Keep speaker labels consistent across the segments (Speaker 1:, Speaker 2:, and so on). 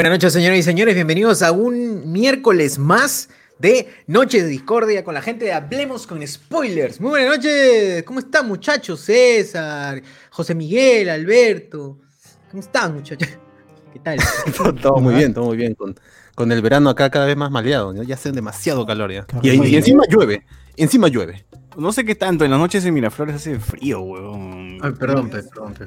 Speaker 1: Buenas noches, señoras y señores. Bienvenidos a un miércoles más de Noche de Discordia con la gente de Hablemos con Spoilers. Muy buenas noches. ¿Cómo están, muchachos? César, José Miguel, Alberto. ¿Cómo están, muchachos? ¿Qué tal?
Speaker 2: todo muy bien, todo muy bien. Con, con el verano acá cada vez más maleado. ¿no? Ya hace demasiado calor ya. Y, y encima llueve. Encima llueve.
Speaker 3: No sé qué tanto, en las noches en Miraflores hace frío, weón.
Speaker 1: Ay, perdón, pe, perdón, pe.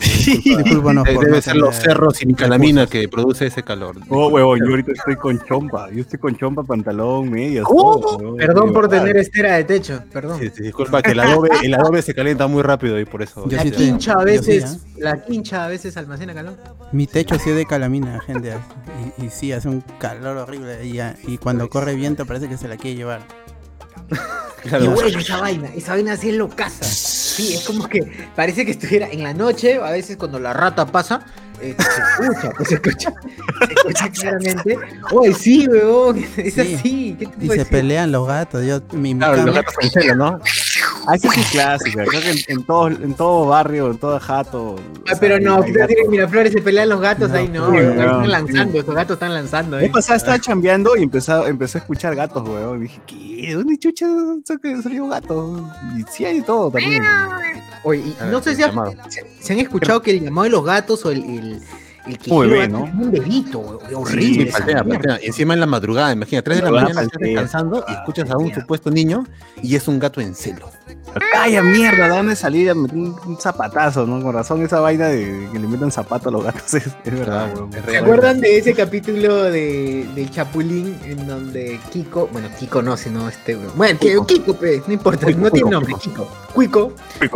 Speaker 2: Discúlpanos por Debe ser los cerros y calamina que produce ese calor.
Speaker 3: Oh, weón, yo ahorita estoy con chompa. Yo estoy con chompa, pantalón, medias.
Speaker 1: ¿Cómo?
Speaker 3: todo, weón.
Speaker 1: Perdón por tener estera de techo, perdón.
Speaker 2: Sí, sí, disculpa que el adobe, el adobe se calienta muy rápido y por eso.
Speaker 1: La quincha a veces,
Speaker 4: sí,
Speaker 1: la quincha a veces almacena calor.
Speaker 4: Mi techo sí es de calamina, gente. Y, y sí, hace un calor horrible. Y cuando corre viento parece que se la quiere llevar.
Speaker 2: Claro.
Speaker 1: Y bueno, esa vaina, esa vaina así es locaza. Sí, es como que parece que estuviera en la noche, a veces cuando la rata pasa, eh, se escucha, pues se escucha, se escucha claramente. Oye, sí, weón, es
Speaker 4: Sí.
Speaker 1: así. ¿qué te
Speaker 4: Y se
Speaker 1: decir?
Speaker 4: pelean los gatos. Yo, mi, mi
Speaker 2: Claro, los gatos con celo, ¿no?
Speaker 3: Ah, esa sí es clásica. Creo que en, en todo, en todo barrio, en todo jato.
Speaker 1: Ay, pero no,
Speaker 3: ¿qué
Speaker 1: ¿qué te decir? En Miraflores se pelean los gatos,
Speaker 4: No,
Speaker 1: ahí no, weón,
Speaker 3: no,
Speaker 1: están lanzando, estos gatos están lanzando,
Speaker 3: La
Speaker 1: eh.
Speaker 3: pasada estaba chambeando y empezó, empezó a escuchar gatos, weón. Y dije, ¿qué? ¿Dónde chucha sa- salió gato? Y sí hay todo también.
Speaker 1: Oye, y
Speaker 2: Ah,
Speaker 1: no sé si, ha- se, se han escuchado que el llamado de los gatos o el, el, el que
Speaker 3: Un bebé,
Speaker 1: gato
Speaker 3: ¿no?
Speaker 1: un
Speaker 2: Sí,
Speaker 1: horrible.
Speaker 2: paltea, paltea. Encima en la madrugada, imagina, 3 de la mañana estás descansando y escuchas a un supuesto niño y es un gato en celo.
Speaker 3: Calla mierda, ¿de dónde? Metí un, un zapatazo, ¿no? Con razón esa vaina de que le metan zapato a los gatos es, es verdad, weón.
Speaker 1: ¿Se acuerdan de ese capítulo de, de Chapulín en donde Kiko, bueno, Kiko no, sino este, bueno, Kiko, Kiko, pues, no importa, no tiene nombre, Kiko. Cuico,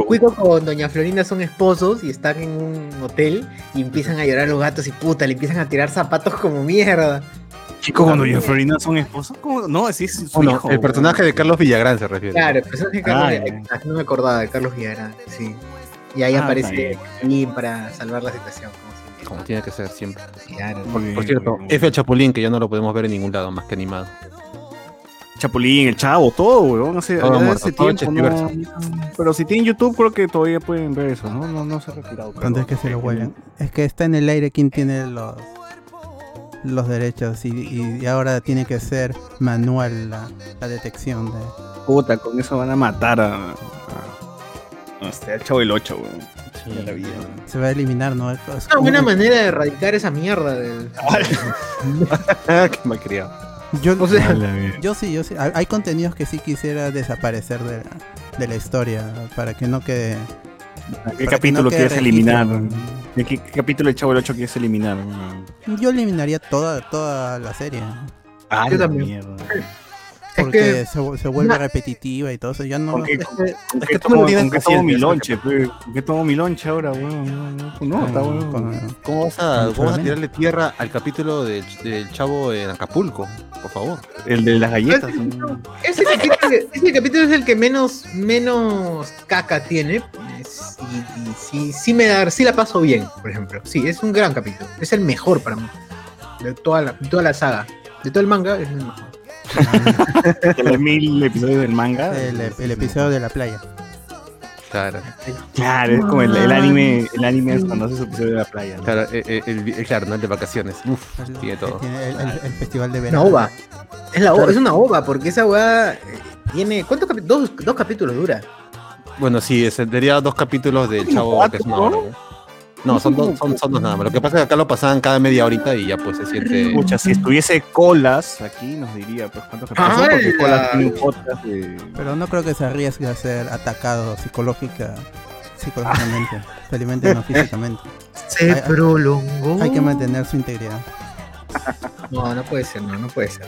Speaker 1: Cuico con Doña Florinda son esposos y están en un hotel y empiezan a llorar los gatos y puta, le empiezan a tirar zapatos como mierda.
Speaker 3: Chicos, cuando Doña Florina son esposos, ¿cómo? No, así es su
Speaker 2: Bueno,
Speaker 3: hijo.
Speaker 2: el personaje de Carlos Villagrán se refiere.
Speaker 1: Claro, el personaje de Carlos
Speaker 3: Ah,
Speaker 1: Villagrán,
Speaker 3: ya.
Speaker 1: no me acordaba de Carlos Villagrán, sí. Y ahí
Speaker 3: Ah,
Speaker 1: aparece. Chapulín para salvar la situación, como
Speaker 2: tiene que ser siempre.
Speaker 1: Claro.
Speaker 2: Por, cierto. F al Chapulín, que ya no lo podemos ver en ningún lado más que animado.
Speaker 3: Chapulín, el chavo, todo, weón. Hace,
Speaker 2: Todo
Speaker 3: ya
Speaker 2: muerto, todo
Speaker 3: tiempo, no- Pero si tienen YouTube, creo que todavía pueden ver eso, ¿no? No, no se ha retirado. creo.
Speaker 4: ¿Cuándo es que se lo huelen? Es que está en el aire quien tiene los los derechos y, y- y ahora tiene que ser manual la, la detección de
Speaker 3: Puta, con eso van a matar a. a, a este, al chavo del 8, weón. De la vida.
Speaker 4: se va a eliminar no Es
Speaker 1: Una buena manera de erradicar esa mierda del...
Speaker 2: Qué malcriado.
Speaker 4: yo,
Speaker 1: O sea,
Speaker 4: yo sí yo sí hay, hay contenidos que sí quisiera desaparecer de la, de la historia para que no quede
Speaker 3: ¿Qué
Speaker 4: que
Speaker 3: capítulo
Speaker 4: no
Speaker 3: quieres eliminar? ¿De qué, qué capítulo del chavo del 8 quieres eliminar?
Speaker 4: yo eliminaría toda toda la serie
Speaker 3: Ah,
Speaker 1: Yo también.
Speaker 3: mierda.
Speaker 1: Es
Speaker 4: porque
Speaker 1: que-
Speaker 4: se, vu- se vuelve repetitiva y todo eso ya no
Speaker 3: ¿Con qué,
Speaker 1: Es
Speaker 3: con,
Speaker 1: que-
Speaker 2: es que tú no
Speaker 3: tomo,
Speaker 2: tienes
Speaker 3: con qué tomo mi
Speaker 2: paciencia,
Speaker 3: lonche? pe? ¿Con qué tomo mi lonche ahora, weón? No, no, pues no, está
Speaker 4: con-
Speaker 2: ¿Cómo vas a,
Speaker 4: Con
Speaker 2: cómo vas a
Speaker 4: Solamente.
Speaker 2: tirarle tierra al capítulo del, del chavo en Acapulco? Por favor.
Speaker 3: El de las galletas.
Speaker 1: Ese capítulo, ese capítulo es el que menos, menos caca tiene. es- sí, sí me da, sí la paso bien, por ejemplo. Sí, es un gran capítulo. Es el mejor para mí. De toda la, de toda la saga. De todo el manga es el mejor.
Speaker 3: de los mil episodios del manga.
Speaker 4: el, el episodio de la playa
Speaker 2: Claro.
Speaker 3: Claro, es como el, el anime, el anime es cuando hace su episodio de la playa. ¿no?
Speaker 2: Claro, eh, eh, el, el- claro, ¿no? El de vacaciones. Uf,
Speaker 4: El-
Speaker 2: tiene todo.
Speaker 4: tiene el, el- el festival de
Speaker 1: Una
Speaker 4: verano
Speaker 1: ova. Es, la ova, es una ova, porque esa weá eh, tiene. ¿Cuántos capítulos? Dos, dos capítulos dura.
Speaker 2: Bueno, sí, sería dos capítulos del
Speaker 3: Como
Speaker 2: chavo
Speaker 3: cuatro,
Speaker 2: que es una
Speaker 3: ¿no?
Speaker 2: hora, ¿no? No, son dos, son, son dos nada más. Lo que pasa es que acá lo pasaban cada media horita y ya pues se siente.
Speaker 3: Escucha, si estuviese Colas aquí nos diría pues cuántos capítulos porque. Colas tiene un podcast de...
Speaker 4: pero no creo que se arriesgue a ser atacado psicológica psicológicamente felizmente no físicamente
Speaker 1: Se
Speaker 4: Hay-
Speaker 1: prolongó.
Speaker 4: hay que mantener su integridad
Speaker 1: No, no puede ser, no, no puede ser.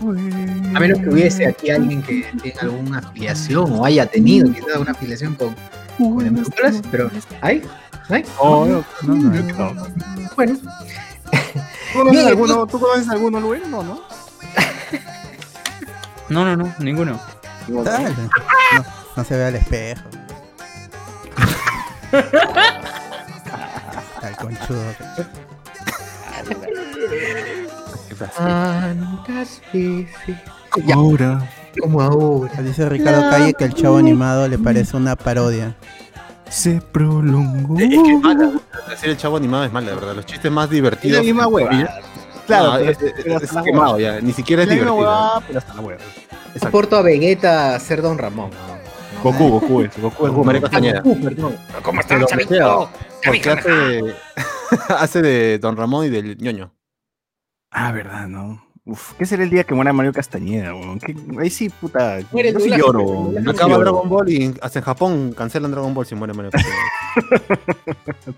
Speaker 1: A menos que hubiese aquí alguien que tenga alguna afiliación o haya tenido quizás alguna afiliación con, con empresas, pero ¿hay? ¿Hay?
Speaker 3: Oh, no,
Speaker 4: no, no.
Speaker 1: Bueno,
Speaker 3: ¿Tú conoces alguno, ¿Tú conoces alguno, Luis? No, ¿no?
Speaker 5: No, no, no, ninguno.
Speaker 4: Dale. no, no se ve al espejo al conchudo
Speaker 1: tantas veces. Ya,
Speaker 3: Ahora.
Speaker 1: como ahora.
Speaker 4: dice Ricardo Calle que el chavo animado le parece una parodia
Speaker 3: Se prolongó.
Speaker 2: Es que es mala. La serie El Chavo Animado es mala, de verdad. Los chistes más divertidos.
Speaker 3: Es la misma hueva. Claro,
Speaker 2: no,
Speaker 3: pero-
Speaker 2: es, es-
Speaker 3: pero
Speaker 2: es
Speaker 3: la
Speaker 2: quemado
Speaker 3: hueva.
Speaker 2: ya. Ni siquiera es
Speaker 3: Es la
Speaker 2: divertido.
Speaker 3: hueva, pero hasta la hueva.
Speaker 2: Exacto.
Speaker 1: Aporto a Vegeta a ser Don Ramón. ¿no?
Speaker 3: Goku, Goku es. Goku es
Speaker 2: Goku, María Castañeda.
Speaker 1: Goku, perdón. ¿Cómo estás, chavito?
Speaker 2: Porque hace de, hace de Don Ramón y del ñoño.
Speaker 3: Ah, verdad, ¿no? Uf, ¿qué será el día que muera Mario Castañeda, weón? ¿Qué- Ahí sí, puta.
Speaker 1: Muere el
Speaker 3: yo sí lloro.
Speaker 2: Acaba
Speaker 3: lloro.
Speaker 2: Dragon Ball y hasta en Japón cancelan Dragon Ball si muere Mario Castañeda.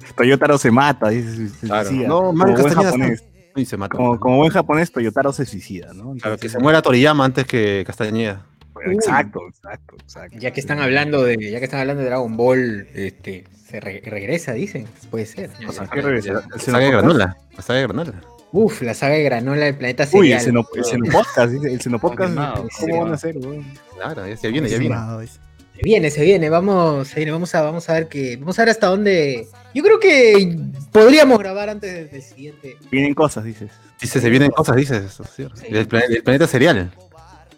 Speaker 3: Toyotaro se mata, dice,
Speaker 2: Claro.
Speaker 3: suicida.
Speaker 2: No, Mario Castañeda y se mata.
Speaker 3: Como, como buen japonés, Toyotaro se suicida, ¿no?
Speaker 2: Claro, que se muera Toriyama antes que Castañeda.
Speaker 3: Exacto, exacto, exacto.
Speaker 1: Ya que están hablando de, ya que están hablando de Dragon Ball, este, se re- regresa, dicen. Puede ser.
Speaker 3: O sea, ¿qué regresa?
Speaker 2: La
Speaker 3: ¿El
Speaker 2: saga de
Speaker 3: Xenopodcast?
Speaker 2: Granola. La saga de Granola.
Speaker 1: Uf, la saga de granola del planeta
Speaker 3: Uy, el. Xeno- el Xenopodcast, dice, el ¿cómo van a hacer?
Speaker 2: Claro, ya se viene, ya viene.
Speaker 1: Se viene, se viene, vamos, se viene, vamos a, vamos a ver que, vamos a ver hasta dónde. Yo creo que podríamos grabar antes del, siguiente.
Speaker 3: Vienen cosas, dices.
Speaker 2: Dice, se vienen cosas, dices. Eso, sí.
Speaker 1: Sí.
Speaker 2: Del, plane- del planeta serial.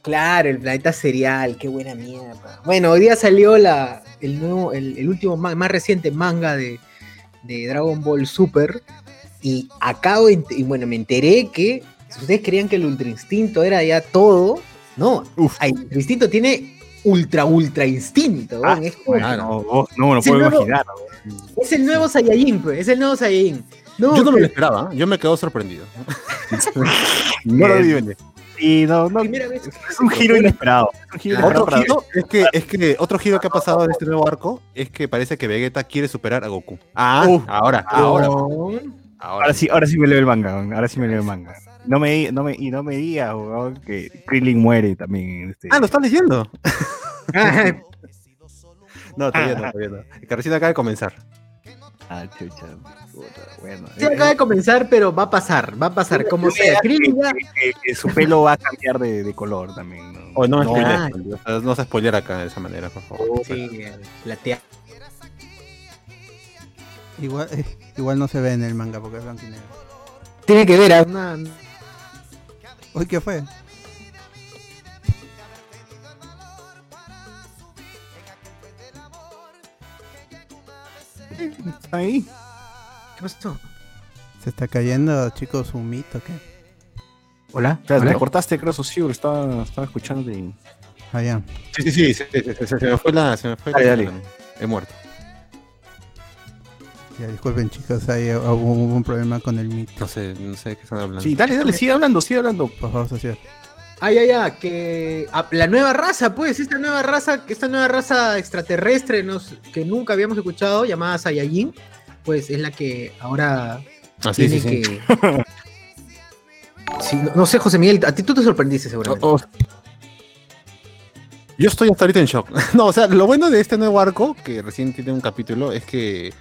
Speaker 1: Claro, el planeta cereal, qué buena mierda. Bueno, hoy día salió la, el nuevo, el, el último más reciente manga de, de Dragon Ball Super. Y acabo y bueno, me enteré que si ustedes creían que el Ultra Instinto era ya todo, no.
Speaker 3: Uf.
Speaker 1: El Ultra Instinto tiene ultra ultra instinto.
Speaker 3: Ah,
Speaker 1: es, como-.
Speaker 3: No, vos- no me lo puedo
Speaker 1: no, no.
Speaker 3: imaginar.
Speaker 1: es el nuevo Saiyajin, pues, es el nuevo Saiyajin. No,
Speaker 2: Yo no me lo esperaba, ¿eh? yo me quedo sorprendido. no lo vi venir.
Speaker 3: Y no, no,
Speaker 1: vez.
Speaker 3: es un giro inesperado. Es un giro
Speaker 1: Claro.
Speaker 3: inesperado
Speaker 2: Otro giro, es que, es que otro giro que ha pasado en este nuevo arco es que parece que Vegeta quiere superar a Goku. Ah, ahora, ahora, ahora.
Speaker 3: Ahora sí, ahora sí me leo el manga, ahora sí me leo el manga. No me, no me, y no me diga, weón, que Krillin muere también. en Este.
Speaker 2: Ah, lo estás leyendo.
Speaker 1: Ah,
Speaker 2: No, todavía no, todavía no. Que recién acaba de comenzar.
Speaker 3: Ah, chucha. bueno.
Speaker 1: Sí, acaba de comenzar, pero va a pasar, va a pasar, como sea. Krillin ya-
Speaker 3: que, su pelo va a cambiar de, de color también. ¿no?
Speaker 2: Oh, no,
Speaker 1: No.
Speaker 2: no, no se spoiler acá de esa manera, por favor.
Speaker 1: Sí, platea.
Speaker 4: Igual, eh, igual no se ve en el manga porque es blanco y negro.
Speaker 1: Tiene que ver a una.
Speaker 4: Uy, ¿qué fue?
Speaker 3: ¿Está ahí?
Speaker 1: ¿Qué pasó?
Speaker 4: ¿Se está cayendo, chicos, un mito? ¿Qué?
Speaker 1: Hola.
Speaker 3: Te
Speaker 1: ¿Hola?
Speaker 3: cortaste, creo, Socio, estaba, estaba escuchando y...
Speaker 4: Allá.
Speaker 2: Sí, sí, sí, se, se- se- se me fue la. Se me fue
Speaker 3: Dale,
Speaker 2: la-
Speaker 3: dale.
Speaker 2: He muerto.
Speaker 4: Ya, disculpen, chicos, ahí hubo, hubo un problema con el mito.
Speaker 2: No sé, no sé de qué están hablando.
Speaker 3: Sí, dale, dale, sigue hablando, sigue hablando.
Speaker 4: Por favor, socio.
Speaker 1: Ah, ya, ya, que la nueva raza, pues, esta nueva raza, esta nueva raza extraterrestre nos, que nunca habíamos escuchado, llamada Saiyajin, pues es la que ahora
Speaker 2: Ah, sí,
Speaker 1: tiene
Speaker 2: sí, sí.
Speaker 1: que. Sí, no, no sé, José Miguel, a ti tú te sorprendiste seguramente.
Speaker 2: Oh, oh. Yo estoy hasta ahorita en shock. No, o sea, lo bueno de este nuevo arco, que recién tiene un capítulo, es que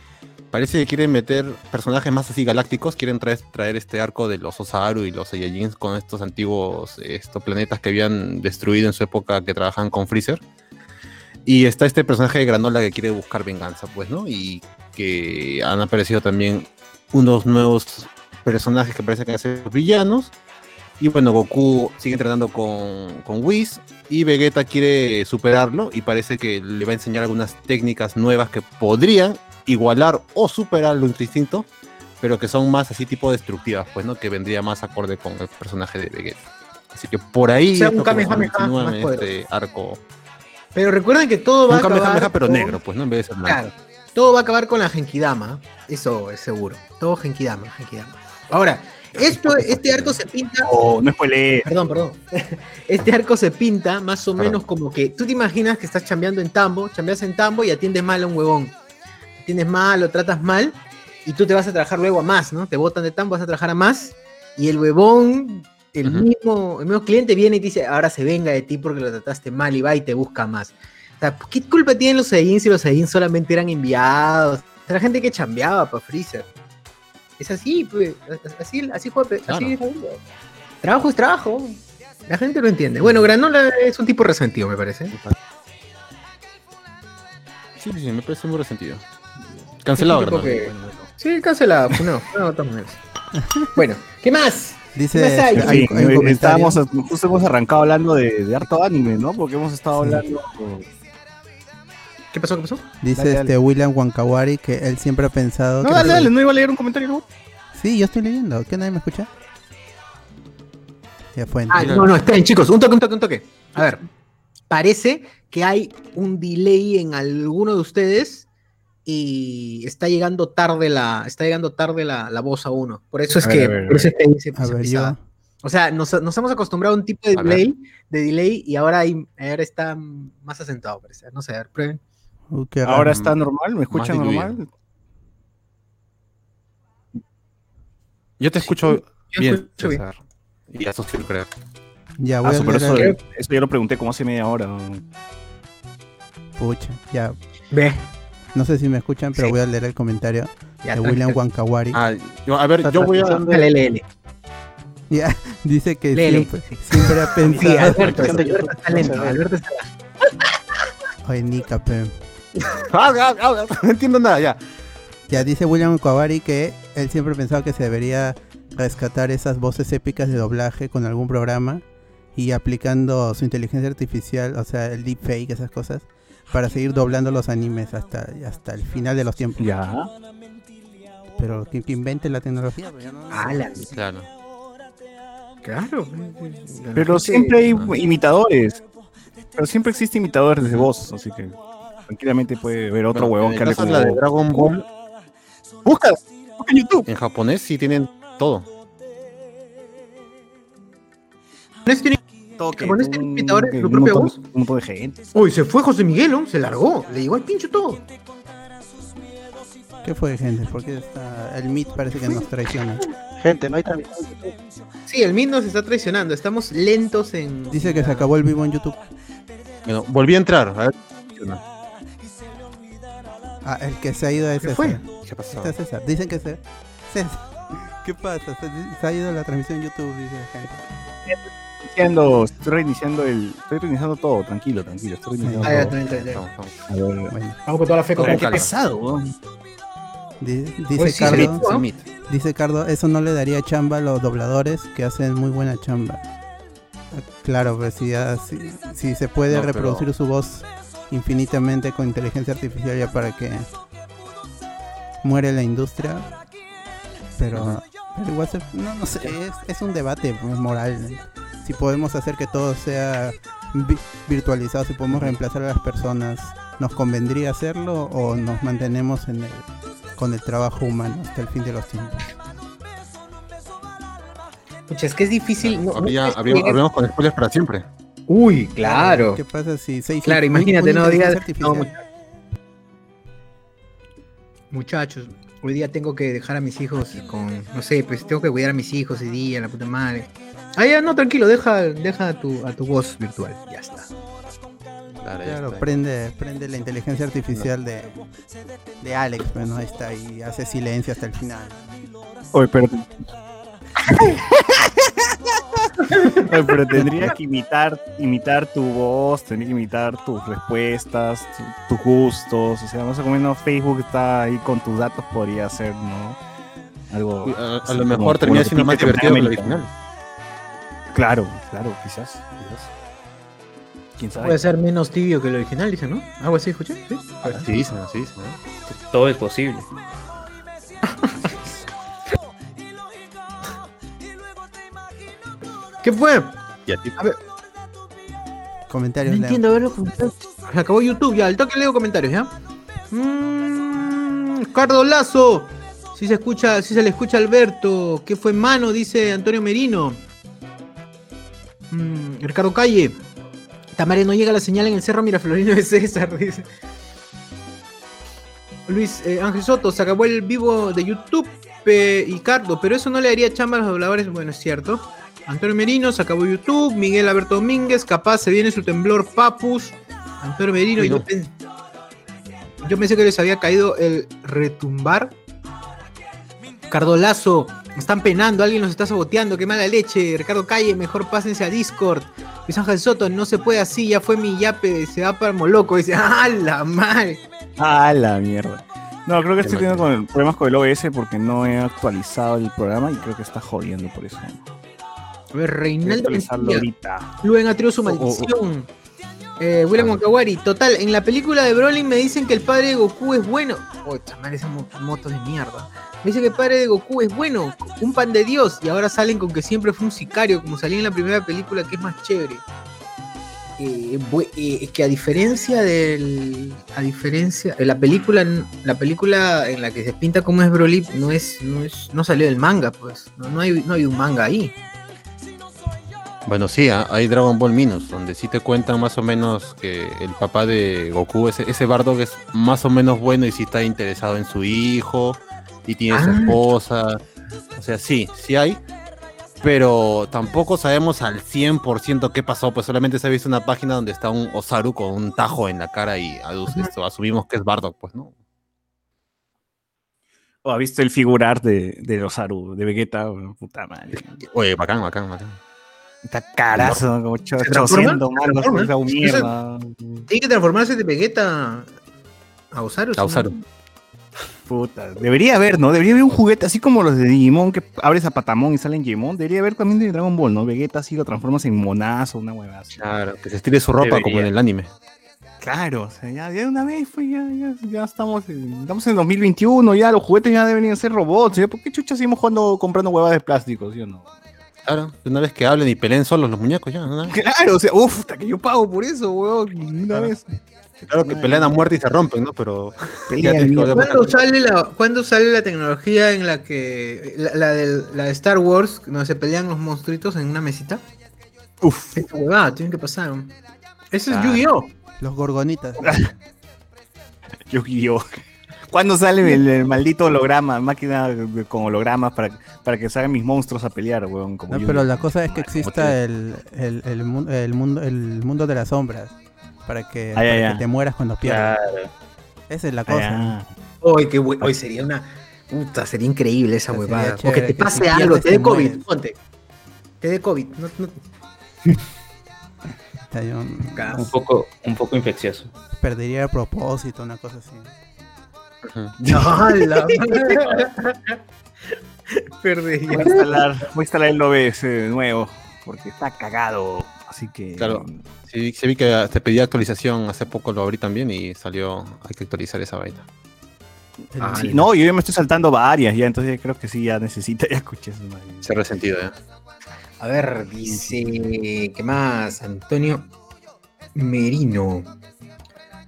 Speaker 2: parece que quieren meter personajes más así galácticos, quieren traer, este arco de los Osaru y los Saiyajins con estos antiguos estos planetas que habían destruido en su época que trabajaban con Freezer. Y está este personaje de Granola que quiere buscar venganza, pues, ¿no? Y que han aparecido también unos nuevos personajes que parecen que ser villanos. Y bueno, Goku sigue entrenando con, con Whis y Vegeta quiere superarlo y parece que le va a enseñar algunas técnicas nuevas que podrían igualar o superar lo instinto, pero que son más así tipo destructivas, pues, ¿no? Que vendría más acorde con el personaje de Vegeta. Así que por ahí
Speaker 1: O sea, un más
Speaker 2: en este arco.
Speaker 1: Pero recuerden que todo va
Speaker 2: Un
Speaker 1: a acabar.
Speaker 2: Kamehameha pero
Speaker 1: con-
Speaker 2: negro, pues, ¿no? En vez de ser blanco.
Speaker 1: Claro, todo va a acabar con la Genkidama, eso es seguro. Todo Genkidama, Genkidama. Ahora, esto, este arco se pinta
Speaker 3: Oh, no spoilees.
Speaker 1: Perdón, perdón. Este arco se pinta más o
Speaker 2: Perdón.
Speaker 1: menos como que tú te imaginas que estás chambeando en tambo, chambeas en tambo y atiendes mal a un huevón. Atiendes mal, lo tratas mal y tú te vas a trabajar luego a más, ¿no? Te botan de tambo, vas a trabajar a más y el huevón, el, mismo, el mismo cliente viene y te dice, ahora se venga de ti porque lo trataste mal y va y te busca más. O sea, ¿qué culpa tienen los Saiyajin si los Saiyajin solamente eran enviados? Era gente que chambeaba para Freezer. Es así, pues, así, así fue, así es la vida. Trabajo es trabajo. La gente lo entiende. Bueno, Granola es un tipo resentido, me parece.
Speaker 2: Sí, sí, sí, me parece muy resentido. Cancelado, ¿verdad?
Speaker 1: que- Sí, cancelado. pues No, no. Bueno, ¿qué más?
Speaker 4: Dice,
Speaker 1: ¿Qué más hay?
Speaker 3: Sí, estábamos, justo hemos arrancado hablando de, de harto anime, ¿no? Porque hemos estado
Speaker 4: Sí.
Speaker 3: hablando
Speaker 1: ¿Qué pasó? ¿Qué pasó?
Speaker 4: Dice
Speaker 3: Dale,
Speaker 4: este
Speaker 3: dale.
Speaker 4: William Wankawari que él siempre ha pensado
Speaker 3: No,
Speaker 4: que...
Speaker 3: dale, dale, no iba a leer un comentario. ¿no?
Speaker 4: Sí, yo estoy leyendo. ¿Qué nadie me escucha? Ya fue.
Speaker 1: Ah, no, no, esperen, chicos, un toque, un toque, un toque. A ver, parece que hay un delay en alguno de ustedes y está llegando tarde la, está llegando tarde la, la voz a uno. Por eso es
Speaker 3: A
Speaker 1: que,
Speaker 3: ver,
Speaker 1: por eso es que ahí se,
Speaker 4: A
Speaker 1: se
Speaker 4: ver,
Speaker 1: pisaba.
Speaker 4: yo...
Speaker 1: O sea, nos, nos hemos acostumbrado a un tipo de
Speaker 2: A ver.
Speaker 1: delay, de delay y ahora, hay, ahora está más asentado, parece. No sé, a ver, prueben.
Speaker 3: Ahora está normal, ¿me escuchan normal?
Speaker 2: Yo te escucho
Speaker 1: Yo
Speaker 2: bien,
Speaker 1: escucho bien.
Speaker 2: César. Y eso sí creo.
Speaker 4: Ya
Speaker 3: Ah,
Speaker 4: voy a leer
Speaker 3: eso, eso ya lo pregunté como hace media hora.
Speaker 4: Pucha, ya.
Speaker 1: Ve,
Speaker 4: No sé si me escuchan, pero
Speaker 1: Sí.
Speaker 4: voy a leer el comentario
Speaker 1: ya
Speaker 4: de William. Wankawari.
Speaker 2: Ah, yo- a ver, yo voy a.
Speaker 4: Ya, dice que siempre, siempre ha
Speaker 1: Sí,
Speaker 4: pensado...
Speaker 1: Alberto, Alberto está lento. Alberto está
Speaker 4: Oye, Nika, pe.
Speaker 2: Ah, ah, ah, no entiendo nada, ya.
Speaker 4: Ya dice William Wankawari que él siempre pensaba que se debería rescatar esas voces épicas de doblaje con algún programa y aplicando su inteligencia artificial, o sea, el deepfake, esas cosas, para seguir doblando los animes hasta, hasta el final de los tiempos.
Speaker 3: Ya.
Speaker 4: Pero que, que invente la tecnología. pues, no-
Speaker 1: Ah, la-
Speaker 2: Claro.
Speaker 1: Claro.
Speaker 3: Pero siempre hay imitadores. Pero siempre existe imitadores de voz, así que tranquilamente puede haber otro
Speaker 2: Bueno,
Speaker 3: huevón
Speaker 2: en
Speaker 3: que
Speaker 2: caso
Speaker 3: como...
Speaker 2: la de Dragon Ball,
Speaker 3: Busca, busca en YouTube.
Speaker 2: en japonés sí tienen todo.
Speaker 1: ¿Japonés tiene-
Speaker 3: Toque,
Speaker 1: ¿Japonés tiene
Speaker 3: un-
Speaker 1: imitadores,
Speaker 3: que
Speaker 1: su
Speaker 3: un
Speaker 1: propia
Speaker 3: montón-
Speaker 1: voz?
Speaker 3: Un montón de gente.
Speaker 1: Uy, se fue José Miguel, ¿no? Se largó. Le llegó al pincho todo.
Speaker 4: ¿Qué fue, gente? Porque está... el Meet parece que nos traiciona.
Speaker 5: Gente, no hay transmisión.
Speaker 1: Sí, el Mid nos está traicionando. Estamos lentos en.
Speaker 4: Dice que se acabó el vivo en YouTube.
Speaker 2: Bueno, volví a entrar. A ver.
Speaker 4: Ah, el que se ha ido es
Speaker 1: ¿Qué
Speaker 4: César.
Speaker 1: fue?
Speaker 2: ¿Qué pasó?
Speaker 4: Está César. Dicen que se... César. ¿Qué pasa? Se, se ha ido la transmisión en YouTube, dice la gente.
Speaker 3: Estoy reiniciando el... Estoy reiniciando todo, tranquilo, tranquilo. Estoy reiniciando
Speaker 1: Ah, ya,
Speaker 3: todo.
Speaker 1: está
Speaker 2: Vamos, vamos.
Speaker 3: A ver.
Speaker 4: Bueno,
Speaker 1: Vamos con toda la fe con
Speaker 3: Qué pesado, weón.
Speaker 4: dice
Speaker 1: sí,
Speaker 4: Cardo...
Speaker 2: Es.
Speaker 4: Dice Cardo, eso no le daría chamba a los dobladores que hacen muy buena chamba. Claro, pues si, ya- si, si se puede
Speaker 2: No, pero-
Speaker 4: reproducir su voz infinitamente con inteligencia artificial ya para que muere la industria. Pero, igual, se- no, no sé, es, es un debate pues, moral. Si podemos hacer que todo sea vi- virtualizado, si podemos reemplazar a las personas, ¿nos convendría hacerlo o nos mantenemos en el, con el trabajo humano hasta el fin de los tiempos?
Speaker 1: Pucha, es que es difícil. no- no
Speaker 2: Había,
Speaker 1: que
Speaker 2: había, habíamos con spoilers para siempre.
Speaker 1: Uy, claro.
Speaker 4: ¿Qué pasa si seis
Speaker 1: Claro,
Speaker 4: un-
Speaker 1: imagínate, no digas. no, Muchachos, hoy día tengo que dejar a mis hijos con. No sé, pues tengo que cuidar a mis hijos hoy día, la puta madre. Ah, ya, no, tranquilo, deja, deja a, tu, a tu voz virtual. Ya está.
Speaker 2: Claro, ya
Speaker 4: Claro,
Speaker 2: está.
Speaker 4: prende, prende la inteligencia artificial de, de Alex, bueno, ahí está, y hace silencio hasta el final.
Speaker 3: Oye, pero... Oye, pero tendría que imitar, imitar tu voz, tendría que imitar tus respuestas, tu- tus gustos, o sea, no sé cómo no Facebook está ahí con tus datos, podría ser, ¿no? Algo...
Speaker 2: A, lo mejor termina
Speaker 3: lo
Speaker 2: siendo más divertido que el
Speaker 3: tempranamente.
Speaker 2: original.
Speaker 3: Claro, claro, quizás, quizás. ¿Quién sabe?
Speaker 1: Puede ser menos tibio que el original, dicen, ¿no? Algo así, escuché. ¿Sí?
Speaker 2: Así dicen, así dicen. ¿no?
Speaker 6: Todo es posible.
Speaker 1: ¿Qué fue?
Speaker 2: Y a ti.
Speaker 4: Comentarios,
Speaker 1: No
Speaker 4: Leo.
Speaker 1: entiendo, a ver los comentarios. Se acabó YouTube, ya, al toque leo comentarios, ¿ya? Mmm, Cardo Lazo. Si se escucha, si se le escucha a Alberto. ¿Qué fue mano? Dice Antonio Merino. Mm, Ricardo Calle. Tamare no llega la señal en el cerro Miraflorino de César, dice. Luis eh, Ángel Soto, se acabó el vivo de YouTube pe- y Cardo, pero eso no le haría chamba a los dobladores. Bueno, es cierto. Antonio Merino, se acabó YouTube. Miguel Alberto Domínguez, capaz se viene su temblor Papus. Antonio Merino, yo, yo pensé que les había caído el retumbar. Cardolazo, están penando, alguien nos está saboteando, qué mala leche. Ricardo Calle, mejor pásense a Discord. Luis Ángel Soto, no se puede así, ya fue mi yape, se va para Moloco. Dice, ¡ah, la madre!
Speaker 3: Ah, la mierda. No, creo que estoy teniendo con el- problemas con el OBS porque no he actualizado el programa y creo que está jodiendo por eso.
Speaker 1: A ver, Reinaldo
Speaker 3: ahorita.
Speaker 1: Luen atrió su
Speaker 2: Oh, oh, oh.
Speaker 1: maldición. Eh, William Wakawari, total, en la película de Broly me dicen que el padre de Goku es bueno. Oh, chamar, esas mo- motos de mierda. Me dicen que el padre de Goku es bueno, un pan de Dios, y ahora salen con que siempre fue un sicario, como salía en la primera película, que es más chévere. Eh, eh, que a diferencia del. A diferencia. eh, La película, la película en la que se pinta como es Broly no es. No, es, no salió del manga, pues. No, no hay, no hay un manga ahí.
Speaker 2: Bueno, sí, ah, hay Dragon Ball Minus, donde sí te cuentan más o menos que el papá de Goku, ese, ese Bardock es más o menos bueno y sí está interesado en su hijo y tiene su
Speaker 1: Ah.
Speaker 2: esposa. O sea, sí, sí hay, pero tampoco sabemos al 100% qué pasó, pues solamente se ha visto una página donde está un Osaru con un tajo en la cara y esto, asumimos que es Bardock, pues, ¿no?
Speaker 3: ¿O ha visto el figurar de, de Osaru, de Vegeta? Puta madre.
Speaker 2: Oye, bacán, bacán, bacán.
Speaker 3: Está carazo, como
Speaker 1: ¿Se transforma?
Speaker 3: 800
Speaker 1: ¿Se
Speaker 3: mangos,
Speaker 1: transforma?
Speaker 3: esa mierda.
Speaker 1: Tiene que transformarse de Vegeta a Osaru.
Speaker 2: A
Speaker 1: no-
Speaker 2: Osaru.
Speaker 3: Puta, debería haber, ¿no? Debería haber un juguete así como los de Digimon que abres a Patamon y salen Digimon. Debería haber también de Dragon Ball, ¿no? Vegeta así lo transformas en monazo, una hueva así.
Speaker 2: Claro, que se estire su ropa como en el anime.
Speaker 3: Claro, o sea, ya, ya de una vez, pues ya, ya, ya estamos, en, estamos en 2021, ya los juguetes ya deberían ser robots. ¿ya? ¿Por qué chucha seguimos jugando, comprando huevas de plástico, sí o no?
Speaker 2: Claro, una vez que hablen y peleen solos los muñecos ya, ¿no?
Speaker 3: Claro, o sea, uff, hasta que yo pago por eso, weón, una
Speaker 2: Claro.
Speaker 3: vez.
Speaker 2: Claro que pelean a muerte y se rompen, ¿no? Pero
Speaker 3: de.
Speaker 1: ¿Cuándo sale, la, ¿Cuándo sale la tecnología en la que. La, la del- la de Star Wars, donde se pelean los monstruitos en una mesita?
Speaker 3: Uf,
Speaker 1: Esta huevada, tienen que pasar. Ese es
Speaker 2: Ah.
Speaker 1: Yu-Gi-Oh!
Speaker 4: Los gorgonitas.
Speaker 3: Yu-Gi-Oh! ¿Cuándo sale el, el maldito holograma, máquina de- con hologramas para, para que salgan mis monstruos a pelear, weón? Como
Speaker 4: No, pero la cosa es que
Speaker 2: Ah,
Speaker 4: exista el, el, el mundo, el mundo de las sombras. Para que,
Speaker 3: Ah,
Speaker 4: para
Speaker 3: ya,
Speaker 4: que
Speaker 3: ya.
Speaker 4: te mueras cuando pierdas.
Speaker 5: Claro.
Speaker 4: Esa es la
Speaker 3: Ah,
Speaker 4: cosa.
Speaker 1: Hoy, qué hoy sería una. Puta, sería increíble esa huevada. O que te
Speaker 4: que
Speaker 1: pase
Speaker 4: si
Speaker 1: algo, te dé COVID,
Speaker 4: mueres.
Speaker 1: ponte. Te dé COVID. No, no,
Speaker 5: Un poco, un poco infeccioso.
Speaker 4: perdería el propósito, una cosa así.
Speaker 2: Ujú.
Speaker 1: ¡Hala! Perdí.
Speaker 3: Voy a instalar, voy a instalar el OBS de nuevo, porque está cagado. Así que.
Speaker 2: Claro. Sí, sí vi que te pedí actualización, hace poco lo abrí también y salió, hay que actualizar esa vaina.
Speaker 1: Ah,
Speaker 3: Sí, no, yo ya me estoy saltando varias ya, entonces creo que sí, ya necesita, ya escuché eso.
Speaker 2: Se ha resentido ya.
Speaker 1: A ver, dice. ¿Qué más? Antonio Merino.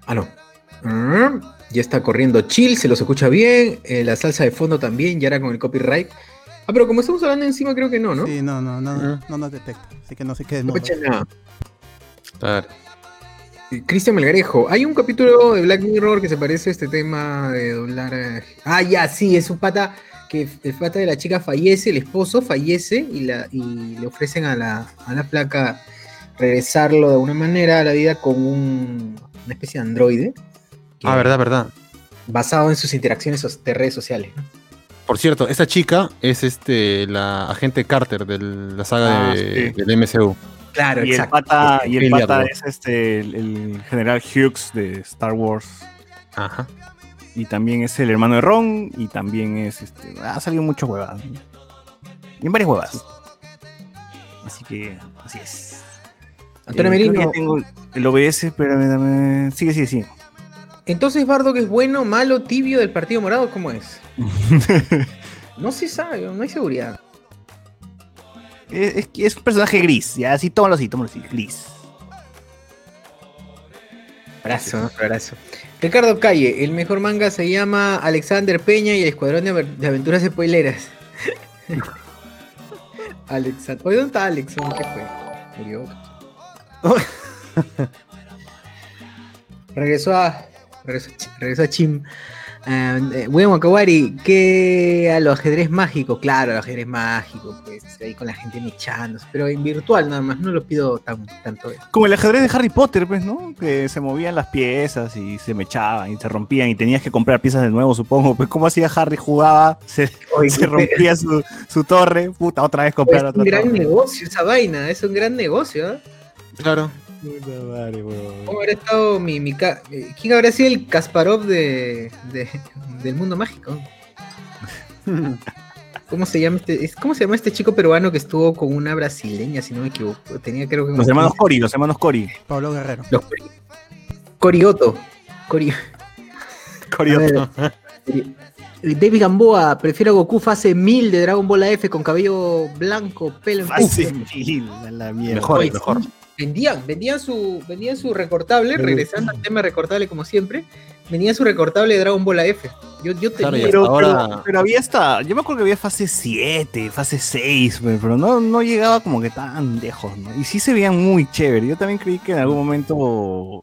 Speaker 1: Ah, no. Mm, Ya está corriendo chill, se los escucha bien. eh, la salsa de fondo también, ya era con el copyright. Ah, pero como estamos hablando encima, creo que no, ¿no?
Speaker 4: Sí, no, no, no,
Speaker 2: Ujú.
Speaker 4: no nos detecta. Así que no sé qué es
Speaker 1: No
Speaker 4: mudo.
Speaker 1: escucha nada.
Speaker 2: Claro.
Speaker 1: Eh, Cristian Melgarejo, hay un capítulo de Black Mirror que se parece a este tema de doblar. eh, Ah, ya, sí, es un pata que el pata de la chica fallece, el esposo fallece y, la, y le ofrecen a la, a la placa regresarlo de alguna manera a la vida con un- una especie de androide.
Speaker 2: Ah, verdad, verdad.
Speaker 1: Basado en sus interacciones so- de redes sociales. ¿no?
Speaker 2: Por cierto, esa chica es este la agente Carter de la saga
Speaker 3: Ah,
Speaker 2: de-
Speaker 3: sí.
Speaker 2: del MCU.
Speaker 1: Claro,
Speaker 3: Y el pata, y el pata es este, el, el general Hughes de Star Wars.
Speaker 2: Ajá.
Speaker 3: Y también es el hermano de Ron. Y también es este. Ha salido muchas huevas. Y en varias huevas. Así que, así es.
Speaker 1: Antonio
Speaker 3: Eh,
Speaker 1: Merino,
Speaker 3: tengo el OBS, pero dame- Sigue, sigue, sigue.
Speaker 1: Entonces Bardo que es bueno, malo, tibio del Partido Morado, ¿cómo es? No se sabe, no hay seguridad.
Speaker 3: es, un personaje gris. Ya, así, tómalo así, tómalo así. Gris.
Speaker 1: Abrazo, abrazo. Ricardo Calle, el mejor manga se llama Alexander Peña y el Escuadrón de, Aventuras Spoileras. Alexander. Oye, ¿dónde está Alex? ¿Qué fue? Murió. regresó a. Regresó a, Chi- regresó a Chim. Ah, eh, William Wakawari, que a los ajedrez mágicos, claro, el ajedrez mágico, pues ahí con la gente mechándose, pero en virtual nada más, no lo pido tan, tanto. eh.
Speaker 3: Como el ajedrez de Harry Potter, pues, ¿no? Que se movían las piezas y se me echaban y se rompían y tenías que comprar piezas de nuevo, supongo. Pues, ¿cómo hacía Harry? Jugaba, se,
Speaker 1: Oye,
Speaker 3: se rompía su, su torre, puta, otra vez comprar
Speaker 1: Es
Speaker 3: otra
Speaker 1: un gran
Speaker 3: torre.
Speaker 1: negocio esa vaina, es un gran negocio. ¿eh?
Speaker 2: Claro.
Speaker 3: Puta madre, weón.
Speaker 1: ¿Cómo habrá estado mi, mi ca- eh, ¿Quién habrá sido el Kasparov de, de- del mundo mágico? ¿Cómo se llama este? es- ¿Cómo se llama este chico peruano que estuvo con una brasileña, si no me equivoco? Tenía creo que
Speaker 3: Los hermanos
Speaker 1: 15
Speaker 3: Cori, los hermanos Cori.
Speaker 4: Pablo Guerrero.
Speaker 1: Los Cori- Corioto. Cori-
Speaker 3: Corioto.
Speaker 1: Eh, David Gamboa, prefiero a Goku fase 1000 de Dragon Ball AF con cabello blanco, pelo en
Speaker 3: la mierda.
Speaker 2: Mejor,
Speaker 1: Oye,
Speaker 2: mejor.
Speaker 1: sí, Vendían, vendían su, vendían su recortable, regresando al tema recortable como siempre, vendían su recortable de Dragon Ball AF. Yo, yo
Speaker 2: Claro,
Speaker 1: tenía
Speaker 2: y
Speaker 3: Pero,
Speaker 2: Ahora-
Speaker 3: pero, pero había hasta, yo me acuerdo que había fase 7, fase 6, pero no, no llegaba como que tan lejos, ¿no? Y sí se veían muy chévere. Yo también creí que en algún momento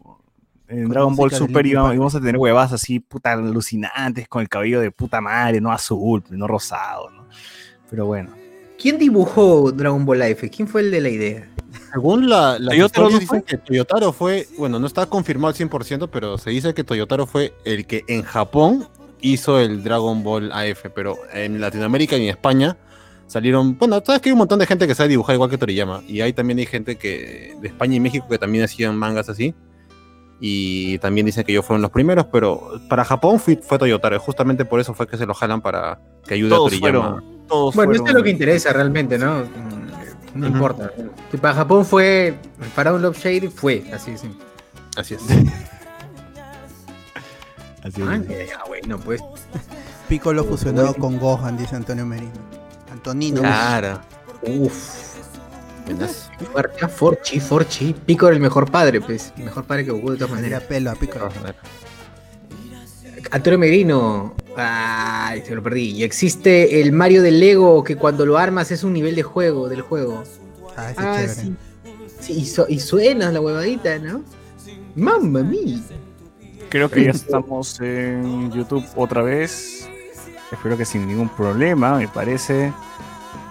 Speaker 3: en
Speaker 4: Con
Speaker 3: Dragon Ball Super íbamos a tener huevas así, puta, alucinantes, con el cabello de puta madre, no azul, no rosado, ¿no? Pero bueno.
Speaker 1: ¿Quién dibujó Dragon Ball AF? ¿Quién fue el de la idea?
Speaker 2: Según la, las
Speaker 3: ¿Toyotaro no
Speaker 2: dicen que Toyotaro fue, bueno, no está confirmado al 100%, pero se dice que Toyotaro fue el que en Japón hizo el Dragon Ball AF, pero en Latinoamérica y en España salieron, bueno, sabes que hay un montón de gente que sabe dibujar igual que Toriyama, y ahí también hay gente que de España y México que también hacían mangas así, y también dicen que ellos fueron los primeros, pero para Japón fue, fue Toyotaro, y justamente por eso fue que se lo jalan para que ayude
Speaker 3: Todos
Speaker 2: a Toriyama.
Speaker 3: fueron, todos
Speaker 1: Bueno,
Speaker 3: fueron.
Speaker 1: esto es lo que interesa realmente, ¿no? No importa. Si para Japón fue, para un Love Shade fue, así sí.
Speaker 2: Así es.
Speaker 3: Así
Speaker 1: Ah,
Speaker 3: es.
Speaker 1: ya, bueno, pues.
Speaker 4: Piccolo fusionado con Gohan, dice Antonio Merino. Antonino.
Speaker 2: Claro.
Speaker 1: Uff.
Speaker 2: Buenas.
Speaker 1: Fuerte, ah, Forchi, Forchi. Pico era el mejor padre, pues. El mejor padre que Goku de todas maneras.
Speaker 4: pelo a Piccolo.
Speaker 1: Antonio Merino. Ay, se lo perdí. Y existe el Mario del Lego que cuando lo armas es un nivel de juego, del juego.
Speaker 4: Ah, ese
Speaker 1: Ah,
Speaker 4: es chévere.
Speaker 1: sí. Sí, y, su- y suena la huevadita, ¿no? Mamma mía.
Speaker 3: Creo que ya estamos en YouTube otra vez. Espero que sin ningún problema, me parece.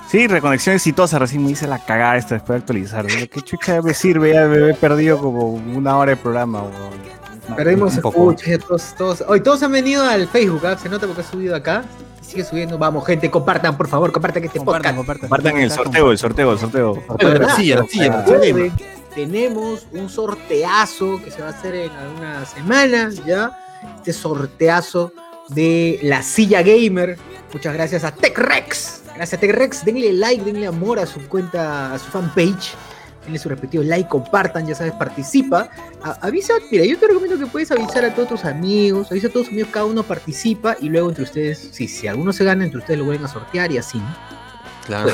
Speaker 3: Sí, reconexión exitosa. Recién me hice la cagada esta después de actualizar. Digo, ¿Qué chucha me sirve? Ya me he perdido como una hora de programa. weón.
Speaker 1: Perdimos escuchas, todos, todos. Hoy todos han venido al Facebook, ¿ah? se nota porque ha subido acá. Sigue subiendo. Vamos, gente, compartan, por favor, compartan este
Speaker 4: Compartan,
Speaker 1: podcast.
Speaker 4: compartan.
Speaker 3: Compartan el sorteo, el sorteo, el sorteo.
Speaker 2: la
Speaker 1: Recuerden, tenemos un sorteazo que se va a hacer en algunas semanas ya. Este sorteazo de la silla gamer. Muchas gracias a TechRex. Gracias a TechRex. Denle like, denle amor a su cuenta, a su fanpage. Denle su respectivo like, compartan, ya sabes, participa. A- avisa, mira, yo te recomiendo que puedes avisar a todos tus amigos, avisa a todos tus amigos, cada uno participa y luego entre ustedes, si, si alguno se gana, entre ustedes lo vuelven a sortear y así. ¿no?
Speaker 2: Claro.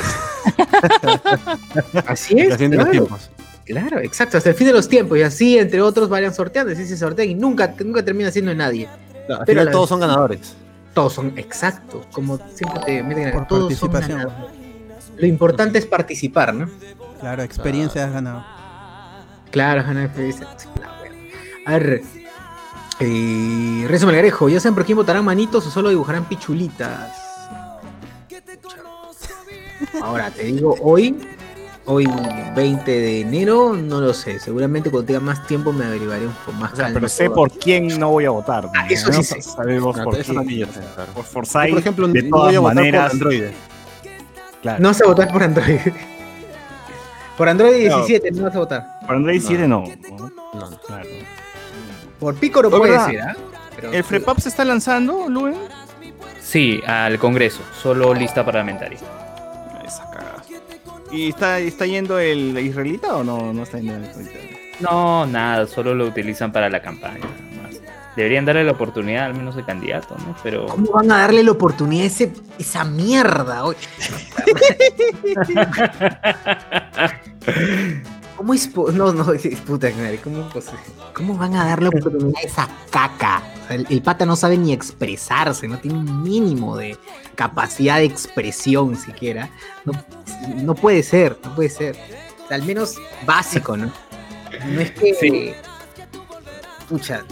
Speaker 1: Así es.
Speaker 2: Los
Speaker 1: claro.
Speaker 2: tiempos.
Speaker 1: Claro, exacto, hasta el fin de los tiempos y así entre otros vayan sorteando, así se sortean y nunca, nunca termina siendo de nadie.
Speaker 2: Al
Speaker 1: Pero
Speaker 2: final todos son ganadores.
Speaker 1: Todos son exactos, como siempre te meten
Speaker 4: Por
Speaker 1: todos son ganadores. Lo importante es participar, ¿no?
Speaker 4: Claro, experiencia has ganado.
Speaker 1: Claro, Feliz. La wea. A ver. Eh, Renzo Melgarejo, ¿ya saben por quién votarán manitos o solo dibujarán pichulitas? Ahora, te digo, hoy, hoy 20 de enero, no lo sé. Seguramente cuando tenga más tiempo me averiguaré un poco más.
Speaker 3: O sea, pero sé por quién no voy a votar.
Speaker 1: Ah, eso sí sé.
Speaker 3: Sabemos por
Speaker 2: eso también
Speaker 3: quién.
Speaker 2: sé.
Speaker 3: Por Forsyth,
Speaker 2: por ejemplo,
Speaker 3: de
Speaker 2: no
Speaker 3: todas
Speaker 2: voy a votar
Speaker 3: maneras.
Speaker 2: por Android.
Speaker 3: claro.
Speaker 1: No a votar por Android. Por Android
Speaker 3: No.
Speaker 1: 17 no vas a votar.
Speaker 3: Por Android 7 no. ¿no?
Speaker 2: No, no.
Speaker 3: Claro.
Speaker 1: Por Picoro
Speaker 3: Oye,
Speaker 1: puede
Speaker 3: ¿verdad?
Speaker 1: ser, ¿ah?
Speaker 3: ¿El FREPAP se está lanzando, Luen?
Speaker 5: Sí, al Congreso, solo lista parlamentaria.
Speaker 3: Esa cagada. ¿Y está, está yendo el israelita o no, no está yendo el israelita?
Speaker 5: No, nada, solo lo utilizan para la campaña. Deberían darle la oportunidad al menos de candidato, ¿no? Pero
Speaker 1: ¿Cómo van a darle la oportunidad a ese, esa mierda? oye? ¿Cómo es? No, no, es puta madre, ¿cómo, es posible? ¿Cómo van a darle oportunidad a esa caca? O sea, el, el pata no sabe ni expresarse, no tiene un mínimo de capacidad de expresión siquiera. No, no puede ser, no puede ser. O sea, al menos básico, ¿no? No es que.
Speaker 5: Sí.
Speaker 1: Pucha,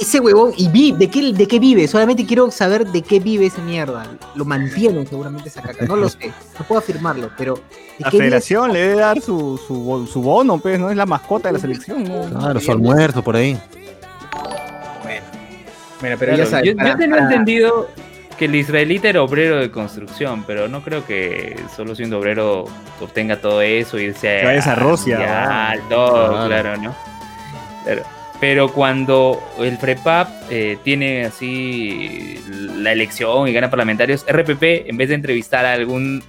Speaker 1: ese huevón, ¿y vi, de, qué, de qué vive? Solamente quiero saber de qué vive esa mierda. Lo mantienen seguramente esa caca. No lo sé, no puedo afirmarlo, pero. ¿de
Speaker 3: La
Speaker 1: qué vive
Speaker 3: federación le debe dar su, su, su bono, pues, ¿no? Es la mascota de la selección, ¿no?
Speaker 2: Claro, su almuerzo por ahí.
Speaker 1: Bueno, bueno pero
Speaker 5: Claro,
Speaker 1: ya sabes.
Speaker 5: yo,
Speaker 1: para-
Speaker 5: entendido que el israelita era obrero de construcción, pero no creo que solo siendo obrero obtenga todo eso y irse
Speaker 3: Que vayas a Rusia,
Speaker 5: Mundial,
Speaker 3: ¿no?
Speaker 5: todo,
Speaker 2: Claro.
Speaker 5: claro, ¿no? Claro. Pero cuando el FREPAP eh, tiene así la elección y gana parlamentarios, RPP, en vez de entrevistar a algún,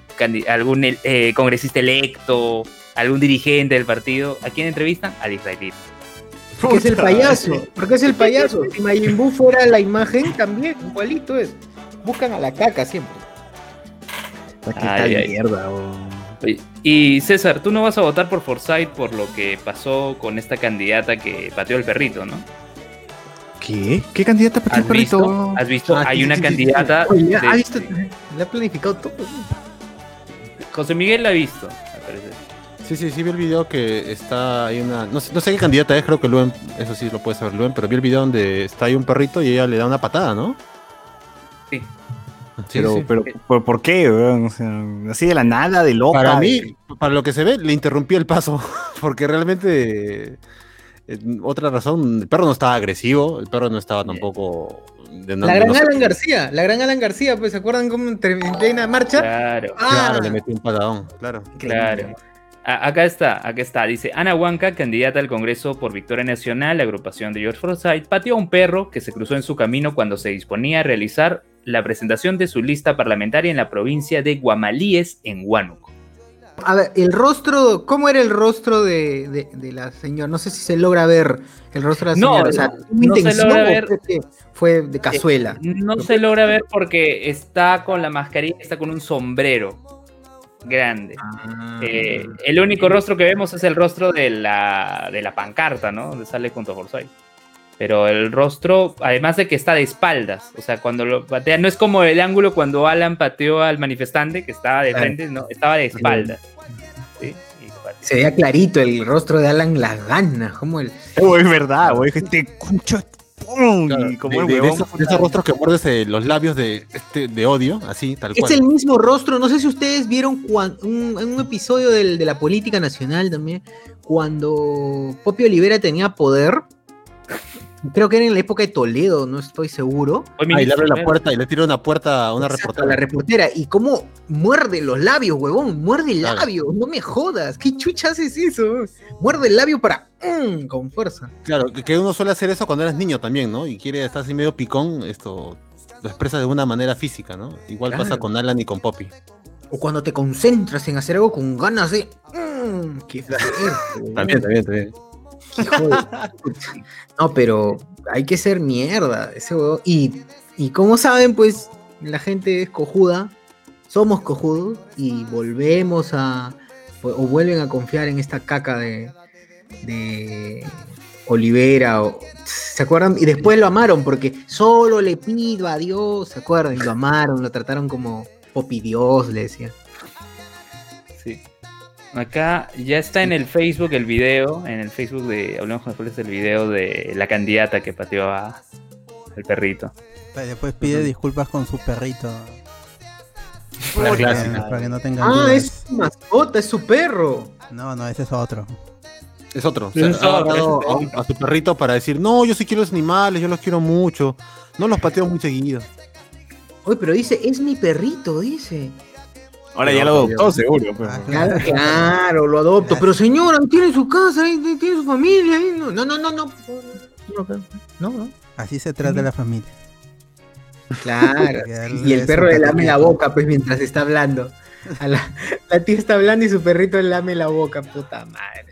Speaker 5: algún eh, congresista electo, algún dirigente del partido, ¿a quién entrevistan? Al israelí.
Speaker 1: Porque es el payaso. Porque es el payaso. Si Majin Buu fuera la imagen, también, igualito es. Buscan a la caca siempre.
Speaker 3: ¿Qué
Speaker 5: Ay,
Speaker 3: tal
Speaker 5: ay.
Speaker 3: mierda, weón?
Speaker 5: Oye, Y César, tú no vas a votar por Forsyth por lo que pasó con esta candidata que pateó el perrito, ¿no?
Speaker 3: ¿Qué? ¿Qué candidata para
Speaker 5: ¿Has visto? ¿Has visto?
Speaker 1: Ah,
Speaker 5: Hay
Speaker 1: sí,
Speaker 5: una
Speaker 1: sí, sí, sí, sí.
Speaker 5: candidata. De-
Speaker 1: ha visto, le ha planificado todo.
Speaker 5: José Miguel la ha visto, me parece.
Speaker 2: Sí, sí, sí vi el video que está hay una no sé, no sé qué candidata es, creo que Luen, eso sí lo puede saber Luen, pero vi el video donde está ahí un perrito y ella le da una patada, ¿no?
Speaker 5: Sí.
Speaker 2: Sí,
Speaker 3: Pero,
Speaker 2: sí.
Speaker 3: pero, ¿por, por qué, weón? O sea, así de la nada, de loca.
Speaker 2: para
Speaker 3: de-
Speaker 2: mí, para lo que se ve, le interrumpí el paso, porque realmente eh, otra razón, el perro no estaba agresivo, el perro no estaba tampoco de no-
Speaker 1: La gran
Speaker 2: no sé-
Speaker 1: Alan García, la gran Alan García, pues, ¿se acuerdan cómo en plena marcha?
Speaker 5: Claro,
Speaker 2: Claro,
Speaker 1: Ah,
Speaker 2: le metí un patadón, claro.
Speaker 5: claro. A- acá está, acá está. Dice Ana Huanca, candidata al Congreso por Victoria Nacional, la agrupación de George Forsyth, pateó a un perro que se cruzó en su camino cuando se disponía a realizar la presentación de su lista parlamentaria en la provincia de Guamalíes, en Huánuco.
Speaker 1: A ver, el rostro, ¿cómo era el rostro de, de- de la señora? No sé si se logra ver el rostro de la
Speaker 5: No,
Speaker 1: señora. o sea,
Speaker 5: no,
Speaker 1: ¿tuvo
Speaker 5: no se logra ver.
Speaker 1: fue de cazuela.
Speaker 5: No se logra ver porque está con la mascarilla, está con un sombrero grande.
Speaker 1: Ah.
Speaker 5: Eh, el único rostro que vemos es el rostro de la, de la pancarta, ¿no? Donde sale junto a Forsyth. Pero el rostro, además de que está de espaldas, o sea, cuando lo patea, no es como el ángulo cuando Alan pateó al manifestante, que estaba de frente, no, estaba de espaldas.
Speaker 1: Se veía clarito el rostro de Alan las ganas, como el.
Speaker 3: Oh, es verdad, güey. Este cucho. ¡pum!
Speaker 2: Claro,
Speaker 3: Y como
Speaker 2: de,
Speaker 3: el
Speaker 2: de- esos, de esos rostros que muerdes eh, los labios de, este, de odio, así, tal
Speaker 1: Es
Speaker 2: cual.
Speaker 1: el mismo rostro, no sé si ustedes vieron cuan- un, en un episodio del- de la política nacional también, cuando Poppy Olivera tenía poder, creo que era en la época de Toledo, no estoy seguro,
Speaker 2: Ah, y le abre la puerta y le tira una puerta a una
Speaker 1: Exacto,
Speaker 2: reportera.
Speaker 1: a la reportera, y cómo muerde los labios, huevón, muerde el
Speaker 2: Claro.
Speaker 1: labio, no me jodas, ¿qué chucha haces eso? Muerde el labio para, mm, con fuerza.
Speaker 2: Claro, que- uno suele hacer eso cuando eres niño también, ¿no? Y quiere estar así medio picón, esto lo expresa de una manera física, ¿no? Igual pasa con Alan y con Poppy.
Speaker 1: O cuando te concentras en hacer algo con ganas de, mm, qué.
Speaker 2: También, también, también.
Speaker 1: No, pero hay que ser mierda ese huevo. Y, y como saben, pues la gente es cojuda, somos cojudos y volvemos a, o o vuelven a confiar en esta caca de, de Olivera. O, ¿Se acuerdan? Y después lo amaron porque solo le pido a Dios, ¿se acuerdan? Lo amaron, lo trataron como Popi Dios, le decían.
Speaker 5: Acá ya está en el Facebook el video, en el Facebook de Hablamos con Spoilers, el video de la candidata que pateó a el perrito.
Speaker 4: Y Después pide disculpas con su perrito.
Speaker 2: La
Speaker 4: Para para que no tengan
Speaker 1: Ah,
Speaker 4: dudas.
Speaker 1: es su mascota, es su perro.
Speaker 4: No, no, ese es otro.
Speaker 2: Es otro. o sea, a, un- a su perrito para decir, no, yo sí quiero los animales, yo los quiero mucho. No los pateo muy seguido.
Speaker 1: Oye, pero dice, es mi perrito, dice.
Speaker 3: Ahora ya lo adoptó, seguro. pues.
Speaker 4: Ah,
Speaker 1: Claro, lo adopto. Pero señora, tiene su casa, tiene su familia. No, no, no, no. No, no.
Speaker 4: Así se trata la familia.
Speaker 1: Claro. Y el perro le lame la boca, pues, mientras está hablando. A la, la tía está hablando y su perrito le lame la boca, puta madre.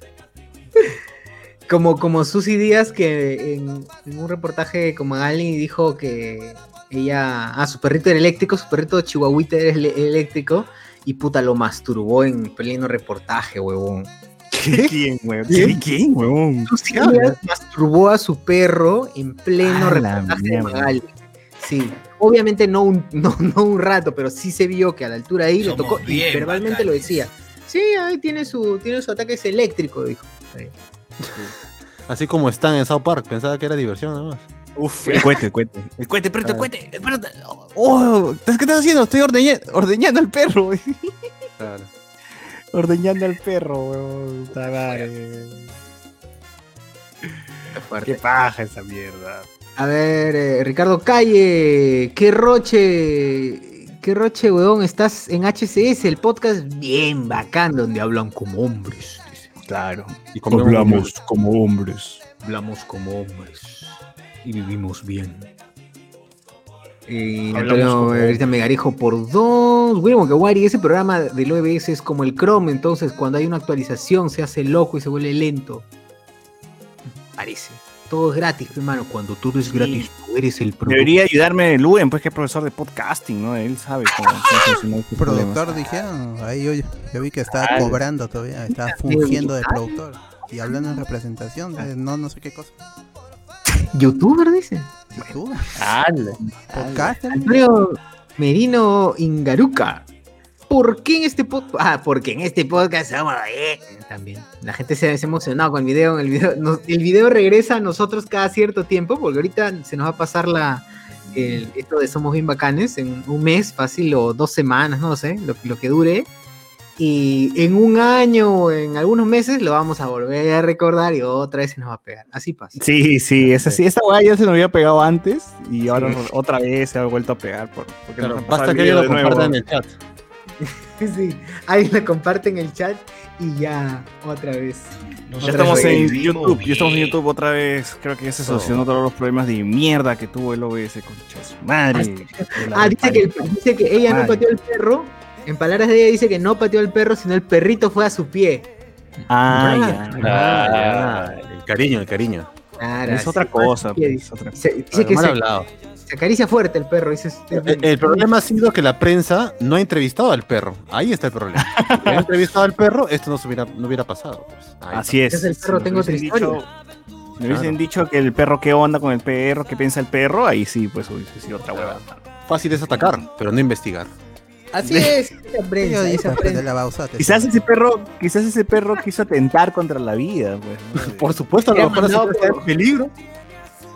Speaker 1: Como, como Susy Díaz, que en, en un reportaje como alguien dijo que ella, ah, su perrito era eléctrico, su perrito chihuahuita era eléctrico, y puta lo masturbó en pleno reportaje, huevón.
Speaker 3: ¿Quién, weón?
Speaker 1: ¿Quién?
Speaker 3: ¿Quién,
Speaker 1: Díaz masturbó a su perro en pleno
Speaker 3: Ah,
Speaker 1: reportaje de. Magali. Sí, obviamente no un, no, no un rato, pero sí se vio que a la altura de ahí le
Speaker 6: Somos
Speaker 1: tocó y verbalmente lo decía. Sí, ahí tiene su, tiene su ataque eléctrico, dijo. Sí.
Speaker 2: Así como están en South Park, pensaba que era diversión nada más.
Speaker 3: Uf, el cohete, el cohete. El cohete,
Speaker 2: Ah.
Speaker 3: el cohete, espérate. Oh, ¿qué estás haciendo? Estoy ordeña- ordeñando al perro.
Speaker 2: Claro.
Speaker 3: Ordeñando al perro, weón. Puta madre.
Speaker 1: Qué
Speaker 3: paja esa mierda.
Speaker 1: A ver, eh, Ricardo Calle, qué roche, qué roche, weón, estás en HCS, el podcast bien bacán, donde hablan como hombres.
Speaker 3: Claro.
Speaker 2: Y
Speaker 3: Hablamos como hombres.
Speaker 1: hablamos como hombres y vivimos bien. Eh, Antonio ahorita Megarijo por dos. William Kawari, ese programa del OBS es como el Chrome, entonces cuando hay una actualización se hace loco y se vuelve lento. Parece. Todo es gratis, hermano. Cuando todo es
Speaker 3: Sí.
Speaker 1: gratis, tú eres el producto.
Speaker 3: Debería ayudarme Luen, pues que es profesor de podcasting, ¿no? Él sabe cómo,
Speaker 4: Productor dijeron, ahí yo, yo vi que estaba
Speaker 5: Ah.
Speaker 4: cobrando todavía, estaba fungiendo de productor y hablando en representación de no no sé qué cosa.
Speaker 1: ¿Youtuber dice?
Speaker 4: YouTube,
Speaker 5: ¡Hala!
Speaker 4: podcaster.
Speaker 1: Antonio Merino Ingaruca. ¿Por qué en este podcast? Ah, porque en este podcast somos eh, también. La gente se ha emocionado con el video. El video, nos- el video regresa a nosotros cada cierto tiempo, porque ahorita se nos va a pasar la, el- esto de Somos Bien Bacanes en un mes, fácil, o dos semanas, no sé, lo, lo que dure. Y en un año o en algunos meses lo vamos a volver a recordar y otra vez se nos va a pegar. Así pasa.
Speaker 3: Sí, sí, esa sí, esta weá ya se nos había pegado antes y ahora otra vez se ha vuelto a pegar por, porque
Speaker 2: Claro, basta
Speaker 3: el
Speaker 2: que lo
Speaker 3: de nuevo.
Speaker 2: comparta en el chat.
Speaker 1: Sí, alguien la comparte en el chat y ya otra vez.
Speaker 3: Ya estamos en YouTube, ya estamos en. YouTube otra vez. Creo que ya se solucionó todos los problemas de mierda que tuvo el OBS, de su madre.
Speaker 1: Ah, dice que, el- dice que ella no pateó al perro. En palabras de ella dice que no pateó al perro, sino el perrito fue a su pie.
Speaker 3: Ah, ya.
Speaker 5: Ah,
Speaker 2: El cariño, el cariño.
Speaker 1: Claro,
Speaker 3: Es otra cosa,
Speaker 1: pie, dice.
Speaker 3: otra-
Speaker 1: Dice, dice que
Speaker 2: Mal
Speaker 1: se,
Speaker 2: hablado.
Speaker 1: se acaricia fuerte el perro. Dice,
Speaker 2: El, el problema ha sido que la prensa no ha entrevistado al perro. Ahí está el problema. Si hubiera entrevistado al perro, esto no, se hubiera, no hubiera pasado. pues.
Speaker 3: Así es.
Speaker 1: Entonces el perro
Speaker 3: Si
Speaker 1: tengo
Speaker 3: me
Speaker 1: otra
Speaker 3: hubiesen
Speaker 1: historia.
Speaker 3: me hubiesen dicho que el perro, ¿qué onda con el perro? ¿Qué piensa el perro? Ahí sí, pues hubiese sido otra hueva.
Speaker 2: está. Fácil es atacar, pero no investigar.
Speaker 1: Así es, esa prensa, esa
Speaker 4: pues, de
Speaker 1: prensa.
Speaker 4: la Bausate.
Speaker 3: Quizás ese perro, quizás ese perro quiso atentar contra la vida, pues.
Speaker 2: Por supuesto, a lo mejor así está
Speaker 1: por-
Speaker 2: en peligro.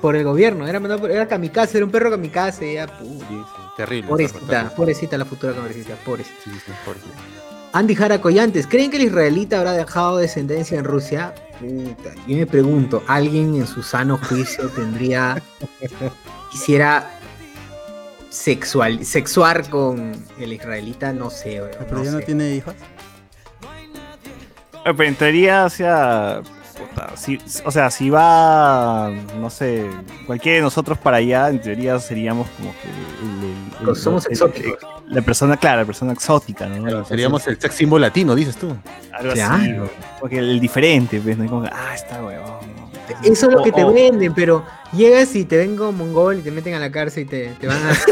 Speaker 1: Por el gobierno, era, mandado por- era kamikaze, era un perro kamikaze. Ya, pu-
Speaker 2: Sí, sí, terrible.
Speaker 1: pobrecita, pobrecita la futura congresista, pobrecita.
Speaker 2: Sí, pobrecita.
Speaker 1: Andy Jara Collantes, ¿creen que el israelita habrá dejado descendencia en Rusia? Puta, yo me pregunto, ¿alguien en su sano juicio tendría, quisiera sexual, sexuar con el israelita? No sé, weón,
Speaker 4: Pero
Speaker 1: no
Speaker 4: ya no tiene hijos.
Speaker 3: Eh, Pero en teoría, o sea, puta, si, o sea, si va, no sé, cualquiera de nosotros para allá, en teoría seríamos como que el- el- el-
Speaker 1: Pues somos
Speaker 3: el-
Speaker 1: exóticos.
Speaker 3: la persona, claro, la persona exótica, ¿no?
Speaker 2: Claro, seríamos el sex symbol latino, dices tú.
Speaker 3: algo así, porque el diferente, pues, ¿no? Como que, ah, está huevón.
Speaker 1: Eso es lo que te venden, pero llegas y te ven como mongol y te meten a la cárcel y te, te van a...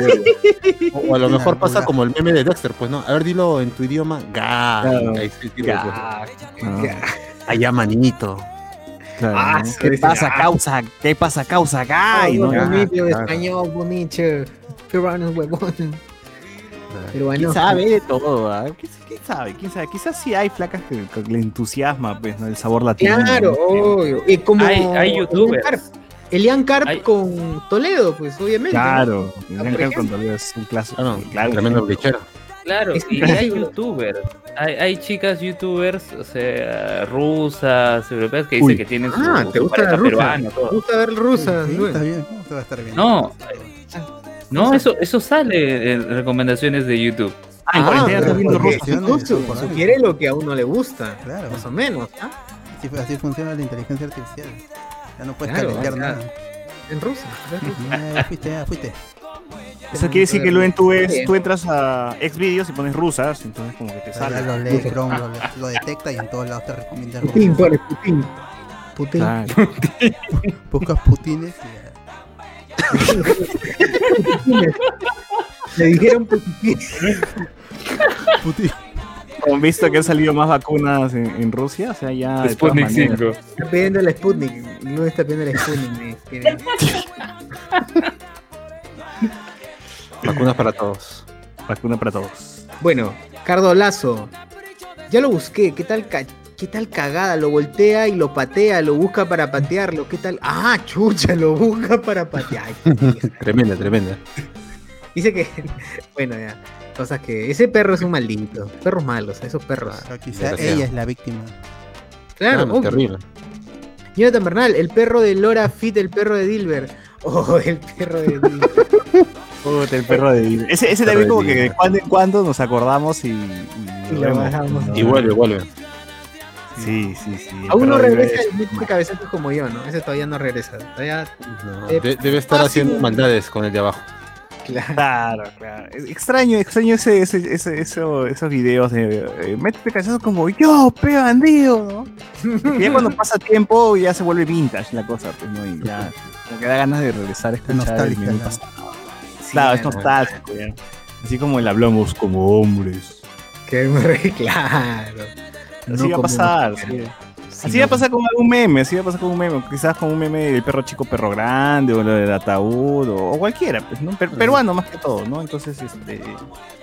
Speaker 2: O, o a lo mejor pasa como el meme de Dexter, pues no. A ver, dilo en tu idioma. Ga.
Speaker 3: No.
Speaker 2: Allá, manito.
Speaker 3: Claro,
Speaker 1: Ah,
Speaker 3: ¿Qué pasa,
Speaker 1: ah.
Speaker 3: causa? ¿Qué pasa, causa? Ay,
Speaker 1: Ay,
Speaker 3: ¿no?
Speaker 1: bonito, español, bonito, peruano, huevón. Pero bueno,
Speaker 3: ¿Quién sabe de todo? ah? ¿Quién, quién sabe? ¿Quién sabe? Quizás sí hay flacas que, que le entusiasma pues, ¿no? el sabor latino.
Speaker 1: Claro,
Speaker 3: ¿no?
Speaker 1: obvio. Y como
Speaker 5: Hay- hay
Speaker 1: Elian
Speaker 5: youtubers.
Speaker 1: Carp. Elian Carp
Speaker 5: Hay-
Speaker 1: con Toledo, pues obviamente. ¿no?
Speaker 3: Claro, el
Speaker 1: por
Speaker 3: Ángel
Speaker 1: ejemplo.
Speaker 3: con Toledo es un clásico.
Speaker 2: Claro,
Speaker 3: claro.
Speaker 2: tremendo blichero.
Speaker 5: Claro, y hay youtubers. Hay, hay chicas youtubers, o sea, rusas, europeas, que dicen
Speaker 3: Uy.
Speaker 5: que tienen su,
Speaker 1: Ah,
Speaker 5: su
Speaker 1: ¿te gusta la rusa?
Speaker 5: peruana, todo.
Speaker 1: gusta ver rusa.
Speaker 4: Sí, está bien. ¿Cómo se va a estar bien?
Speaker 5: No, no, eso, eso sale en recomendaciones de YouTube.
Speaker 3: Ah, en cuarentena estás viendo
Speaker 4: Correcto.
Speaker 1: Sugiere lo que a uno le gusta,
Speaker 4: Claro.
Speaker 1: más o menos. ¿ah?
Speaker 4: Así, así funciona la inteligencia artificial. Ya no puedes
Speaker 1: Claro,
Speaker 4: calentar nada.
Speaker 1: En.
Speaker 4: Ah, Ya fuiste, ya fuiste.
Speaker 3: Eso quiere decir que luego tú, ves,
Speaker 1: Sí.
Speaker 3: tú entras a Xvideos y pones rusas, entonces como que te sale.
Speaker 4: lo lee Chrome, lo, lo detecta y en todos lados te recomienda.
Speaker 1: Putin, Putin. Putin.
Speaker 4: Buscas putines y ya.
Speaker 1: Le dijeron Putin.
Speaker 4: Putin.
Speaker 3: ¿Han visto que han salido más vacunas en, en Rusia? O sea, ya.
Speaker 5: Sputnik
Speaker 3: maneras.
Speaker 5: 5.
Speaker 1: Está pidiendo el Sputnik. No está pidiendo el Sputnik.
Speaker 2: Vacunas para todos.
Speaker 3: Vacuna para todos.
Speaker 1: Bueno, Cardo Lazo. Ya lo busqué. ¿Qué tal, ca- ¿Qué tal cagada? Lo voltea y lo patea. Lo busca para patearlo. ¿Qué tal? Ah, chucha, lo busca para patear.
Speaker 2: Tremenda, tremenda.
Speaker 1: Dice que. Bueno, ya. Cosas que. Ese perro es un maldito. Perros malos, esos perros.
Speaker 4: Quizá
Speaker 2: Desgraciado.
Speaker 4: ella es la víctima.
Speaker 1: Claro,
Speaker 2: Claro, terrible.
Speaker 1: Jonathan Bernal, el perro de Laura Fit, el perro de Dilbert. Oh, el perro de Dilbert.
Speaker 3: Puta, el perro de Disney. Ese, ese
Speaker 2: Perro
Speaker 3: también
Speaker 2: de
Speaker 3: como que de cuando en cuando nos acordamos y, y
Speaker 1: Y
Speaker 3: lo
Speaker 1: bajamos.
Speaker 2: Y vuelve, vuelve.
Speaker 3: Sí, sí, sí.
Speaker 1: Aún no regresa el
Speaker 3: es
Speaker 1: Mitch cabezazos como yo, ¿no? Ese todavía no regresa. Todavía,
Speaker 2: No,
Speaker 1: Eh,
Speaker 2: de- debe estar
Speaker 1: fácil.
Speaker 2: haciendo maldades con el de abajo.
Speaker 1: claro.
Speaker 3: Claro, claro. Es Extraño, extraño ese, ese, ese- eso- esos videos de eh, métete cachazo como yo, pe bandido, ¿no? Ya cuando pasa tiempo ya se vuelve vintage la cosa, pues no, y ya como que da ganas de regresar a pasado. Claro, es
Speaker 1: no,
Speaker 3: nostálgico, ya. Así como el hablamos como hombres.
Speaker 1: Que claro.
Speaker 3: Así
Speaker 1: No
Speaker 3: va a pasar, sí. Así va a pasar con algún meme, así va a pasar con un meme, quizás con un meme del perro chico, perro grande, o lo del ataúd, o, o cualquiera, pues, ¿no? Per- peruano más que todo, ¿no? Entonces, este,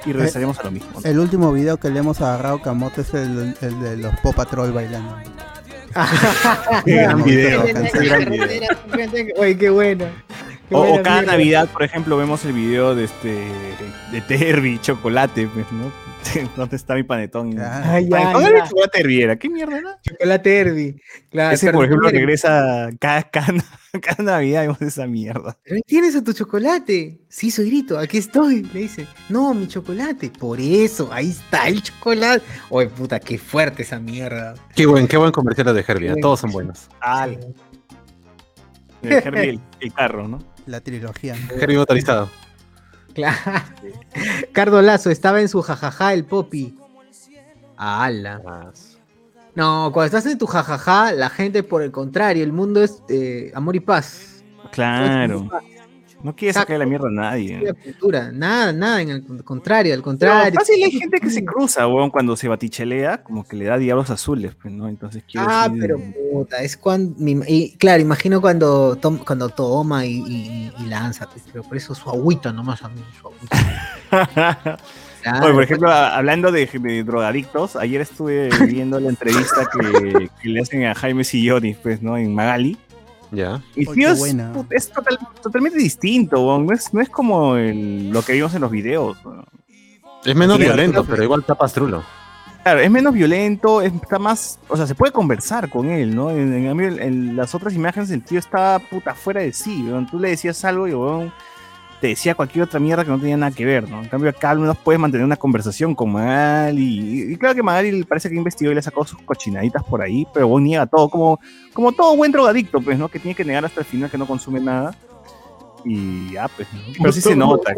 Speaker 3: y regresaremos a lo mismo. ¿no?
Speaker 4: El último video que le hemos agarrado Camote es el, el de los Pop Patrol bailando.
Speaker 3: Qué gran video,
Speaker 4: Qué
Speaker 3: qué gran video.
Speaker 1: Oye, qué bueno. Qué
Speaker 3: O, cada
Speaker 1: mierda.
Speaker 3: Navidad, por ejemplo, vemos el video de este de Terry, chocolate, pues, ¿no? ¿Dónde está mi panetón?
Speaker 4: Ah,
Speaker 1: Ay, ya,
Speaker 3: Panetón
Speaker 1: ya.
Speaker 3: era chocolate herviera, ¿qué mierda era?
Speaker 1: Chocolate Herbie. Claro,
Speaker 3: Ese, por ejemplo, regresa cada, cada, cada Navidad vemos esa mierda.
Speaker 1: ¿Pero tienes a tu chocolate? Sí, soy grito, aquí estoy. Le dice, no, mi chocolate. Por eso, ahí está el chocolate. Oye, puta, qué fuerte esa mierda.
Speaker 2: Qué buen, qué buen comercial de Herbie. ¿eh? Todos son buenos.
Speaker 3: Ah, el, Herbie, el, el carro, ¿no?
Speaker 4: La trilogía. ¿no?
Speaker 2: Herbie motorizado.
Speaker 1: Claro. Cardo Lazo estaba en su jajaja el Poppy. ¡Hala! No, cuando estás en tu jajaja, la gente, por el contrario, el mundo es eh, amor y paz.
Speaker 3: Claro. No quiere
Speaker 1: Exacto.
Speaker 3: sacar la mierda a
Speaker 1: La
Speaker 3: nadie.
Speaker 1: cultura, nada, nada, en el contrario, al contrario.
Speaker 3: fácil hay gente que se cruza, weón, cuando se batichelea, como que le da diablos azules, pues, ¿no? Entonces quiere
Speaker 1: Ah,
Speaker 3: decir-
Speaker 1: pero puta, es cuando. y, claro, imagino cuando, tom- cuando toma y, y- y lanza, pues, pero por eso su agüita nomás a mí, su agüita. Claro,
Speaker 3: Oye, por ejemplo, hablando de, de drogadictos, ayer estuve viendo la entrevista que, que le hacen a Jaime Silloni, pues, ¿no? En Magali.
Speaker 2: Ya.
Speaker 3: Y es,
Speaker 4: buena.
Speaker 3: es total- totalmente distinto, weón. no es, no es como el- lo que vimos en los videos. weón.
Speaker 2: Es menos
Speaker 3: Sí,
Speaker 2: violento, pero igual está pastrulo.
Speaker 3: Claro, es menos violento, es- está más, o sea, se puede conversar con él, ¿no? En, las otras imágenes el tío estaba puta fuera de sí, weón. Tú le decías algo y weón, te decía cualquier otra mierda que no tenía nada que ver, ¿no? En cambio acá al menos puedes mantener una conversación con Magali. Y, y claro que Magali parece que investigó y le sacó sus cochinaditas por ahí, pero weón niega todo, como, como todo buen drogadicto, pues, ¿no? Que tiene que negar hasta el final que no consume nada. Y ya, pues, ¿no? Pero sí se nota.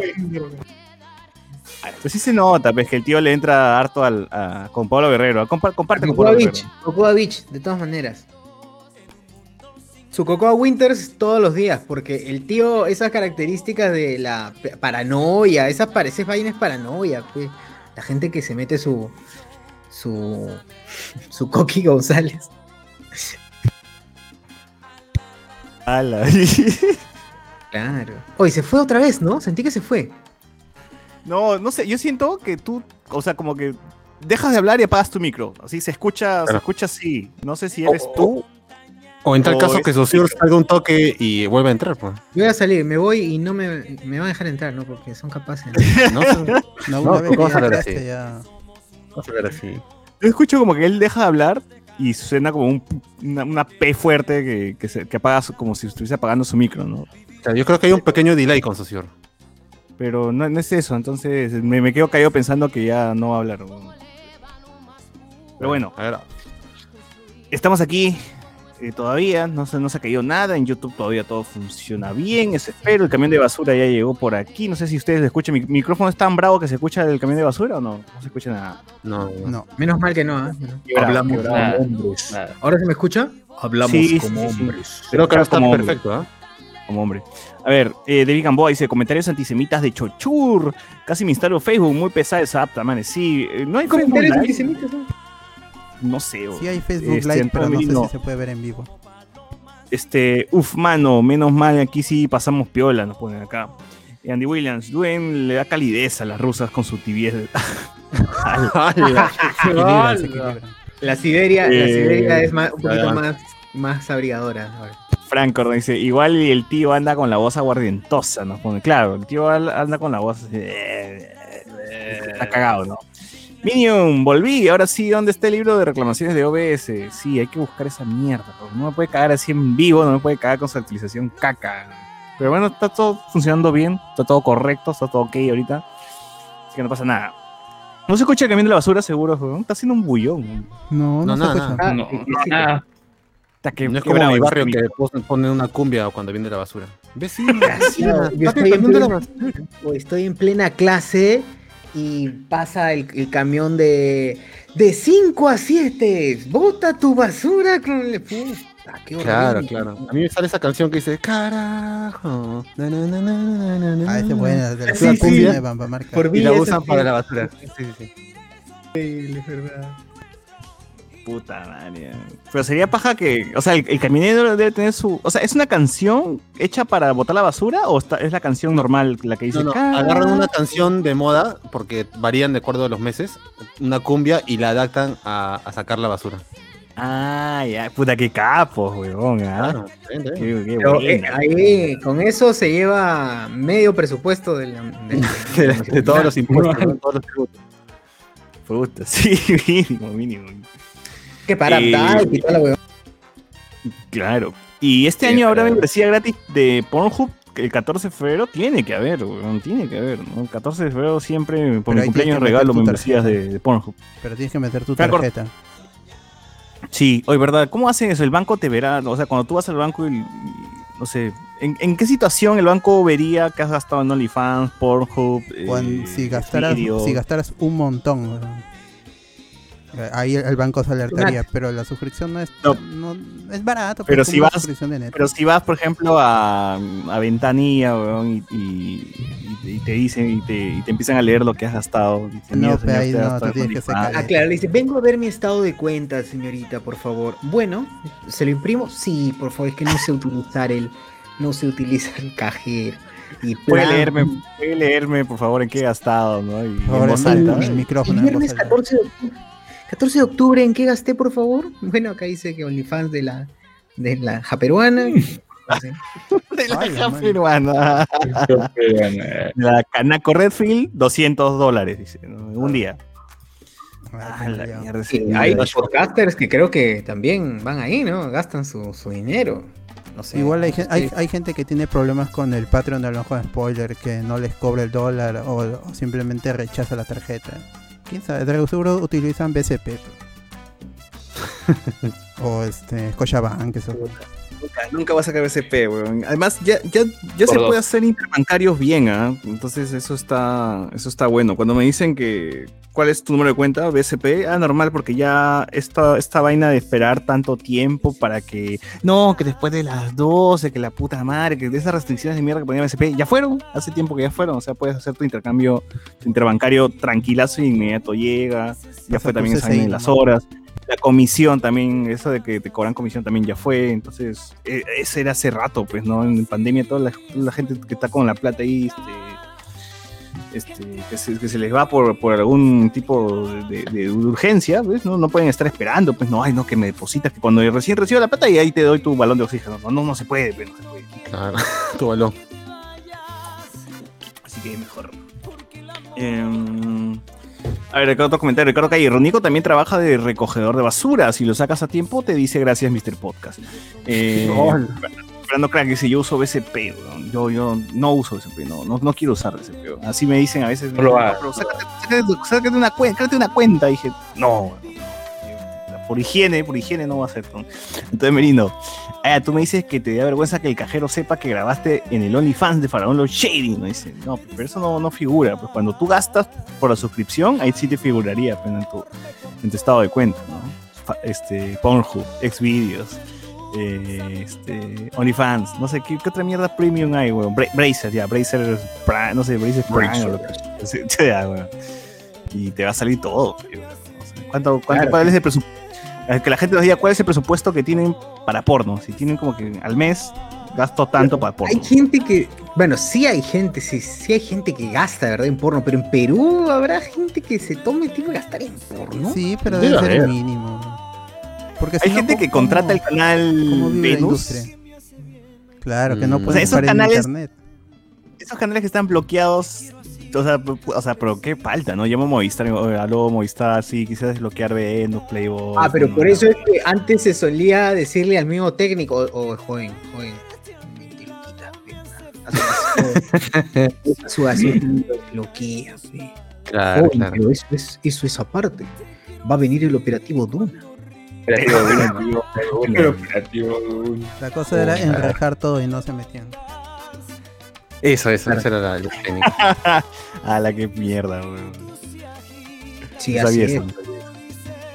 Speaker 3: Pues sí se nota, pues que el tío le entra harto al, a- con Pablo Guerrero. Compa- comparte con Pablo
Speaker 1: Beach,
Speaker 3: Guerrero.
Speaker 1: Cocoa Beach, de todas maneras. Su Cocoa Winters todos los días, porque el tío, esas características de la paranoia, esas pareces vainas paranoia, pues. La gente que se mete su. su. su Coqui González.
Speaker 3: Ala.
Speaker 1: Claro. Hoy se fue otra vez, ¿no? Sentí que se fue.
Speaker 3: no, no sé, yo siento que tú, o sea, como que dejas de hablar y apagas tu micro. Así se escucha, se escucha así. No sé si eres
Speaker 2: O-
Speaker 3: tú.
Speaker 2: O en tal
Speaker 3: O
Speaker 2: caso
Speaker 3: es-
Speaker 2: que Saussure salga un toque y vuelva a entrar, pues.
Speaker 1: Yo voy a salir, me voy y no me, me van a dejar entrar, ¿no? Porque son capaces. ¿no?
Speaker 2: No,
Speaker 4: No,
Speaker 2: No,
Speaker 4: vez
Speaker 2: vamos
Speaker 4: ya
Speaker 2: a hablar así.
Speaker 4: ya.
Speaker 2: Vamos a ver así.
Speaker 3: Yo escucho como que él deja de hablar y suena como un- una, una P fuerte que, que, se, que apaga su- como si estuviese apagando su micro, ¿no?
Speaker 2: O sea, yo creo que hay un pequeño delay con Saussure.
Speaker 3: Pero no, no es eso, entonces me, me quedo caído pensando que ya no va a hablar. Pero bueno,
Speaker 2: A ver,
Speaker 3: Estamos aquí eh, todavía, no se, no se ha caído nada, en YouTube todavía todo funciona bien, eso espero, el camión de basura ya llegó por aquí, no sé si ustedes escuchan, mi micrófono es tan bravo que se escucha el camión de basura o no, no se escucha nada.
Speaker 2: no, no.
Speaker 4: No.
Speaker 1: Menos mal que no, ¿ah?
Speaker 3: Bravo,
Speaker 2: Hablamos.
Speaker 5: Nada,
Speaker 2: hombres.
Speaker 5: nada.
Speaker 1: ¿Ahora se me escucha?
Speaker 2: Hablamos
Speaker 3: Sí,
Speaker 2: como
Speaker 3: sí,
Speaker 2: hombres. Creo que ahora está
Speaker 3: como hombre,
Speaker 2: perfecto, ¿ah?
Speaker 3: como hombre. A ver, eh, David Gamboa dice, comentarios antisemitas de Chochur, casi me instalo Facebook, muy pesada esa app, man. Sí, eh, no hay
Speaker 1: Comentarios
Speaker 3: Live,
Speaker 1: antisemitas, ¿no?
Speaker 3: No sé. o-
Speaker 4: Sí hay Facebook
Speaker 3: Este,
Speaker 4: Live, pero no sé si se puede ver en vivo.
Speaker 3: Este, uf, mano, menos mal, aquí sí pasamos piola, nos ponen acá. Y Andy Williams, Duen le da calidez a las rusas con su tibieza.
Speaker 1: La Siberia, la
Speaker 3: Eh,
Speaker 1: Siberia es más, un poquito más, más abrigadora. ahora.
Speaker 3: Franco dice, igual y el tío anda con la voz aguardientosa, nos pone. Claro, el tío anda con la voz así, eh, eh, Está cagado, ¿no? Minion, volví, ahora sí, ¿dónde está el libro de reclamaciones de OBS? Sí, hay que buscar esa mierda, bro. no me puede cagar así en vivo, no me puede cagar con su actualización caca. Pero bueno, está todo funcionando bien, está todo correcto, está todo ok ahorita, así que no pasa nada. No se escucha el camión de la basura, seguro, weón. Está haciendo un bullón.
Speaker 4: No, no,
Speaker 2: No,
Speaker 4: se
Speaker 2: nada,
Speaker 4: escucha.
Speaker 1: Ah,
Speaker 5: No, nada.
Speaker 3: Que-
Speaker 2: No es como
Speaker 3: bravo
Speaker 2: mi barrio que ponen una cumbia cuando viene la basura. Vecina,
Speaker 1: Yo estoy en-
Speaker 2: basura.
Speaker 1: O estoy en plena clase y pasa el, el camión de de 5 a 7. Bota tu basura con el puta, qué
Speaker 2: Claro,
Speaker 1: horrible.
Speaker 2: claro. A mí me sale esa canción que dice Carajo. na, na, na, na, na, na, na,
Speaker 4: Ah, esa es
Speaker 2: na".
Speaker 4: buena, de la
Speaker 1: Sí, sí.
Speaker 4: cumbia de Bamba Marca.
Speaker 1: Por
Speaker 2: Y la usan para la basura. Sí, sí, sí.
Speaker 1: increíble, es verdad.
Speaker 3: Puta madre. Pero sería paja que. O sea, el, el camionero debe tener su. O sea, ¿es una canción hecha para botar la basura o está- es la canción normal la que dice.
Speaker 2: No, no, agarran una canción de moda porque varían de acuerdo a los meses, una cumbia y la adaptan a, a sacar la basura.
Speaker 3: Ah, ya. Puta, qué capos, weón. ¿ah?
Speaker 2: Claro, bien, bien.
Speaker 3: Qué, qué
Speaker 1: Pero eh, ahí, con eso se lleva medio presupuesto de, la- de-
Speaker 2: De, de todos los impuestos, ¿no? todos los tributos.
Speaker 3: Puta, sí, mínimo, mínimo.
Speaker 1: Que para
Speaker 3: Eh,
Speaker 1: y la.
Speaker 3: Claro. Y este
Speaker 5: Sí,
Speaker 3: año habrá
Speaker 5: claro.
Speaker 3: membresía gratis de Pornhub. El 14 de febrero tiene que haber, weón, tiene que haber, ¿no? El 14 de febrero siempre, por
Speaker 4: Pero
Speaker 3: mi cumpleaños, regalo membresías de, de Pornhub.
Speaker 4: Pero tienes que meter tu tarjeta.
Speaker 3: Sí, oye, ¿verdad? ¿Cómo hacen eso? El banco te verá, o sea, cuando tú vas al banco y, y, no sé, ¿en, en qué situación el banco vería que has gastado en OnlyFans, Pornhub? Eh,
Speaker 4: si, gastaras, si gastaras un montón, weón. Eh, ahí el, banco se alertaría, pero la suscripción no es,
Speaker 3: No.
Speaker 4: no, es barato.
Speaker 3: Pero si vas-. Pero si vas, por ejemplo, a, a Ventanilla weón, y, y- y- te dicen y te, y te empiezan a leer lo que has gastado. dicen,
Speaker 4: No,
Speaker 3: "Mira,
Speaker 4: pe,
Speaker 3: señor,
Speaker 4: ahí no, tú tienes
Speaker 3: en
Speaker 4: que
Speaker 3: OnlyFans".
Speaker 4: sacar.
Speaker 1: Ah, claro, le dice, vengo a ver mi estado de cuenta, señorita, por favor. Bueno, ¿se lo imprimo? Sí, por favor, es que no sé utilizar el, no sé utilizar el cajero. Y
Speaker 3: Puede leerme, puede leerme, por favor, en qué he gastado, ¿no? Y
Speaker 4: Por favor,
Speaker 3: en voz
Speaker 4: en
Speaker 3: alta.
Speaker 4: el- el micrófono.
Speaker 1: El
Speaker 4: en voz
Speaker 1: viernes
Speaker 4: alta.
Speaker 1: 14 de octubre. 14 de octubre, ¿en qué gasté, por favor? Bueno, acá dice que OnlyFans de la, de la japeruana. sé.
Speaker 3: De la
Speaker 4: Ay,
Speaker 3: caja
Speaker 4: man.
Speaker 3: peruana. La Canaco Redfield, 200 dólares, dice, un día.
Speaker 4: Ah,
Speaker 3: Ah, la mierda,
Speaker 1: Sí, hay
Speaker 3: día.
Speaker 1: podcasters que creo que también van ahí, ¿no? Gastan su, su dinero. No sé.
Speaker 4: Igual hay, hay, hay gente que tiene problemas con el Patreon de con Spoiler, que no les cobra el dólar o, o simplemente rechaza la tarjeta. ¿Quién sabe? Seguro utilizan BCP. o este, Scotiabank, eso.
Speaker 3: Nunca, nunca va a sacar BCP, weón. Además, ya, ya, ya se
Speaker 5: dos.
Speaker 3: puede hacer interbancarios bien, ¿ah? Entonces, eso está, eso está bueno. Cuando me dicen que cuál es tu número de cuenta, BCP, ah, normal, porque ya esta, esta vaina de esperar tanto tiempo para que. No, que después de las 12, que la puta madre, que de esas restricciones de mierda que ponía BCP, ya fueron, hace tiempo que ya fueron. O sea, puedes hacer tu intercambio, tu interbancario tranquilazo y inmediato llega. Ya fue también esa de las horas. La comisión también, eso de que te cobran comisión también ya fue. Entonces, eh, ese era hace rato, pues, ¿no? En pandemia, toda la, toda la gente que está con la plata ahí, este, este, que, se, que se les va por, por algún tipo de, urgencia, pues, ¿no? No pueden estar esperando, pues, no, ay, no, que me depositas, que cuando recién recibo la plata y ahí te doy tu balón de oxígeno. No, no, no se puede, pues, no se puede.
Speaker 2: Claro, tu balón.
Speaker 3: Así que mejor. Em, a ver, acá otro comentario. Ricardo Calle. Ronico también trabaja de recogedor de basura. Si lo sacas a tiempo, te dice gracias, Mr. Podcast. Eh, Fernando Crack dice: Yo uso BCP. Yo, yo no uso BCP. No, no, no quiero usar BCP. Así me dicen a veces.
Speaker 5: No lo
Speaker 3: "No,
Speaker 5: hagas".
Speaker 3: pero sácate, sácate- sácate una cuenta. Créate una cuenta. Dije: No. no. Por higiene, por higiene no va a ser. ¿no? Entonces, Merino, ah, tú me dices que te da vergüenza que el cajero sepa que grabaste en el OnlyFans de Faraón Los Shady. ¿no? Dice, no, pero eso no, no figura. Pues cuando tú gastas por la suscripción, ahí sí te figuraría pues, en, tu, en tu estado de cuenta. ¿no? Este, Pornhub, Xvideos, eh, este, OnlyFans, no sé, ¿qué, qué otra mierda premium hay, weón? Bra- Bracer, ya, Bracer, Prime, no sé, Bracer Prime o lo que ya, weón. Y te va a salir todo. weón. O sea, ¿Cuánto, cuánto
Speaker 1: Claro.
Speaker 3: cuál es el presupuesto? Que la gente nos diga cuál es el presupuesto que tienen para porno. Si tienen como que al mes gasto tanto para porno.
Speaker 1: Hay gente que, bueno, sí hay gente, sí, sí hay gente que gasta, ¿verdad? En porno, pero en Perú habrá gente que se tome tiempo de gastar en porno.
Speaker 4: Sí, pero
Speaker 2: Debe
Speaker 4: ser el mínimo. Porque
Speaker 3: Hay gente
Speaker 4: ¿cómo-
Speaker 3: que contrata el canal Venus.
Speaker 4: industria? Claro, que no
Speaker 2: Mm.
Speaker 4: puede
Speaker 3: O sea, esos
Speaker 4: en
Speaker 3: canales-
Speaker 4: internet.
Speaker 3: Esos canales que están bloqueados. O sea, o sea, pero qué falta, ¿no? Llamo a Movistar, aló Movistar, sí, quizás desbloquear Venus, Playboy.
Speaker 1: Ah, pero
Speaker 3: ¿no?
Speaker 1: por eso es que antes se solía decirle al mismo técnico, o joven, joven, te lo quita, pe, a su- a su- a su- lo bloquea.
Speaker 2: Claro,
Speaker 1: Joven,
Speaker 2: claro.
Speaker 1: pero eso es, eso es aparte. Va a venir el operativo Duna.
Speaker 5: Operativo Duna.
Speaker 3: Bueno,
Speaker 5: El operativo Duna.
Speaker 4: La cosa era enrejar todo y no se metían.
Speaker 2: Eso, eso, esa era la, la técnica.
Speaker 3: A la que mierda, weón.
Speaker 1: Sí,
Speaker 3: No
Speaker 1: así
Speaker 3: sabía
Speaker 1: es.
Speaker 3: eso.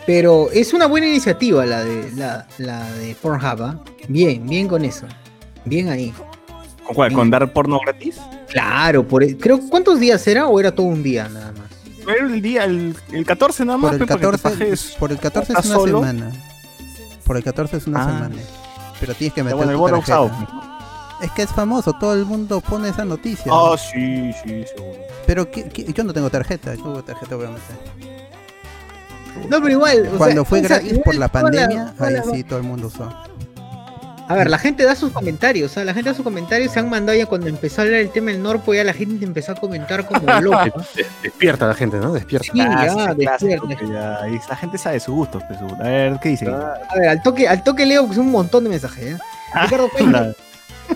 Speaker 1: Pero es una buena iniciativa la de la, la de Pornhub. ¿ah? Bien, bien con eso. Bien ahí.
Speaker 3: ¿Con cuál? ¿Con dar porno gratis?
Speaker 1: Claro, por e- creo ¿cuántos días era o era todo un día nada más?
Speaker 3: Era el día, el, el 14 nada más.
Speaker 4: Por el
Speaker 3: pe, para que te
Speaker 4: 14,
Speaker 3: pajes.
Speaker 4: por el 14 es una
Speaker 3: solo.
Speaker 4: semana. Por el 14 es una
Speaker 3: Ah.
Speaker 4: semana. Pero tienes que meter
Speaker 3: bueno, el
Speaker 4: tu tarjeta. Es que es famoso, todo el mundo pone esa noticia.
Speaker 3: Ah, sí, sí, seguro.
Speaker 4: Pero ¿qué- qué? yo no tengo tarjeta, yo tarjeta voy a meter.
Speaker 1: No, pero igual. o
Speaker 4: Cuando
Speaker 1: sea,
Speaker 4: fue gratis
Speaker 1: igual
Speaker 4: por la pandemia, ahí
Speaker 1: la-
Speaker 4: sí todo el mundo usó.
Speaker 1: A ver, la gente da sus comentarios, o sea, la gente da sus comentarios, se han mandado ya cuando empezó a hablar el tema del Norpo, ya la gente empezó a comentar como loca.
Speaker 2: Despierta la gente, ¿no? Despierta.
Speaker 1: Sí, ya, despierta.
Speaker 3: que ya, y la gente sabe sus gustos. pues, su- A ver, ¿qué dice?
Speaker 1: A ver, al toque, al toque leo pues, un montón de mensajes, ¿eh? Ricardo Peña,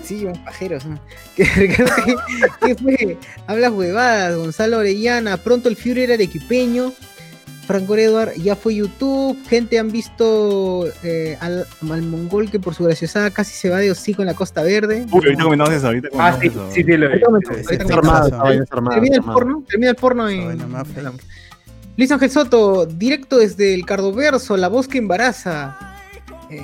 Speaker 1: sí, un Peña, ¿qué fue? Hablas huevadas, Gonzalo Orellana, pronto el Führer era arequipeño. Franco Edward ya fue YouTube, gente han visto eh, al, al mongol que por su graciosada casi se va de hocico en la Costa Verde.
Speaker 3: Uy, ahorita comentamos eso, ahorita
Speaker 5: Ah, sí,
Speaker 3: eso.
Speaker 5: sí, sí, lo vi.
Speaker 1: Termina el porno, termina el porno. Luis Ángel Soto, directo desde el Cardoverso, la voz que embaraza. Eh,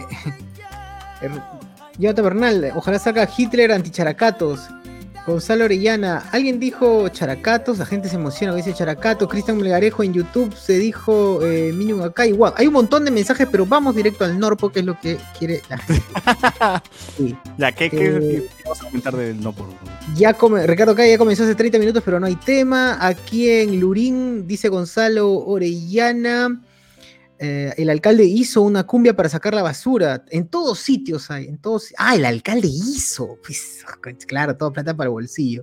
Speaker 1: Jonathan Bernal, ojalá salga Hitler anticharacatos. Gonzalo Orellana, alguien dijo characatos, la gente se emociona dice characatos. Cristian Melgarejo en YouTube se dijo eh, Minion acá igual. Hay un montón de mensajes, pero vamos directo al Norpo, que es lo que quiere la gente. Sí.
Speaker 3: ¿qué, qué,
Speaker 1: Eh,
Speaker 3: vamos a comentar del no por
Speaker 1: Ya come, Ricardo Calle ya comenzó hace 30 minutos, pero no hay tema. Aquí en Lurín, dice Gonzalo Orellana, eh, el alcalde hizo una cumbia para sacar la basura. En todos sitios hay, en todos. Ah, el alcalde hizo. Pues, claro, todo plata para el bolsillo.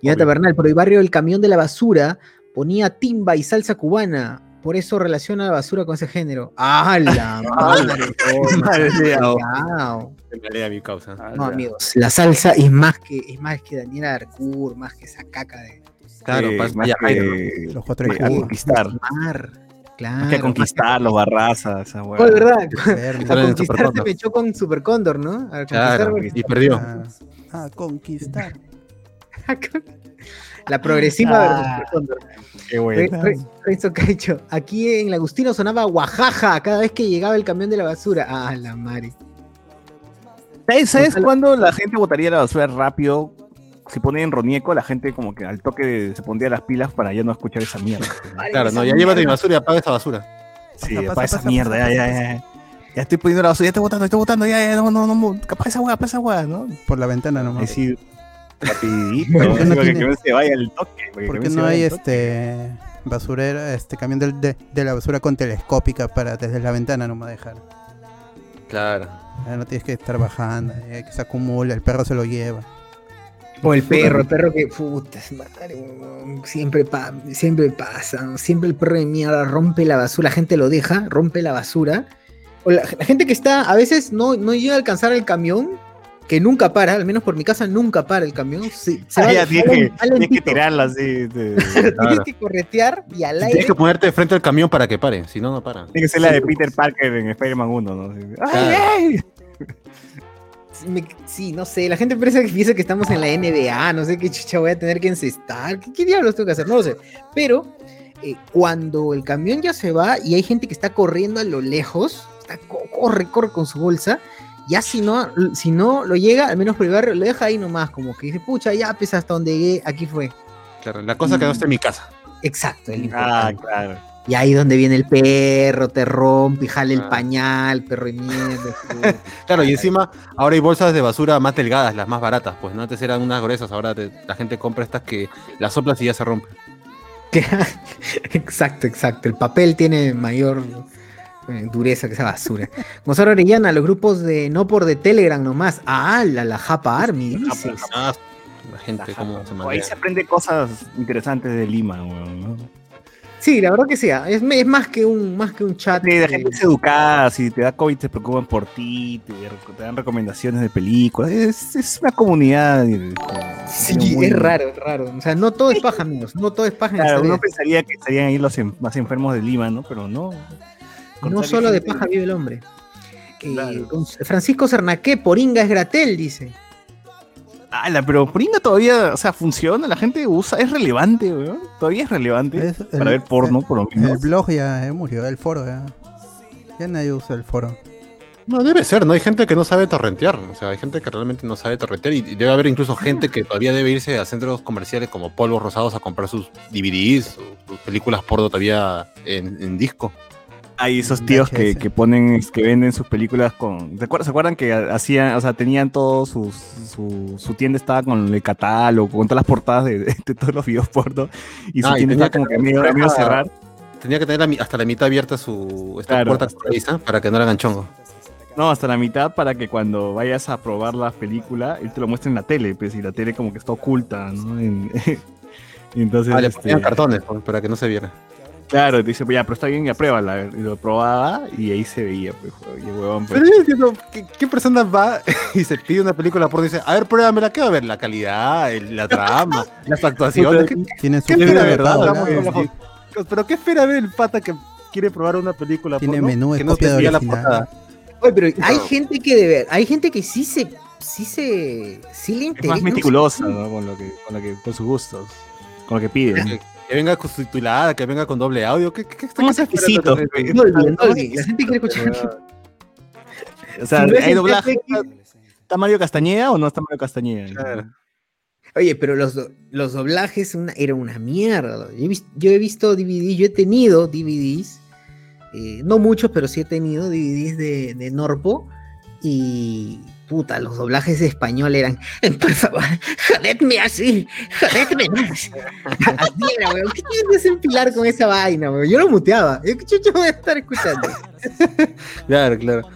Speaker 1: Y
Speaker 3: Obvio.
Speaker 1: Bernal, pero el barrio El Camión de la Basura ponía timba y salsa cubana. Por eso relaciona la basura con ese género. ¡Ah, la madre!
Speaker 2: Me mi causa.
Speaker 5: Ah,
Speaker 1: No, amigos, la salsa es más que, es más que Daniela Arcour, más que esa caca de
Speaker 2: Claro,
Speaker 3: Eh, más que-
Speaker 4: Los cuatro
Speaker 3: que a.
Speaker 1: Claro.
Speaker 3: Más que a conquistar los barrazas, esa
Speaker 1: Oh,
Speaker 3: hueá.
Speaker 1: verdad. A conquistar se
Speaker 2: Supercóndor.
Speaker 1: me echó con Super Cóndor, ¿no? A
Speaker 2: Claro,
Speaker 1: conquistar-
Speaker 2: y perdió.
Speaker 4: Ah, ah, conquistar.
Speaker 1: La progresiva
Speaker 3: Ah.
Speaker 1: versus Super Cóndor.
Speaker 3: Qué
Speaker 1: Re-
Speaker 3: bueno.
Speaker 1: Re- Renzo Caicho, aquí en el Agustino sonaba Guajaja cada vez que llegaba el camión de la basura. Ah, la madre.
Speaker 3: ¿Sabes, sabes cuándo la gente botaría la basura rápido? Si ponen en Ronieco, la gente como que al toque de- se pondría las pilas para ya no escuchar esa mierda.
Speaker 2: Claro, no, ya llévate mi basura y apaga esa basura.
Speaker 3: Sí,
Speaker 4: Pasa, pasa,
Speaker 3: esa
Speaker 4: pasa,
Speaker 3: mierda,
Speaker 4: pasa,
Speaker 3: ya, ya, ya. Ya estoy poniendo la basura, ya estoy botando, estoy botando, ya, ya, no, no, no, capaz esa hueá, pasa esa hueá, ¿no?
Speaker 4: Por la ventana nomás.
Speaker 3: Decir, rapidito,
Speaker 4: ¿Por qué
Speaker 3: ¿no? Para que se vaya el toque. para que
Speaker 4: ¿Por
Speaker 3: no
Speaker 4: hay este basurera, este camión del- de, de la basura con telescópica para desde la ventana nomás dejar?
Speaker 2: Claro.
Speaker 4: Ya no tienes que estar bajando, eh, que se acumula, el perro se lo lleva.
Speaker 1: O el perro, el perro que, puta madre, siempre, pa- siempre pasa, ¿no? siempre el perro de mierda rompe la basura, la gente lo deja, rompe la basura. O la, la gente que está, a veces no, no llega a alcanzar el camión, que nunca para, al menos por mi casa nunca para el camión. Se, se
Speaker 3: Ah,
Speaker 1: va-
Speaker 3: ya
Speaker 1: va
Speaker 3: tienes que, tienes tirarla así. de-
Speaker 1: Tienes
Speaker 2: Claro.
Speaker 1: que corretear y al aire.
Speaker 2: Tienes que ponerte de frente al camión para que pare, si no, no para.
Speaker 3: Tiene que ser la de Peter Parker en Spider-Man 1, ¿no? ¡Ay, ay!
Speaker 1: Me- sí, no sé, la gente piensa que, piensa que estamos en la NBA, no sé qué chucha voy a tener que encestar, qué, qué diablos tengo que hacer, no lo sé. Pero eh, cuando el camión ya se va y hay gente que está corriendo a lo lejos, está, co- corre, corre con su bolsa, ya si no, si no lo llega, al menos por el barrio, lo deja ahí nomás, como que dice, pucha, ya pesa hasta donde llegué, aquí fue.
Speaker 2: Claro, la cosa que no en mi casa.
Speaker 1: Exacto, el
Speaker 3: Ah, claro.
Speaker 1: Y ahí donde viene el perro, te rompe, y jale el
Speaker 2: Ah.
Speaker 1: pañal, perro de mierda.
Speaker 2: Claro, y encima ahora hay bolsas de basura más delgadas, las más baratas. Pues no antes eran unas gruesas, ahora te- la gente compra estas que las soplas y ya se rompen.
Speaker 1: exacto, exacto. El papel tiene mayor eh, dureza que esa basura. Gonzalo Orellana, los grupos de no por de Telegram nomás. Ah, la, la Japa Army, dices.
Speaker 2: Ah, la gente cómo se
Speaker 3: Ahí se aprende cosas interesantes de Lima, weón, ¿no?
Speaker 1: Sí, la verdad que sí. ah, Es, es más que un, más que un chat.
Speaker 3: Sí, de
Speaker 1: eh,
Speaker 3: gente es educada, si te da COVID te preocupan por ti, te, te dan recomendaciones de películas. Es, es una comunidad. este,
Speaker 1: Sí,
Speaker 3: muy-
Speaker 1: es raro, es raro. O sea, no todo es paja, amigos. No todo es paja en
Speaker 3: Claro, uno pensaría que estarían ahí los en- más enfermos de Lima, ¿no? Pero no.
Speaker 1: No solo de paja vive el hombre. Eh,
Speaker 3: Claro.
Speaker 1: con- Francisco Cernaqué, Poringa es Gratel, dice.
Speaker 3: Ala, pero Pringa todavía, o sea, funciona, la gente usa, es relevante, weón. Todavía es relevante
Speaker 4: Es el-
Speaker 3: para ver porno, por lo
Speaker 4: El
Speaker 3: menos.
Speaker 4: blog ya eh, murió, el foro ya. Ya nadie usa el foro.
Speaker 2: No, debe ser, ¿no? Hay gente que no sabe torrentear. O sea, hay gente que realmente no sabe torrentear. Y y debe haber incluso gente que todavía debe irse a centros comerciales como Polvos Rosados a comprar sus DVDs o sus películas porno todavía en, en disco.
Speaker 3: Hay esos tíos que, que ponen, que venden sus películas con. ¿Se acuerdan, ¿se acuerdan que hacían, o sea, tenían todos sus. Su, su tienda estaba con el catálogo, con todas las portadas de, de todos los videos porno. Y su
Speaker 2: Ah,
Speaker 3: tienda
Speaker 2: tenía
Speaker 3: estaba como
Speaker 2: que-
Speaker 3: que medio, medio cerrar.
Speaker 2: Tenía que tener hasta la mitad abierta su esta
Speaker 3: Claro,
Speaker 2: puerta
Speaker 3: hasta-
Speaker 2: para que no la hagan chongo.
Speaker 3: No, hasta la mitad para que cuando vayas a probar la película, él te lo muestre en la tele, pues, y la tele como que está oculta, ¿no? En- entonces,
Speaker 2: Ah, le
Speaker 3: este,
Speaker 2: cartones pues, para que no se viera.
Speaker 3: Claro, dice, ya, pero está bien, ya pruébala. Y lo probaba y ahí se veía, pues, y huevón, pues,
Speaker 2: Pero yo entiendo, ¿qué, qué persona va y se pide una película porno y dice, a ver, pruébamela, ¿qué va a ver? La calidad, el- la trama, las actuaciones. ¿Qué,
Speaker 4: Tiene su
Speaker 2: qué
Speaker 3: Es
Speaker 2: espera ver?
Speaker 3: pues, sí.
Speaker 2: Pero ¿qué espera ver el pata que quiere probar una película
Speaker 4: Tiene
Speaker 2: porno
Speaker 4: menú de
Speaker 2: que no
Speaker 4: copia de
Speaker 2: la portada?
Speaker 1: Oye, pero hay gente que de ver, hay gente que sí se, sí se, sí le
Speaker 3: es
Speaker 1: interesa.
Speaker 3: más
Speaker 1: no sé,
Speaker 3: meticulosa, ¿no? Con lo que, con lo que, con sus gustos, con lo que pide.
Speaker 2: Que, venga con subtitulada, que venga con doble audio. ¿Qué, qué, qué, espera
Speaker 3: exquisito.
Speaker 1: No olviden, no
Speaker 2: de-
Speaker 1: olviden, La gente quiere escuchar.
Speaker 3: O sea,
Speaker 1: Si no es
Speaker 3: ¿hay
Speaker 1: el
Speaker 3: doblaje? ¿Está Mario Castañeda o no está Mario Castañeda?
Speaker 2: Claro.
Speaker 1: Oye, pero los, los doblajes una, era una mierda. Yo he, vis- yo he visto DVDs, yo he tenido DVDs, eh, no muchos, pero sí he tenido DVDs de, de Norpo. Y puta, los doblajes de español eran, por favor, jodedme así, jodedme más. Así era, weón. ¿Qué tienes que empilar con esa vaina, weón? Yo lo muteaba. Yo, ¿Qué chucho voy a estar escuchando?
Speaker 2: Claro, claro.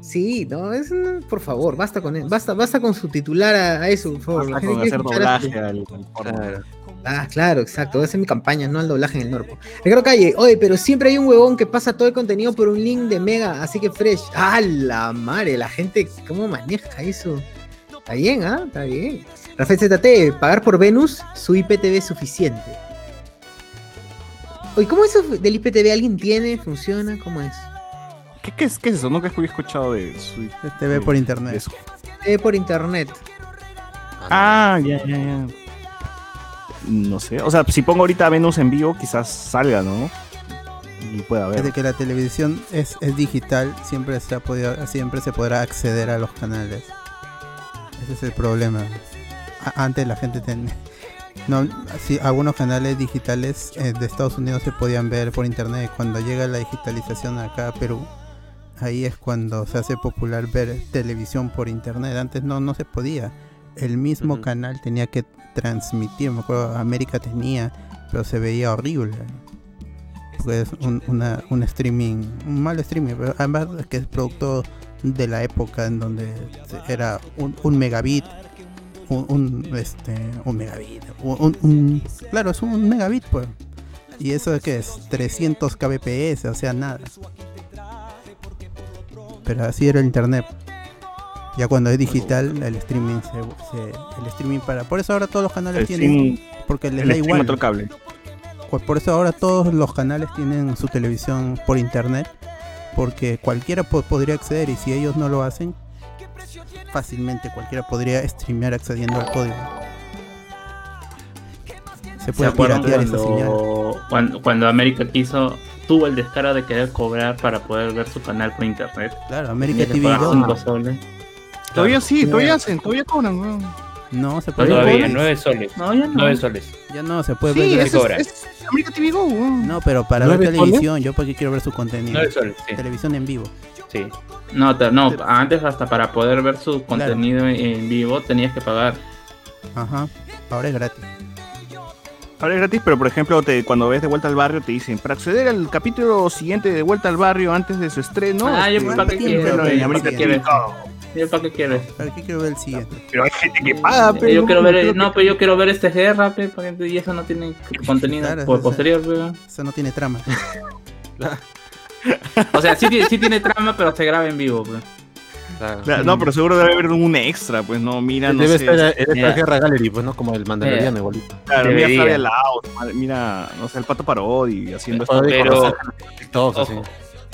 Speaker 1: Sí, no, es, por favor, basta con él, basta, basta con subtitular a, a eso, por favor.
Speaker 3: Basta con hacer
Speaker 1: a-
Speaker 3: doblaje al, al porno.
Speaker 2: claro.
Speaker 1: Ah, claro, exacto. Voy a hacer mi campaña, no al doblaje en el Norpo. Ricardo Calle, oye, pero siempre hay un huevón que pasa todo el contenido por un link de Mega, así que fresh. ¡Ah, la madre! La gente, ¿cómo maneja eso? Está bien, ¿ah? Está bien. Rafael ZT, pagar por Venus, su IPTV es suficiente. Oye, ¿cómo eso del IPTV alguien tiene? ¿Funciona? ¿Cómo es?
Speaker 3: ¿Qué, qué es, ¿Qué es eso? Nunca había escuchado de su...
Speaker 4: Ve por internet.
Speaker 3: eso.
Speaker 1: TV por internet.
Speaker 3: Ah, ya, ya, ya. No sé. O sea, si pongo ahorita Venus en vivo, quizás salga, ¿no? Y pueda ver.
Speaker 4: Desde que la televisión es, es digital, siempre se, ha podido, siempre se podrá acceder a los canales. Ese es el problema. A- antes la gente tenía... No, sí, algunos canales digitales eh, de Estados Unidos se podían ver por internet. Cuando llega la digitalización acá a Perú, ahí es cuando se hace popular ver televisión por internet. Antes no, no se podía. El mismo canal tenía que transmitir. Me acuerdo, América tenía, pero se veía horrible. Porque es un, una- un streaming, un mal streaming, pero además es que es producto de la época en donde era un, un megabit, un, un, este, un megabit, un- claro, es un megabit, pues. Y eso es que es 300 kbps, o sea, nada. Pero así era el internet. Ya cuando es digital, el streaming se, se- el streaming para. Por eso ahora todos los canales
Speaker 3: El
Speaker 4: tienen,
Speaker 3: stream,
Speaker 4: porque les
Speaker 3: el
Speaker 4: da igual.
Speaker 3: otro cable.
Speaker 4: Por, por eso ahora todos los canales tienen su televisión por internet, porque cualquiera po- podría acceder y si ellos no lo hacen, fácilmente cualquiera podría streamear accediendo al código. Se
Speaker 5: ¿Se
Speaker 4: puede
Speaker 5: acuerdan
Speaker 4: piratear esa señal.
Speaker 5: cuando, cuando, América quiso, tuvo el descaro de querer cobrar para poder ver su canal por internet?
Speaker 4: Claro, América TV
Speaker 5: pagar
Speaker 4: Go.
Speaker 5: cinco soles.
Speaker 3: Todavía sí, todavía hacen, todavía cobran, weón.
Speaker 4: No, se puede
Speaker 5: Todavía. 9 soles.
Speaker 3: No, ya no.
Speaker 5: 9 soles.
Speaker 4: Ya no, se puede
Speaker 3: Sí,
Speaker 4: ver.
Speaker 5: es-
Speaker 3: eso
Speaker 5: cobran.
Speaker 3: es, es América TV Go, weón.
Speaker 4: No, pero para ver
Speaker 2: ¿Nueve
Speaker 4: televisión, yo porque quiero ver su contenido.
Speaker 5: 9 soles, sí.
Speaker 4: Televisión en vivo.
Speaker 5: sí. No, te- no, antes hasta para poder ver su contenido en vivo tenías que pagar.
Speaker 4: Ajá. Ahora es gratis.
Speaker 3: Ahora es gratis, pero por ejemplo, te, cuando ves de vuelta al barrio, te dicen, para acceder al capítulo siguiente de vuelta al barrio antes de su estreno,
Speaker 5: Ah, yo
Speaker 3: este,
Speaker 5: para qué
Speaker 4: quiero,
Speaker 3: véelo
Speaker 4: pero
Speaker 3: en
Speaker 4: ¿para
Speaker 3: América TV? Go.
Speaker 6: ¿Yo para qué quiero eso?
Speaker 4: ¿Para qué quiero ver el siguiente?
Speaker 3: Pero hay gente que paga, pero.
Speaker 6: yo quiero ver, no, pero yo quiero ver este guerra, pe, y eso no tiene contenido
Speaker 4: Claro,
Speaker 6: por
Speaker 4: o sea,
Speaker 6: posterior, pe.
Speaker 4: Eso no tiene trama.
Speaker 6: O sea, sí, tiene- sí tiene trama, pero se graba en vivo, pe.
Speaker 2: Claro.
Speaker 3: Claro, No, pero seguro debe haber un extra, pues no, mira, no
Speaker 2: Debe
Speaker 3: sé.
Speaker 2: estar en esta
Speaker 6: Mira.
Speaker 2: guerra gallery, pues, ¿no? Como el Mandaloriano
Speaker 5: Mira.
Speaker 2: igualito.
Speaker 3: Claro, mira. Flavia Laos, mira, no sé, el pato Parodi haciendo esto.
Speaker 5: Pero,
Speaker 2: TikToks, así.
Speaker 5: ojo,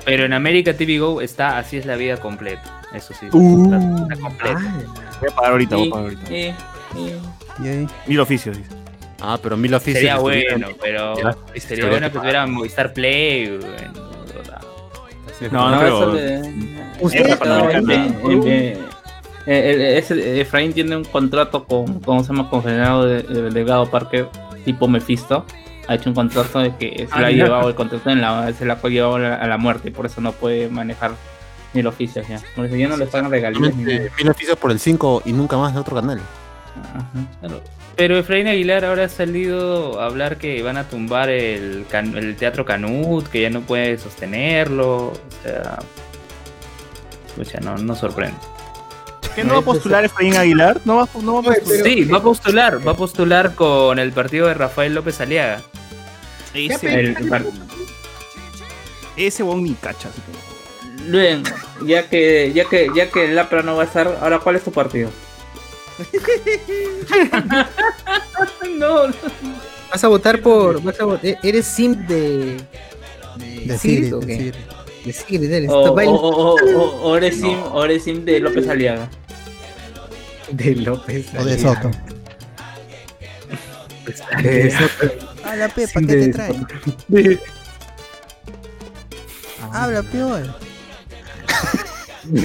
Speaker 5: pero en América TV Go está Así es la vida completa. Eso sí.
Speaker 3: Uh.
Speaker 5: está completa.
Speaker 3: Voy a pagar ahorita, voy a pagar ahorita.
Speaker 6: y- y-
Speaker 4: Y ahí,
Speaker 3: Mil oficios, dice.
Speaker 2: Ah, pero mil oficios.
Speaker 5: Sería bueno, pero
Speaker 2: Ya,
Speaker 5: sería
Speaker 2: sería
Speaker 5: bueno que tuviera Movistar Play. bueno,
Speaker 3: No,
Speaker 6: No,
Speaker 3: pero-
Speaker 1: Usted-.
Speaker 3: No,
Speaker 6: Eh, eh, eh, Efraín tiene un contrato con, ¿cómo se llama? Con General de, de Delgado Parque, tipo Mephisto. Ha hecho un contrato de que se le ha
Speaker 5: Ah,
Speaker 6: llevado el contrato en la, se la ha llevado a la, a la muerte y por eso no puede manejar ni el oficio ya. Por eso ya no le pagan regalías ni nada.
Speaker 2: Solamente Mil oficios por el 5 y nunca más de otro canal.
Speaker 6: Ajá.
Speaker 5: Claro. Pero Efraín Aguilar ahora ha salido a hablar que van a tumbar el, can- el teatro Canut, que ya no puede sostenerlo. O sea. Escucha, no, no sorprende.
Speaker 3: ¿Qué no va a postular Efraín Aguilar? No va, no va a postular.
Speaker 5: Sí, va a postular, va a postular con el partido de Rafael López Aliaga.
Speaker 3: Ese,
Speaker 5: El par-
Speaker 3: ese huevón ni cacha. así
Speaker 6: Bien, ya que, ya que, ya que el Lapra no va a estar, ahora ¿cuál es tu partido? no, no.
Speaker 1: Vas a votar por. Vas a votar, ¿Eres simp de.
Speaker 4: de
Speaker 1: Sigrid o
Speaker 4: de
Speaker 1: qué? De Sigrid, eres.
Speaker 6: O, o, eres sim, o eres sim de López Aliaga.
Speaker 1: De López.
Speaker 4: O de Soto.
Speaker 1: De Soto.
Speaker 4: Habla, Pepa,
Speaker 1: Sí,
Speaker 4: ¿qué te trae? Habla, peor.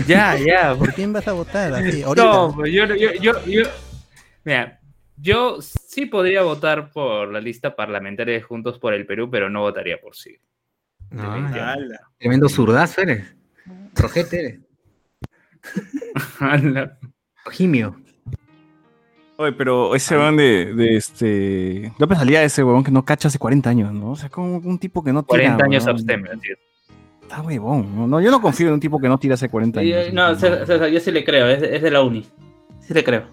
Speaker 5: Ya, ya.
Speaker 4: ¿Por quién vas a votar? Así.
Speaker 5: No, pues yo, yo, yo, yo, mira, yo sí podría votar por la lista parlamentaria de Juntos por el Perú, pero no votaría por sí.
Speaker 1: Ah, tremendo zurdazo eres. Rojete eres. Rojimio.
Speaker 3: Oye, pero ese huevón de, de este. López salía ese huevón que no cacha hace 40 años, ¿no? O sea, como un tipo que no tira.
Speaker 5: 40 años abstemio, así es.
Speaker 3: Está huevón. No, no, yo no confío en un tipo que no tira hace 40
Speaker 6: Y,
Speaker 3: años.
Speaker 6: eh, no, César, César, yo sí le creo, es, es de la uni. Sí le creo.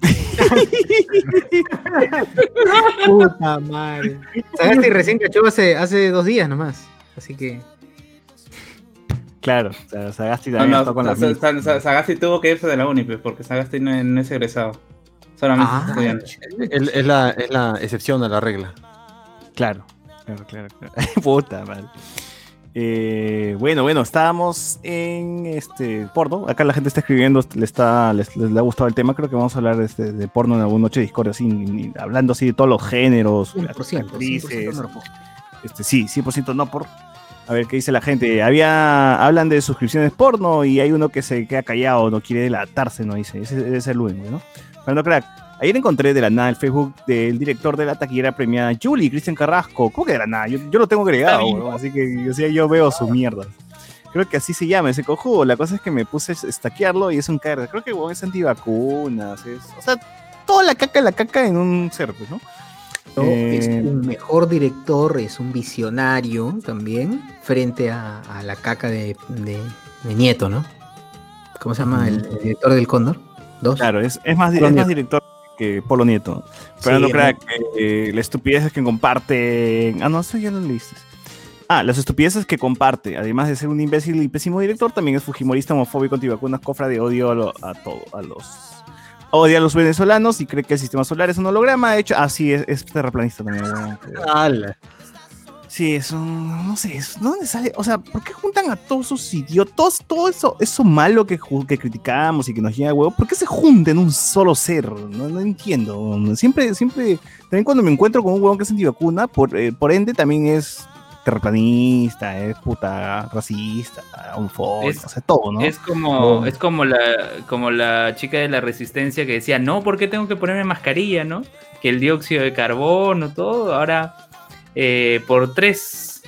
Speaker 1: Puta madre. Sagasti recién cachó hace, hace dos días nomás. Así que.
Speaker 3: Claro, o sea, Sagasti
Speaker 6: No,
Speaker 3: también
Speaker 6: no,
Speaker 3: está con la
Speaker 6: Sa-
Speaker 3: misma.
Speaker 6: Sa- Sa- Sagasti tuvo que irse de la uni, pues, porque Sagasti no, no es egresado. Solamente
Speaker 1: Ah,
Speaker 6: es estudiante.
Speaker 2: Es, es la, es la excepción a la regla.
Speaker 3: Claro, claro, claro. claro. Puta madre. Eh, bueno, bueno, estábamos en este porno. Acá la gente está escribiendo, le está, les, les- le ha gustado el tema. Creo que vamos a hablar este, de porno en alguna noche de Discord, así, hablando así de todos los géneros,
Speaker 1: 100%,
Speaker 3: actrices,
Speaker 1: 100% no lo puedo.
Speaker 3: Este, sí, 100% no por. A ver qué dice la gente. Había, hablan de suscripciones porno y hay uno que se queda callado, no quiere delatarse, no dice. Ese ese es el único, ¿no? Bueno, crack. Ayer encontré de la nada el Facebook del director de la taquillera premiada, Julie, Cristian Carrasco. ¿Cómo que de la nada? Yo, yo lo tengo agregado, así que o sea, yo veo su mierda. Creo que así se llama ese cojudo. La cosa es que me puse a stackearlo y es un caer. Creo que es antivacunas. Es, o sea, toda la caca, la caca en un ser, pues, ¿no?
Speaker 1: No, Es
Speaker 3: Eh,
Speaker 1: un mejor director, es un visionario también, frente a, a la caca de, de- de Nieto, ¿no? ¿Cómo se llama? El, el director del Cóndor. Dos.
Speaker 3: Claro, es, es, más, es director que Polo Nieto. Pero
Speaker 1: Sí,
Speaker 3: no
Speaker 1: es
Speaker 3: crack, eh, la estupidez es que comparten. Ah, no, eso ya lo leíste. Ah, las estupideces que comparte, además de ser un imbécil y pésimo director, también es fujimorista, homofóbico, antivacunas, cofra de odio a, lo- a todo, a los. Odia a los venezolanos y cree que el sistema solar es un holograma. De hecho, ah, sí, es, es terraplanista también. Sí, es un. No sé, es, ¿dónde sale? O sea, ¿por qué juntan a todos esos idiotas? Todo eso, eso malo que, que criticamos y que nos llega a huevo, ¿por qué se juntan en un solo ser? No, no entiendo. Siempre, siempre. También cuando me encuentro con un huevón que es antivacuna, por, eh, por ende también es terraplanista, es puta racista, homofóbico,
Speaker 5: Es-
Speaker 3: o sea, todo, ¿no?
Speaker 5: Es como, es como la, como la chica de la resistencia que decía, no, ¿por qué tengo que ponerme mascarilla, no? Que el dióxido de carbono, todo, ahora eh, por tres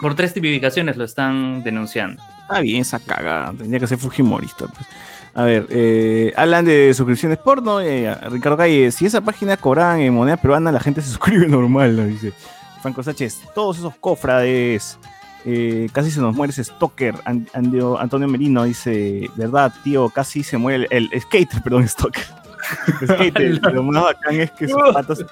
Speaker 5: por tres tipificaciones lo están denunciando.
Speaker 3: Está bien esa cagada, tendría que ser fujimorista. pues. A ver, eh, hablan de suscripciones porno. eh, Ricardo Calle, si esa página cobraban en moneda peruana, la gente se suscribe normal, ¿no? dice. Franco Sánchez, todos esos cofrades Eh, casi se nos muere ese Andio- Antonio Merino dice, verdad, tío, casi se muere el, el skater, perdón, Stoker. El skater, lo más bacán es que sus patas...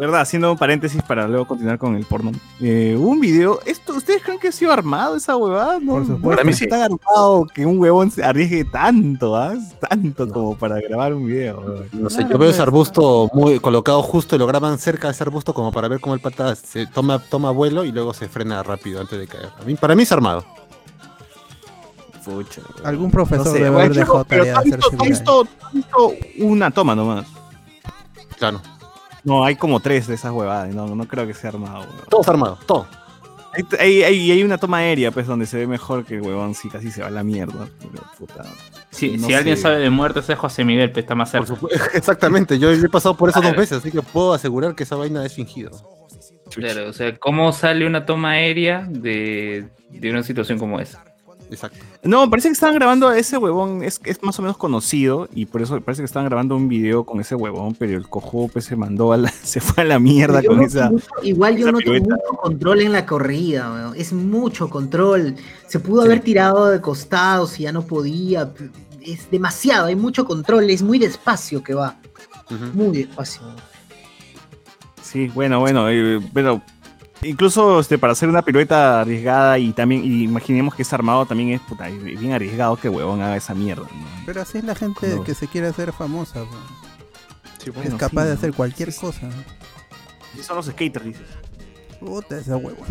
Speaker 3: Verdad, haciendo un paréntesis para luego continuar con el porno. Eh, un video, esto, ¿ustedes creen que ha sido armado esa huevada? No,
Speaker 4: Por
Speaker 3: no
Speaker 4: supuesto.
Speaker 2: Para mí sí.
Speaker 3: tan armado que un huevón se arriesgue tanto, ¿ah? Tanto como para grabar un video.
Speaker 2: No sé,
Speaker 4: Claro,
Speaker 2: yo veo ese arbusto muy colocado justo y lo graban cerca de ese arbusto como para ver cómo el pata se toma, toma vuelo y luego se frena rápido antes de caer. A mí- para mí es armado.
Speaker 3: Pucha.
Speaker 4: Algún profesor
Speaker 3: No sé,
Speaker 4: debe
Speaker 3: bueno,
Speaker 4: haber dejado
Speaker 3: pero
Speaker 4: tarea de
Speaker 3: ¿tú has
Speaker 4: hacerse
Speaker 3: visto-
Speaker 4: viral.
Speaker 3: tú has visto una toma nomás.
Speaker 2: Claro.
Speaker 3: No, hay como tres de esas huevadas. No, no creo que sea armado. huevón.
Speaker 2: Todo es armado, todo.
Speaker 3: Hay, hay, hay- hay una toma aérea, pues, donde se ve mejor que el huevón, sí, casi se va a la mierda. Pero, puta.
Speaker 6: Si,
Speaker 3: No
Speaker 6: si alguien sabe de muertes es José Miguel, que está más cerca.
Speaker 2: Exactamente, yo, he pasado por eso dos veces, así que puedo asegurar que esa vaina es fingido.
Speaker 5: Claro, o sea, ¿cómo sale una toma aérea de, de una situación como esa?
Speaker 2: Exacto.
Speaker 3: No, parece que estaban grabando a ese huevón, es, es más o menos conocido, y por eso parece que estaban grabando un video con ese huevón, pero el cojo pues, se mandó a la, se fue a la mierda con esa.
Speaker 7: mucho- igual yo noto
Speaker 3: pirueta.
Speaker 7: mucho control en la corrida, weón. es mucho control. Se pudo
Speaker 3: Sí.
Speaker 7: haber tirado de costado si ya no podía. Es demasiado, hay mucho control, es muy despacio que va, muy despacio.
Speaker 3: Sí, bueno, bueno, eh, pero incluso este, para hacer una pirueta arriesgada y también, y imaginemos que es armado, también es puta, es bien arriesgado que huevón haga esa mierda. ¿no?
Speaker 4: Pero así es la gente
Speaker 3: No.
Speaker 4: que se quiere hacer famosa. es capaz
Speaker 3: sí,
Speaker 4: de hacer cualquier
Speaker 3: Sí,
Speaker 4: cosa.
Speaker 3: sí son los skaters, dices.
Speaker 4: Puta esa huevo.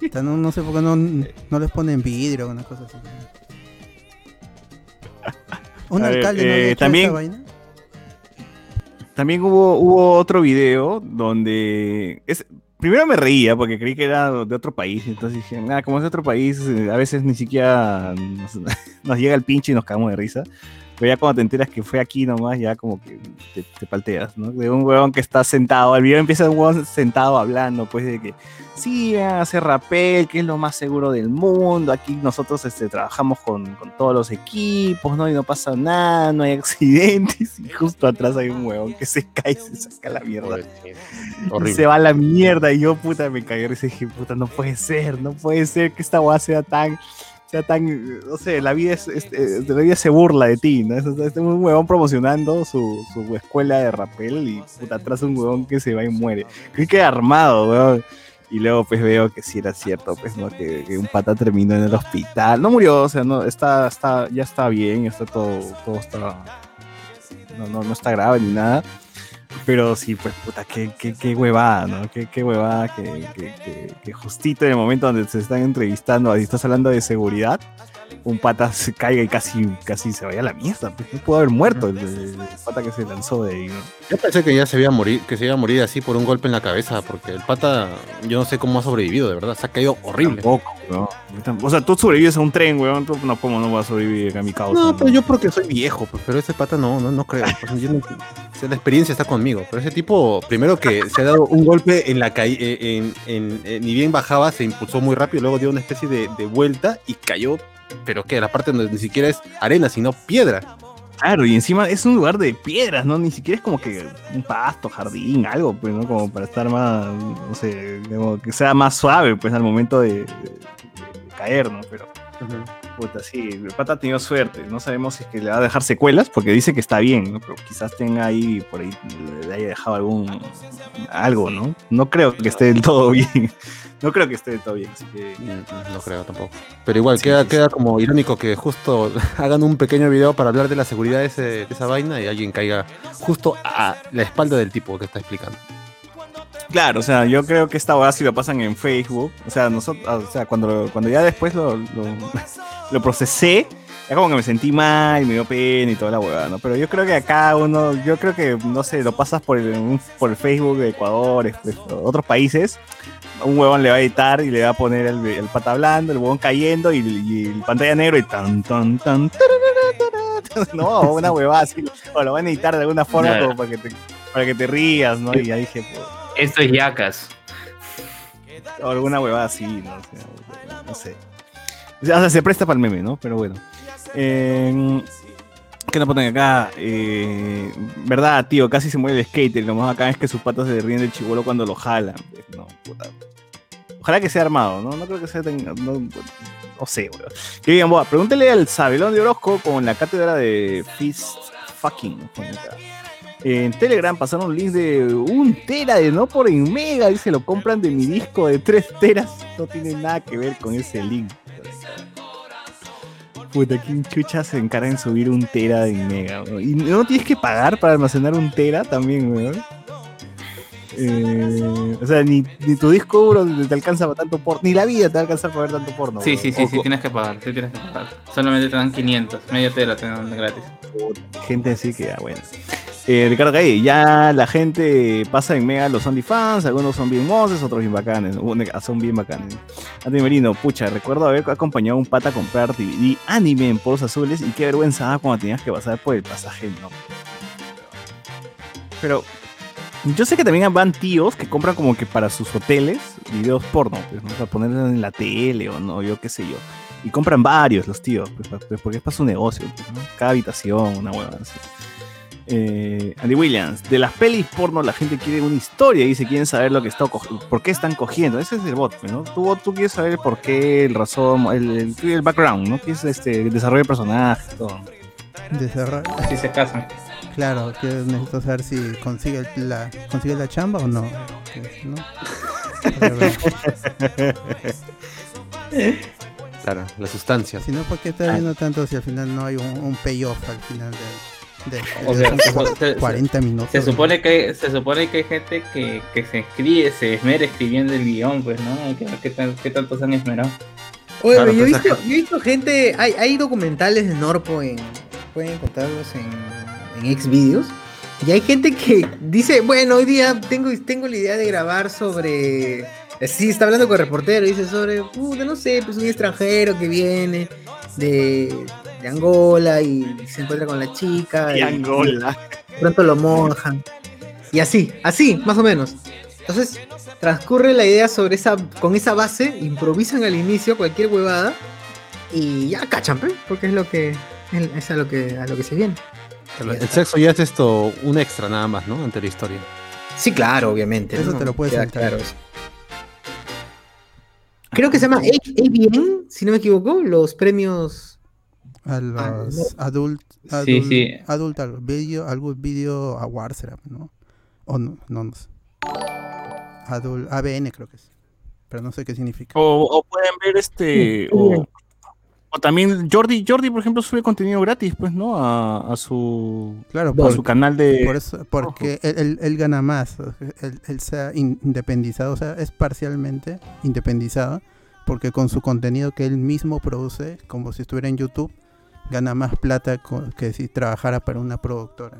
Speaker 4: Puta, no, no sé por qué no, no les ponen vidrio o una cosa así. Un
Speaker 3: A ver,
Speaker 4: alcalde no
Speaker 3: eh, también-
Speaker 4: esa vaina.
Speaker 3: También hubo, hubo otro video donde. Es, primero me reía porque creí que era de otro país. Entonces dije, nada, como es de otro país, eh, a veces ni siquiera nos, nos llega el pinche y nos cagamos de risa. Pero ya cuando te enteras que fue aquí nomás, ya como que te, te palteas, ¿no? De un huevón que está sentado. El video empieza un huevón sentado hablando, pues, de que sí, hace rappel, que es lo más seguro del mundo. Aquí nosotros este, trabajamos con, con todos los equipos, ¿no? Y no pasa nada, no hay accidentes. Y justo atrás hay un huevón que se cae y se saca la mierda. Y
Speaker 2: Horrible.
Speaker 3: se va a la mierda. Y yo, puta, me cagué. Y dije, puta, no puede ser, no puede ser que esta hueá sea tan. Sea tan, no sé, la vida, es, es- eh, la vida se burla de ti, ¿no? Es, es un huevón promocionando su, su escuela de rappel y puta, atrás un huevón que se va y muere. Creí que armado, weón. Y luego pues veo que sí era cierto, pues, ¿no? Que, que un pata terminó en el hospital. No murió, o sea, no, está, está, ya está bien, está todo, todo está. No, no, no está grave ni nada. Pero sí, pues puta, qué, qué, qué huevada, ¿no? Qué, qué huevada que, que, que- que justito en el momento donde se están entrevistando, ahí estás hablando de seguridad, un pata se caiga y casi, casi se vaya a la mierda. Pues no pudo haber muerto el, el pata que se lanzó de ahí, ¿no?
Speaker 2: Yo pensé que ya se iba a morir, que se iba a morir así por un golpe en la cabeza, porque el pata, yo no sé cómo ha sobrevivido, de verdad, se ha caído horrible.
Speaker 3: Tampoco, ¿no? O sea, tú sobrevives a un tren, weón. Tú, no, ¿cómo no vas a sobrevivir a mi causa?
Speaker 2: No, pero yo porque soy viejo, pues, pero ese pata no, no, no creo. yo no- la experiencia está conmigo. Pero ese tipo, primero que se ha dado un golpe en la caída, en, en- en- ni bien bajaba, se impulsó muy rápido, luego dio una especie de, de vuelta y cayó, pero que la parte donde ni siquiera es arena, sino piedra.
Speaker 3: Claro, y encima es un lugar de piedras, ¿no? Ni siquiera es como que un pasto, jardín, algo, pues, ¿no? Como para estar más, no sé, como que sea más suave, pues, al momento de, de- de caer, ¿no? Pero, puta, sí, el pata ha tenido suerte. No sabemos si es que le va a dejar secuelas, porque dice que está bien, ¿no? Pero quizás tenga ahí, por ahí, le haya dejado algún, algo, ¿no? No creo que esté del todo bien. No creo que esté del todo bien, así que...
Speaker 2: Mm, No creo tampoco. Pero igual,
Speaker 3: Sí,
Speaker 2: queda,
Speaker 3: sí,
Speaker 2: queda como irónico que justo hagan un pequeño video para hablar de la seguridad de, ese- de esa vaina y alguien caiga justo a la espalda del tipo que está explicando.
Speaker 3: Claro, o sea, yo creo que esta hueá si lo pasan en Facebook, o sea, nosotros, o sea, cuando, cuando ya después lo, lo, lo procesé, ya como que me sentí mal, me dio pena y toda la hueá, ¿no? Pero yo creo que acá uno, yo creo que, no sé, lo pasas por el, por el Facebook de Ecuador, este, otros países, un huevón le va a editar y le va a poner el, el pata hablando, el huevón cayendo y, y el pantalla negro y tan, tan, tan, no, una huevada así, o lo van a editar de alguna forma como para que te, para que te rías, ¿no? Y ya dije, pues,
Speaker 5: Esto es yacas.
Speaker 3: o alguna huevada así, ¿no? No sé. O sea, se presta para el meme, ¿no? Pero bueno. Eh, ¿Qué nos ponen acá? Eh, verdad, tío, casi se muere el skater. Lo más acá es que sus patas se ríen del chivolo cuando lo jalan. No, puta. Ojalá que sea armado, ¿no? No creo que sea tan. No, no sé, weón. Que digan, pregúntele al Sabelón de Orozco con la cátedra de Fist Fucking. acá. En Telegram pasaron un link de un tera de no por en mega y se lo compran de mi disco de 3 teras. No tiene nada que ver con ese link. Puta, ¿quién chucha se encarga en subir un tera de mega? weón? Y no tienes que pagar para almacenar un tera también, weón. Eh, o sea, ni, ni tu disco duro te alcanza para tanto porno, ni la vida te va a alcanzar para ver tanto porno.
Speaker 6: Sí, sí, sí, sí, tienes que pagar, sí tienes que pagar. Solamente te dan 500, media tela te dan gratis.
Speaker 3: gente así que ya, bueno. Eh, Ricardo Calle, ya la gente pasa en Mega los OnlyFans, algunos son bien mozos, otros bien bacanes, un- son bien bacanes. Andy Merino, pucha, recuerdo haber acompañado a un pata a comprar DVD anime en polos azules y qué vergüenza daba cuando tenías que pasar por el pasaje, no. Pero yo sé que también van tíos que compran como que para sus hoteles videos porno, pues, para ponerlos en la tele o no, yo qué sé yo. Y compran varios los tíos, pues, pues, porque es para su negocio, pues, ¿no? cada habitación, una hueva así. Eh, Andy Williams, de las pelis porno la gente quiere una historia y se quieren saber lo que está por qué están cogiendo. Ese es el bot, ¿no? Tú, bot, tú quieres saber por qué, el razón, el, el, el background, ¿no? Quieres este, el desarrollo de personajes, todo.
Speaker 4: Desarrollo.
Speaker 6: Así se casan.
Speaker 4: Claro, que necesito saber si consigue el- la, consigue la chamba o no.
Speaker 2: Claro, las sustancias.
Speaker 4: Si no, ¿por qué estás viendo tanto si al final no hay un, un payoff al final de, de,
Speaker 6: O
Speaker 4: de-
Speaker 6: sea, se-
Speaker 4: como
Speaker 6: se-
Speaker 4: 40 minutos?
Speaker 6: Se supone que se supone que hay gente que, que se escribe, se esmera escribiendo el guion, pues, ¿no? ¿Qué, qué, tan- qué tanto se han esmerado?
Speaker 1: Oye,
Speaker 6: Claro,
Speaker 1: yo, he
Speaker 6: pues,
Speaker 1: visto, yo he visto gente, hay, hay documentales de Norpo en, pueden encontrarlos en, en Xvideos, y hay gente que dice, bueno, hoy día tengo, tengo la idea de grabar sobre, sí, está hablando con el reportero, dice sobre, puta, no sé, pues un extranjero que viene de, de Angola y se encuentra con la chica.
Speaker 3: Y Angola.
Speaker 1: de pronto lo mojan. Y así, así, más o menos. Entonces, transcurre la idea sobre esa, con esa base, improvisan al inicio cualquier huevada y ya cachan, pe, porque es lo que es a lo que a lo que se viene.
Speaker 2: El sexo ya es esto, un extra nada más, ¿no? Ante la historia.
Speaker 1: Sí, claro, obviamente.
Speaker 4: Eso
Speaker 1: ¿no?
Speaker 4: te lo puedes
Speaker 1: Queda claro eso. Creo que se llama ABN, si no me equivoco, los premios.
Speaker 4: A los adult,
Speaker 6: Sí,
Speaker 4: adult,
Speaker 6: sí.
Speaker 4: adult algo, video, algo video awards será, ¿no? O no, no, no sé. Adult, ABN creo que es. Pero no sé qué significa.
Speaker 3: O, o pueden ver este. O, o también Jordi, Jordi, por ejemplo, sube contenido gratis, pues, ¿no? A, a su,
Speaker 4: Claro,
Speaker 3: a
Speaker 4: por,
Speaker 3: su canal de.
Speaker 4: por eso, porque él, él- él gana más. Él, él se ha in- independizado, o sea, es parcialmente independizado. Porque con su contenido que él mismo produce, como si estuviera en YouTube, gana más plata que si trabajara para una productora.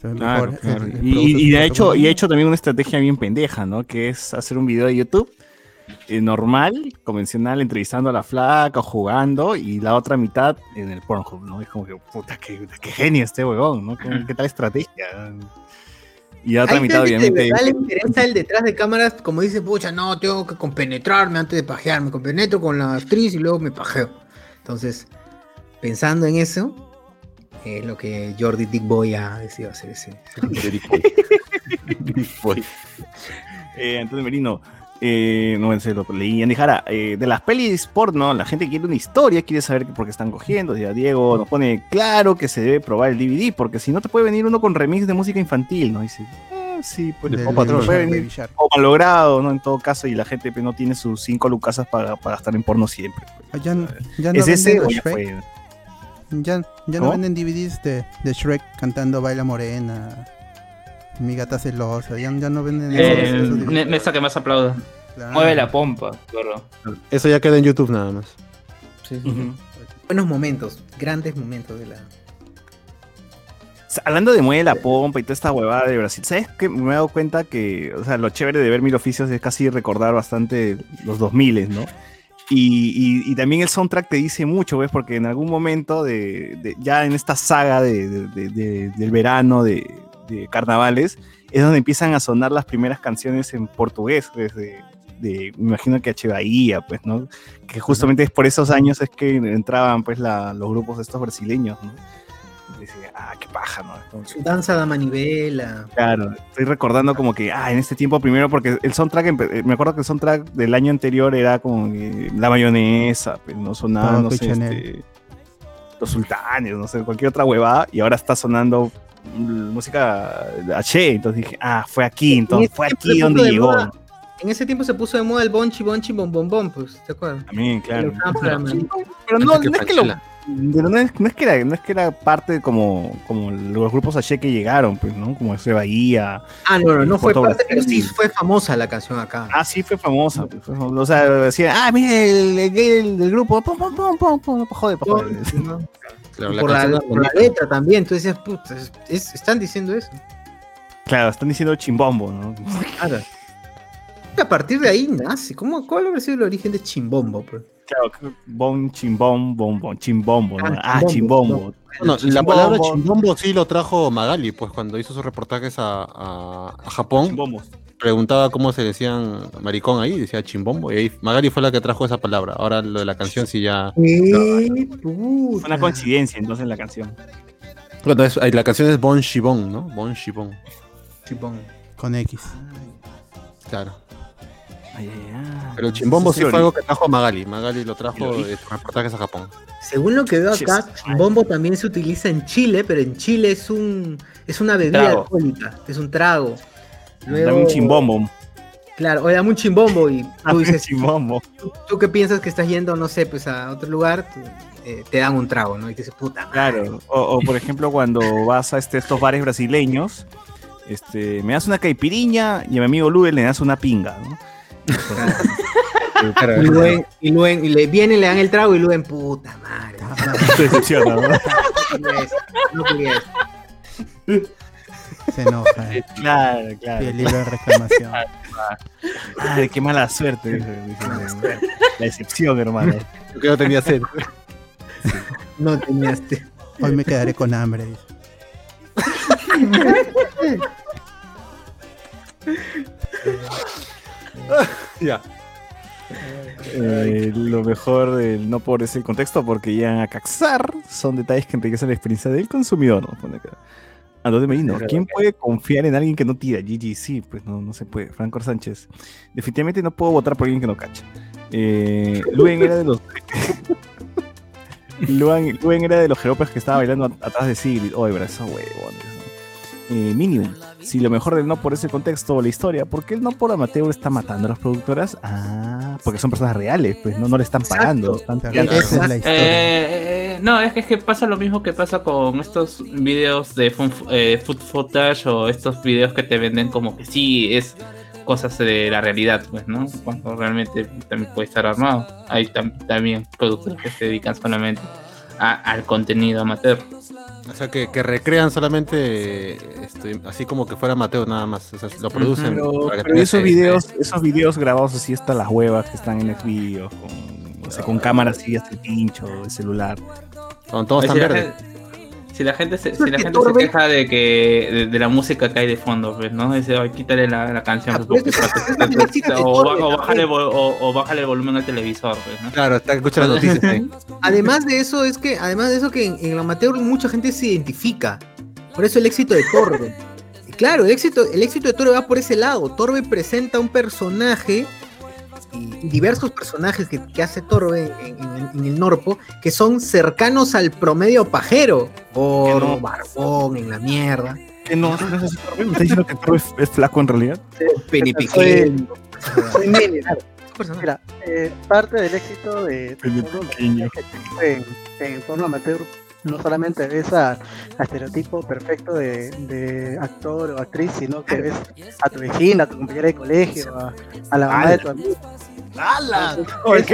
Speaker 3: Claro,
Speaker 4: mejor
Speaker 3: claro. Y,
Speaker 4: propio
Speaker 3: hecho, y ha hecho también una estrategia bien pendeja, ¿no? Que es hacer un video de YouTube eh, normal, convencional, entrevistando a la flaca o jugando, y la otra mitad en el Pornhub, ¿no? Es como que, puta, qué, qué genio este huevón, ¿no? ¿Qué, qué tal estrategia? Y la otra
Speaker 1: Hay
Speaker 3: mitad,
Speaker 1: gente
Speaker 3: obviamente.
Speaker 1: de le interesa el detrás de cámaras, como dice, pucha, no, tengo que compenetrarme antes de pajear, me compenetro con la actriz y luego me pajeo. Entonces, pensando en eso, es lo que Jordi Dick Boy ha decidido hacer ese. ese-
Speaker 3: Eh, Antonio Merino, eh, no sé, lo leí en Jara, eh, de las pelis porno, la gente quiere una historia, quiere saber por qué están cogiendo. Ya Diego nos pone claro que se debe probar el DVD, porque si no te puede venir uno con remix de música infantil, ¿no? Dice, ah, sí, pues o patrón,
Speaker 4: Baby
Speaker 3: puede venir o malogrado, ¿no? En todo caso, y la gente pues, no tiene sus cinco lucasas para, para gastar en porno siempre.
Speaker 4: Ah, Ya, ya no
Speaker 3: ¿Es ese o ya fue?
Speaker 4: Ya, ya no venden DVDs de, de Shrek cantando Baila Morena. Mi gata celosa. Ya, ya no venden
Speaker 6: Eh,
Speaker 4: esos
Speaker 6: que más aplauda.
Speaker 4: Claro.
Speaker 5: Mueve la pompa, claro.
Speaker 2: Eso ya queda en YouTube nada más.
Speaker 5: Sí, sí.
Speaker 3: Ujú.
Speaker 1: Buenos momentos, grandes momentos de la.
Speaker 3: Hablando de mueve la pompa y toda esta huevada de Brasil, ¿sabes qué? Me he dado cuenta que, o sea, lo chévere de ver Mil Oficios es casi recordar bastante los 2000, ¿no? Y, y- y también el soundtrack te dice mucho, ¿ves? Porque en algún momento, de, de- ya en esta saga de- de- de- de- del verano, de, de carnavales, es donde empiezan a sonar las primeras canciones en portugués, ¿ves? De, de, me imagino que H. Bahía, pues, ¿no? Que justamente es por esos años es que entraban, pues, la- los grupos estos brasileños, ¿no? Decía, ah, qué paja,
Speaker 1: Su danza da manivela.
Speaker 3: Claro, estoy recordando como que, ah, en este tiempo primero, porque el soundtrack, eh, me acuerdo que el soundtrack del año anterior era como que la mayonesa, pues, no sonaba, no sé, este, los sultanes, no sé, cualquier otra huevada, y ahora está sonando mm, música H, entonces dije, ah, fue aquí, entonces, fue aquí donde
Speaker 1: de
Speaker 3: llegó.
Speaker 1: moda. En ese tiempo se puso de moda el bonchi, bonchi, bom, bom, bom, pues, ¿te acuerdas?
Speaker 3: También, claro. Pero no, no es que lo. Pero no, es, no es que era, no es que era parte como, como los grupos H que llegaron, pues, ¿no? Como ese Bahía.
Speaker 1: Ah, no, no, no fue parte, pero sí fue famosa la canción acá.
Speaker 3: Ah, sí, fue famosa. pues, fue famosa. O sea, decía, ah, mire, el, el gay del, del grupo, pum, pum, pum, pum, pum, pa' joder, pa' joder.
Speaker 1: ¿no?
Speaker 2: Claro, la
Speaker 1: por, la, por la letra también, tú decías, puta, es- es- están diciendo eso.
Speaker 3: Claro, están diciendo chimbombo, ¿no?
Speaker 1: Claro. A partir de ahí nace. ¿Cómo, ¿Cuál habrá sido el origen de Chimbombo? pues?
Speaker 3: Claro, bon, chimbom, bom, bom, chimbombo, ¿no?
Speaker 1: Ah,
Speaker 3: chimbombo.
Speaker 2: Bueno, la
Speaker 3: Chimbombo.
Speaker 2: palabra chimbombo sí lo trajo Magali, pues cuando hizo sus reportajes a, a- a Japón,
Speaker 3: Chimbombos.
Speaker 2: preguntaba cómo se decían maricón ahí, decía chimbombo, y ahí Magali fue la que trajo esa palabra. Ahora lo de la canción sí ya...
Speaker 1: ¿Qué?
Speaker 3: Fue una coincidencia entonces la canción.
Speaker 2: Bueno, es- ahí la canción es Bon Shibon, ¿no? Bon Shibon,
Speaker 1: Chimbombo.
Speaker 4: Con X.
Speaker 2: claro.
Speaker 3: Ay.
Speaker 2: Pero el chimbombo sí fue algo que trajo Magali. Magali lo trajo
Speaker 3: ¿Y lo
Speaker 2: de sus reportajes a Japón.
Speaker 1: Según lo que veo acá, chimbombo también se utiliza en Chile, pero en Chile es un es una bebida
Speaker 5: Trago.
Speaker 1: alcohólica, es un trago.
Speaker 3: Dame un chimbombo.
Speaker 1: Claro, oye, dame un chimbombo y tú dices,
Speaker 3: chimbombo.
Speaker 1: tú, tú que piensas que estás yendo, no sé, pues a otro lugar, tú, eh, te dan un trago, ¿no? Y te dices, puta madre.
Speaker 3: Claro. O, o, por ejemplo, cuando vas a este, estos bares brasileños, este, me das una caipiriña y a mi amigo Luis le das una pinga, ¿no?
Speaker 1: Y luego, y luego y le vienen, le dan el trago y luego en puta madre.
Speaker 3: Te decepciona, ¿no?
Speaker 1: No eso.
Speaker 4: Se enoja. eh.
Speaker 3: Claro, claro.
Speaker 4: el libro de reclamación.
Speaker 3: Ay, qué mala suerte. dice, dice, La decepción, hermano.
Speaker 2: Yo que no tenía sed.
Speaker 1: No tenías.
Speaker 4: Hoy me quedaré con hambre. dice.
Speaker 2: ya.
Speaker 3: Eh, lo mejor del no por ese contexto, porque llegan a caxar, son detalles que enriquecen la experiencia del consumidor. ¿no? Pone acá. Entonces Merino, ¿quién puede confiar en alguien que no tira? GG, sí, pues no, no se puede. Franco Sánchez, definitivamente no puedo votar por alguien que no cacha. Eh, Luen era de los. Luen, Luen era de los jeropes que estaba bailando at- atrás de Sigrid. Oye, pero esos huevones. ¿no? Eh, Minimum, si lo mejor del no por ese contexto o la historia, ¿por qué el no por amateur está matando a las productoras? Ah, porque son personas reales, pues no, no le están pagando. están
Speaker 4: esa es la historia.
Speaker 6: Eh, eh, no, es que, es que pasa lo mismo que pasa con estos videos de fun- eh, food footage o estos videos que te venden como que sí es cosas de la realidad, pues, ¿no? Cuando realmente también puede estar armado. Hay tam- también productores que se dedican solamente a- al contenido amateur.
Speaker 2: O sea, que, que recrean solamente este, así como que fuera Mateo nada más. O sea, lo producen.
Speaker 3: Pero,
Speaker 2: para que
Speaker 3: pero
Speaker 2: tenga
Speaker 3: esos
Speaker 2: ese-
Speaker 3: videos, esos videos grabados así hasta las huevas que están en el vídeo, con, sé, con cámaras así hasta el pincho, el celular.
Speaker 2: Son todos tan verdes.
Speaker 6: Si la gente se, si la gente se queja de que de, de la música que hay de fondo, pues, ¿no? Dice, ay, quítale la, la canción,
Speaker 1: Ah,
Speaker 6: pues, porque o, o bájale, o, o bájale el volumen al televisor, pues, ¿no?
Speaker 2: Claro, está escucha las noticias ahí.
Speaker 1: Además de eso, es que, además de eso que en, en el amateur mucha gente se identifica. Por eso el éxito de Torbe. Claro, el éxito, el éxito de Torbe va por ese lado. Torbe presenta un personaje y diversos personajes que, que hace Torbe en, en el- en el Norpo que son cercanos al promedio pajero. Gordo,
Speaker 3: no.
Speaker 1: barbón, en la mierda.
Speaker 3: ¿Qué no? ¿No es así, Torbe? ¿Me estás diciendo que Torbe es, es flaco en realidad?
Speaker 1: Pene
Speaker 8: Soy-.
Speaker 1: Personaje.
Speaker 8: Mira, eh, parte del éxito de, que hizo en, en forma amateur no solamente ves a, a estereotipo perfecto de, de actor o actriz, sino que ves a tu vecina, a tu compañera de colegio, a, a la mamá de tu amigo.
Speaker 3: ¡Hala!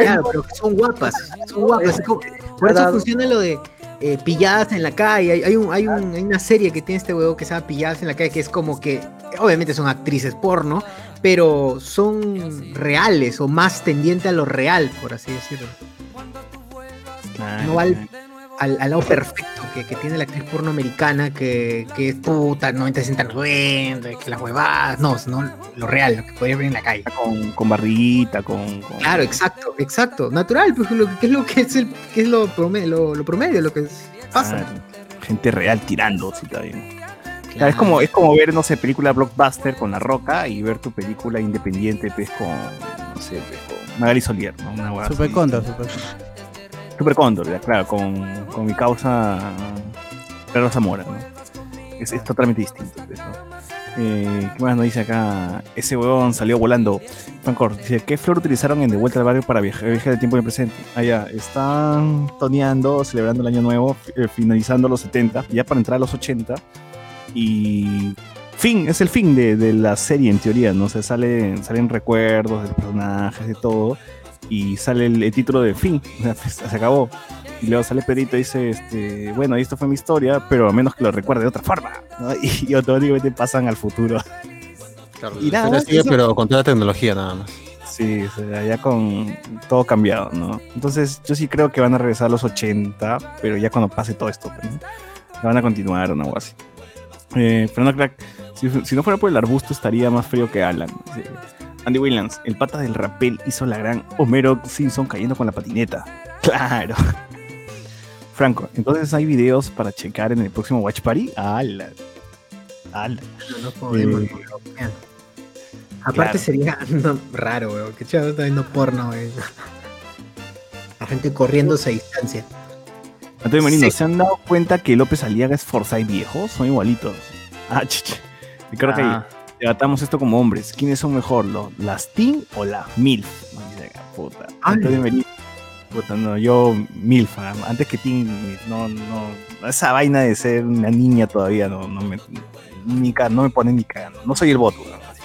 Speaker 1: Claro, pero son guapas, son guapas. es como- por eso funciona lo de eh, pilladas en la calle. Hay, hay un, hay, un- hay una serie que tiene este huevo que se llama Pilladas en la calle, que es como que, obviamente son actrices porno, pero son reales o más tendiente a lo real, por así decirlo. No vale- al, al lado perfecto que, que tiene la actriz porno americana, que, que es puta, 90, 60, 90, que las huevadas, no, no, lo real, lo que podría ver en la calle.
Speaker 3: Con, con barriguita, con, con-
Speaker 1: Claro, exacto, exacto, natural, pues lo que es lo que es el, que es lo promedio, lo, lo promedio, lo que es- pasa.
Speaker 3: Claro, Gente real tirando, sí, está bien. Claro, es, como, es como ver, no sé, película blockbuster con La Roca y ver tu película independiente, pues, con, no sé, pues, con Magali Solier, ¿no? Una hueá así.
Speaker 4: Super Cóndor, Super
Speaker 3: Cóndor, ya, claro, con, con mi causa Carlos Zamora, ¿no? Es, es totalmente distinto, pues, ¿no? Eh, ¿Qué más nos dice acá? Ese huevón salió volando. Francor, dice, ¿qué flor utilizaron en De Vuelta al Barrio para viajar, viajar del tiempo en el presente? Allá, están toneando, celebrando el año nuevo, eh, finalizando los 70, ya para entrar a los 80. Y fin, es el fin de, de la serie en teoría, ¿no? se sale, salen recuerdos de los personajes, de todo, y sale el, el título de fin, pues, se acabó. Y luego sale Pedrito y dice, este, bueno, esto fue mi historia, pero a menos que lo recuerde de otra forma, ¿no? Y, y automáticamente pasan al futuro.
Speaker 2: Claro,
Speaker 3: Y nada,
Speaker 2: sigue,
Speaker 3: eso-
Speaker 2: pero con toda la tecnología nada más.
Speaker 3: Sí, o sea, ya con todo cambiado, ¿no? Entonces yo sí creo que van a regresar a los 80, pero ya cuando pase todo esto, ¿no? Ya van a continuar o algo así. Eh, Fernando Crack, si, si no fuera por el arbusto estaría más frío que Alan. Sí. Andy Williams, el pata del rapel hizo la gran Homero Simpson cayendo con la patineta. Claro. Franco, entonces hay videos para checar en el próximo Watch Party. ¡Hala! ¡Hala!
Speaker 1: No, no podemos.
Speaker 3: Eh,
Speaker 1: no. Aparte
Speaker 3: claro.
Speaker 1: sería no, raro, weón. Que chaval está viendo porno, weón. La gente corriéndose a distancia.
Speaker 3: Antonio Marino,
Speaker 1: Sí.
Speaker 3: ¿se han dado cuenta que López Aliaga es Forsyth viejo? Son igualitos. Ah, chiche. Y creo
Speaker 5: Ah,
Speaker 3: que debatamos esto como hombres. ¿Quiénes son mejor, lo- las Teen o las MILF? Puta.
Speaker 1: Ay.
Speaker 3: Antonio Marino. Puta, no, yo MILF, antes que MILF, no, no, esa vaina de ser una niña todavía no, no me, ni no me pone ni cagando. No soy el voto, ¿no? así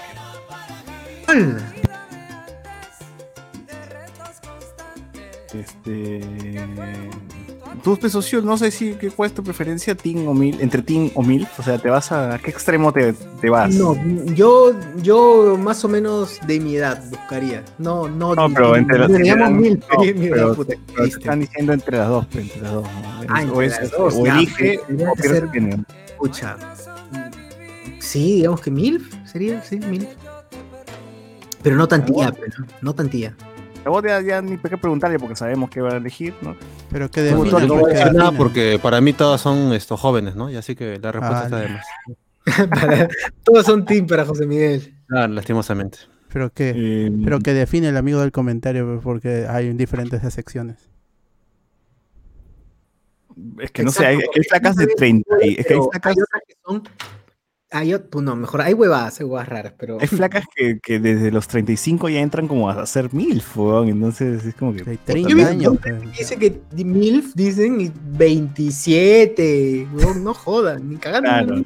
Speaker 3: que. Este. Tú, pues, socio, no sé si qué, cuál es tu preferencia, Teen o Mil, entre Teen o Mil. O sea, ¿te vas a, a qué extremo te, te vas?
Speaker 1: No, yo, yo más o menos de mi edad buscaría. No, no.
Speaker 3: No, pero entre las-
Speaker 1: mil,
Speaker 3: no, pero-
Speaker 1: puta,
Speaker 3: Pero te están diciendo entre las dos, pues, entre las dos. ¿no?
Speaker 1: Ah,
Speaker 3: o es-
Speaker 1: las dos,
Speaker 3: o
Speaker 1: ya,
Speaker 3: elige
Speaker 1: pues,
Speaker 3: o pierdes opinión.
Speaker 1: Escucha. Sí, digamos que mil sería, sí, mil. Pero no tantía, pero no tantía.
Speaker 3: A vos ya, ya ni por qué preguntarle porque sabemos qué va a elegir, ¿no?
Speaker 4: Pero que
Speaker 2: No,
Speaker 4: define
Speaker 2: no voy a
Speaker 4: porque
Speaker 2: decir nada
Speaker 4: define.
Speaker 2: porque para mí todas son estos jóvenes, ¿no? Y así que la respuesta
Speaker 4: Ah,
Speaker 2: está de más.
Speaker 1: Para- todos son team para José Miguel.
Speaker 2: Ah, lastimosamente.
Speaker 4: Pero que,
Speaker 3: Eh,
Speaker 4: pero que define el amigo del comentario pues, porque hay diferentes secciones.
Speaker 3: es que no sé, hay, es que hay flacas de 30. y- Es que hay
Speaker 1: otras que son. Hay, pues no, mejor, hay huevadas, hay huevadas raras, pero.
Speaker 3: hay flacas que, que desde los 35 ya entran como a hacer mil, weón. Entonces es como que.
Speaker 4: Hay
Speaker 3: puta,
Speaker 4: 30
Speaker 1: Yo vi-
Speaker 4: años. pues.
Speaker 1: Dice que MILF dicen y 27. weón, no jodan, ni cagando.
Speaker 3: Claro.
Speaker 1: ni-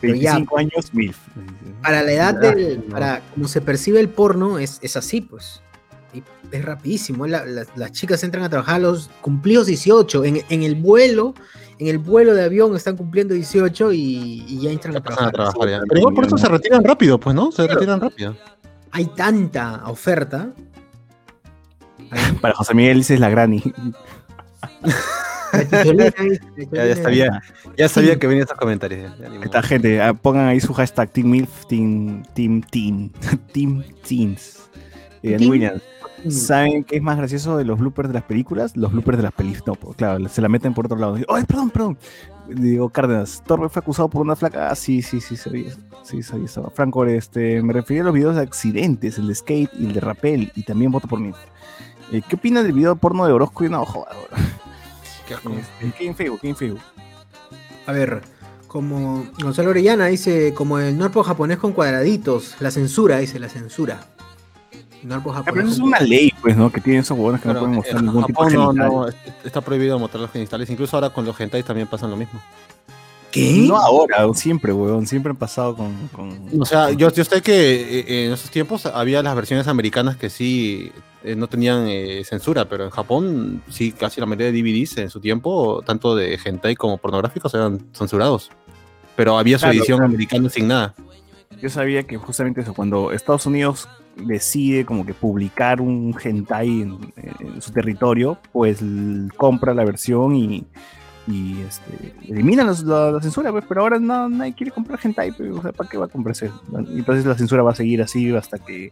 Speaker 1: Pero ya.
Speaker 3: 25 años, mil.
Speaker 1: Para la edad del. Para como se percibe el porno, es, es así, pues. Y es rapidísimo. la- la- las chicas entran a trabajar a los cumplidos 18. En, en el vuelo, en el vuelo de avión están cumpliendo 18 y, y ya entran
Speaker 2: Ya
Speaker 1: a trabajar.
Speaker 2: ya. Pero igual por eso se retiran rápido, pues, ¿no? Se retiran rápido.
Speaker 1: Hay tanta oferta.
Speaker 3: Para José Miguel dices la granny.
Speaker 2: Ya, sabía, ya sabía que venían estos comentarios.
Speaker 3: Esta gente, ah, pongan ahí su hashtag Team MILF, Team, team Team Teens.
Speaker 1: Team-
Speaker 3: Williams, ¿saben qué es más gracioso de los bloopers de las películas? Los bloopers de las películas. No, pues, claro, se la meten por otro lado. Ay, perdón, perdón. Digo, Cárdenas, Torbe fue acusado por una flaca. Ah, sí, sí, sí, sabía. Sí, sabía eso. Franco, este, me refería a los videos de accidentes, el de skate y el de rappel, y también voto por mí. Eh, ¿Qué opinan del video porno de Orozco y una joda?
Speaker 2: Qué asco.
Speaker 3: Este, ¿Qué Facebook? ¿Qué Facebook?
Speaker 1: A ver, como Gonzalo Orellana dice, como el norpo japonés con cuadraditos, la censura, dice la censura.
Speaker 3: Ah, pero eso es una ley, pues, ¿no? Que tienen esos huevones que no pueden mostrar
Speaker 2: en
Speaker 3: ningún tipo de
Speaker 2: Japón no, no, es- está prohibido mostrar los genitales. Incluso ahora con los hentais también pasan lo mismo.
Speaker 1: ¿Qué?
Speaker 3: No ahora, siempre, weón. Siempre han pasado con. con-
Speaker 2: O sea, yo, yo sé que eh, en esos tiempos había las versiones americanas que sí eh, no tenían eh, censura, pero en Japón sí casi la mayoría de DVDs en su tiempo, tanto de hentai como pornográficos, eran censurados. Pero había su
Speaker 3: Claro,
Speaker 2: edición
Speaker 3: claro.
Speaker 2: americana sin nada.
Speaker 3: Yo sabía que justamente eso, cuando Estados Unidos decide como que publicar un hentai en, en su territorio, pues compra la versión y, y este, elimina los- la, la censura, pues, pero ahora no, nadie quiere comprar hentai, pues, o sea, ¿para qué va a comprarse? Entonces la censura va a seguir así hasta que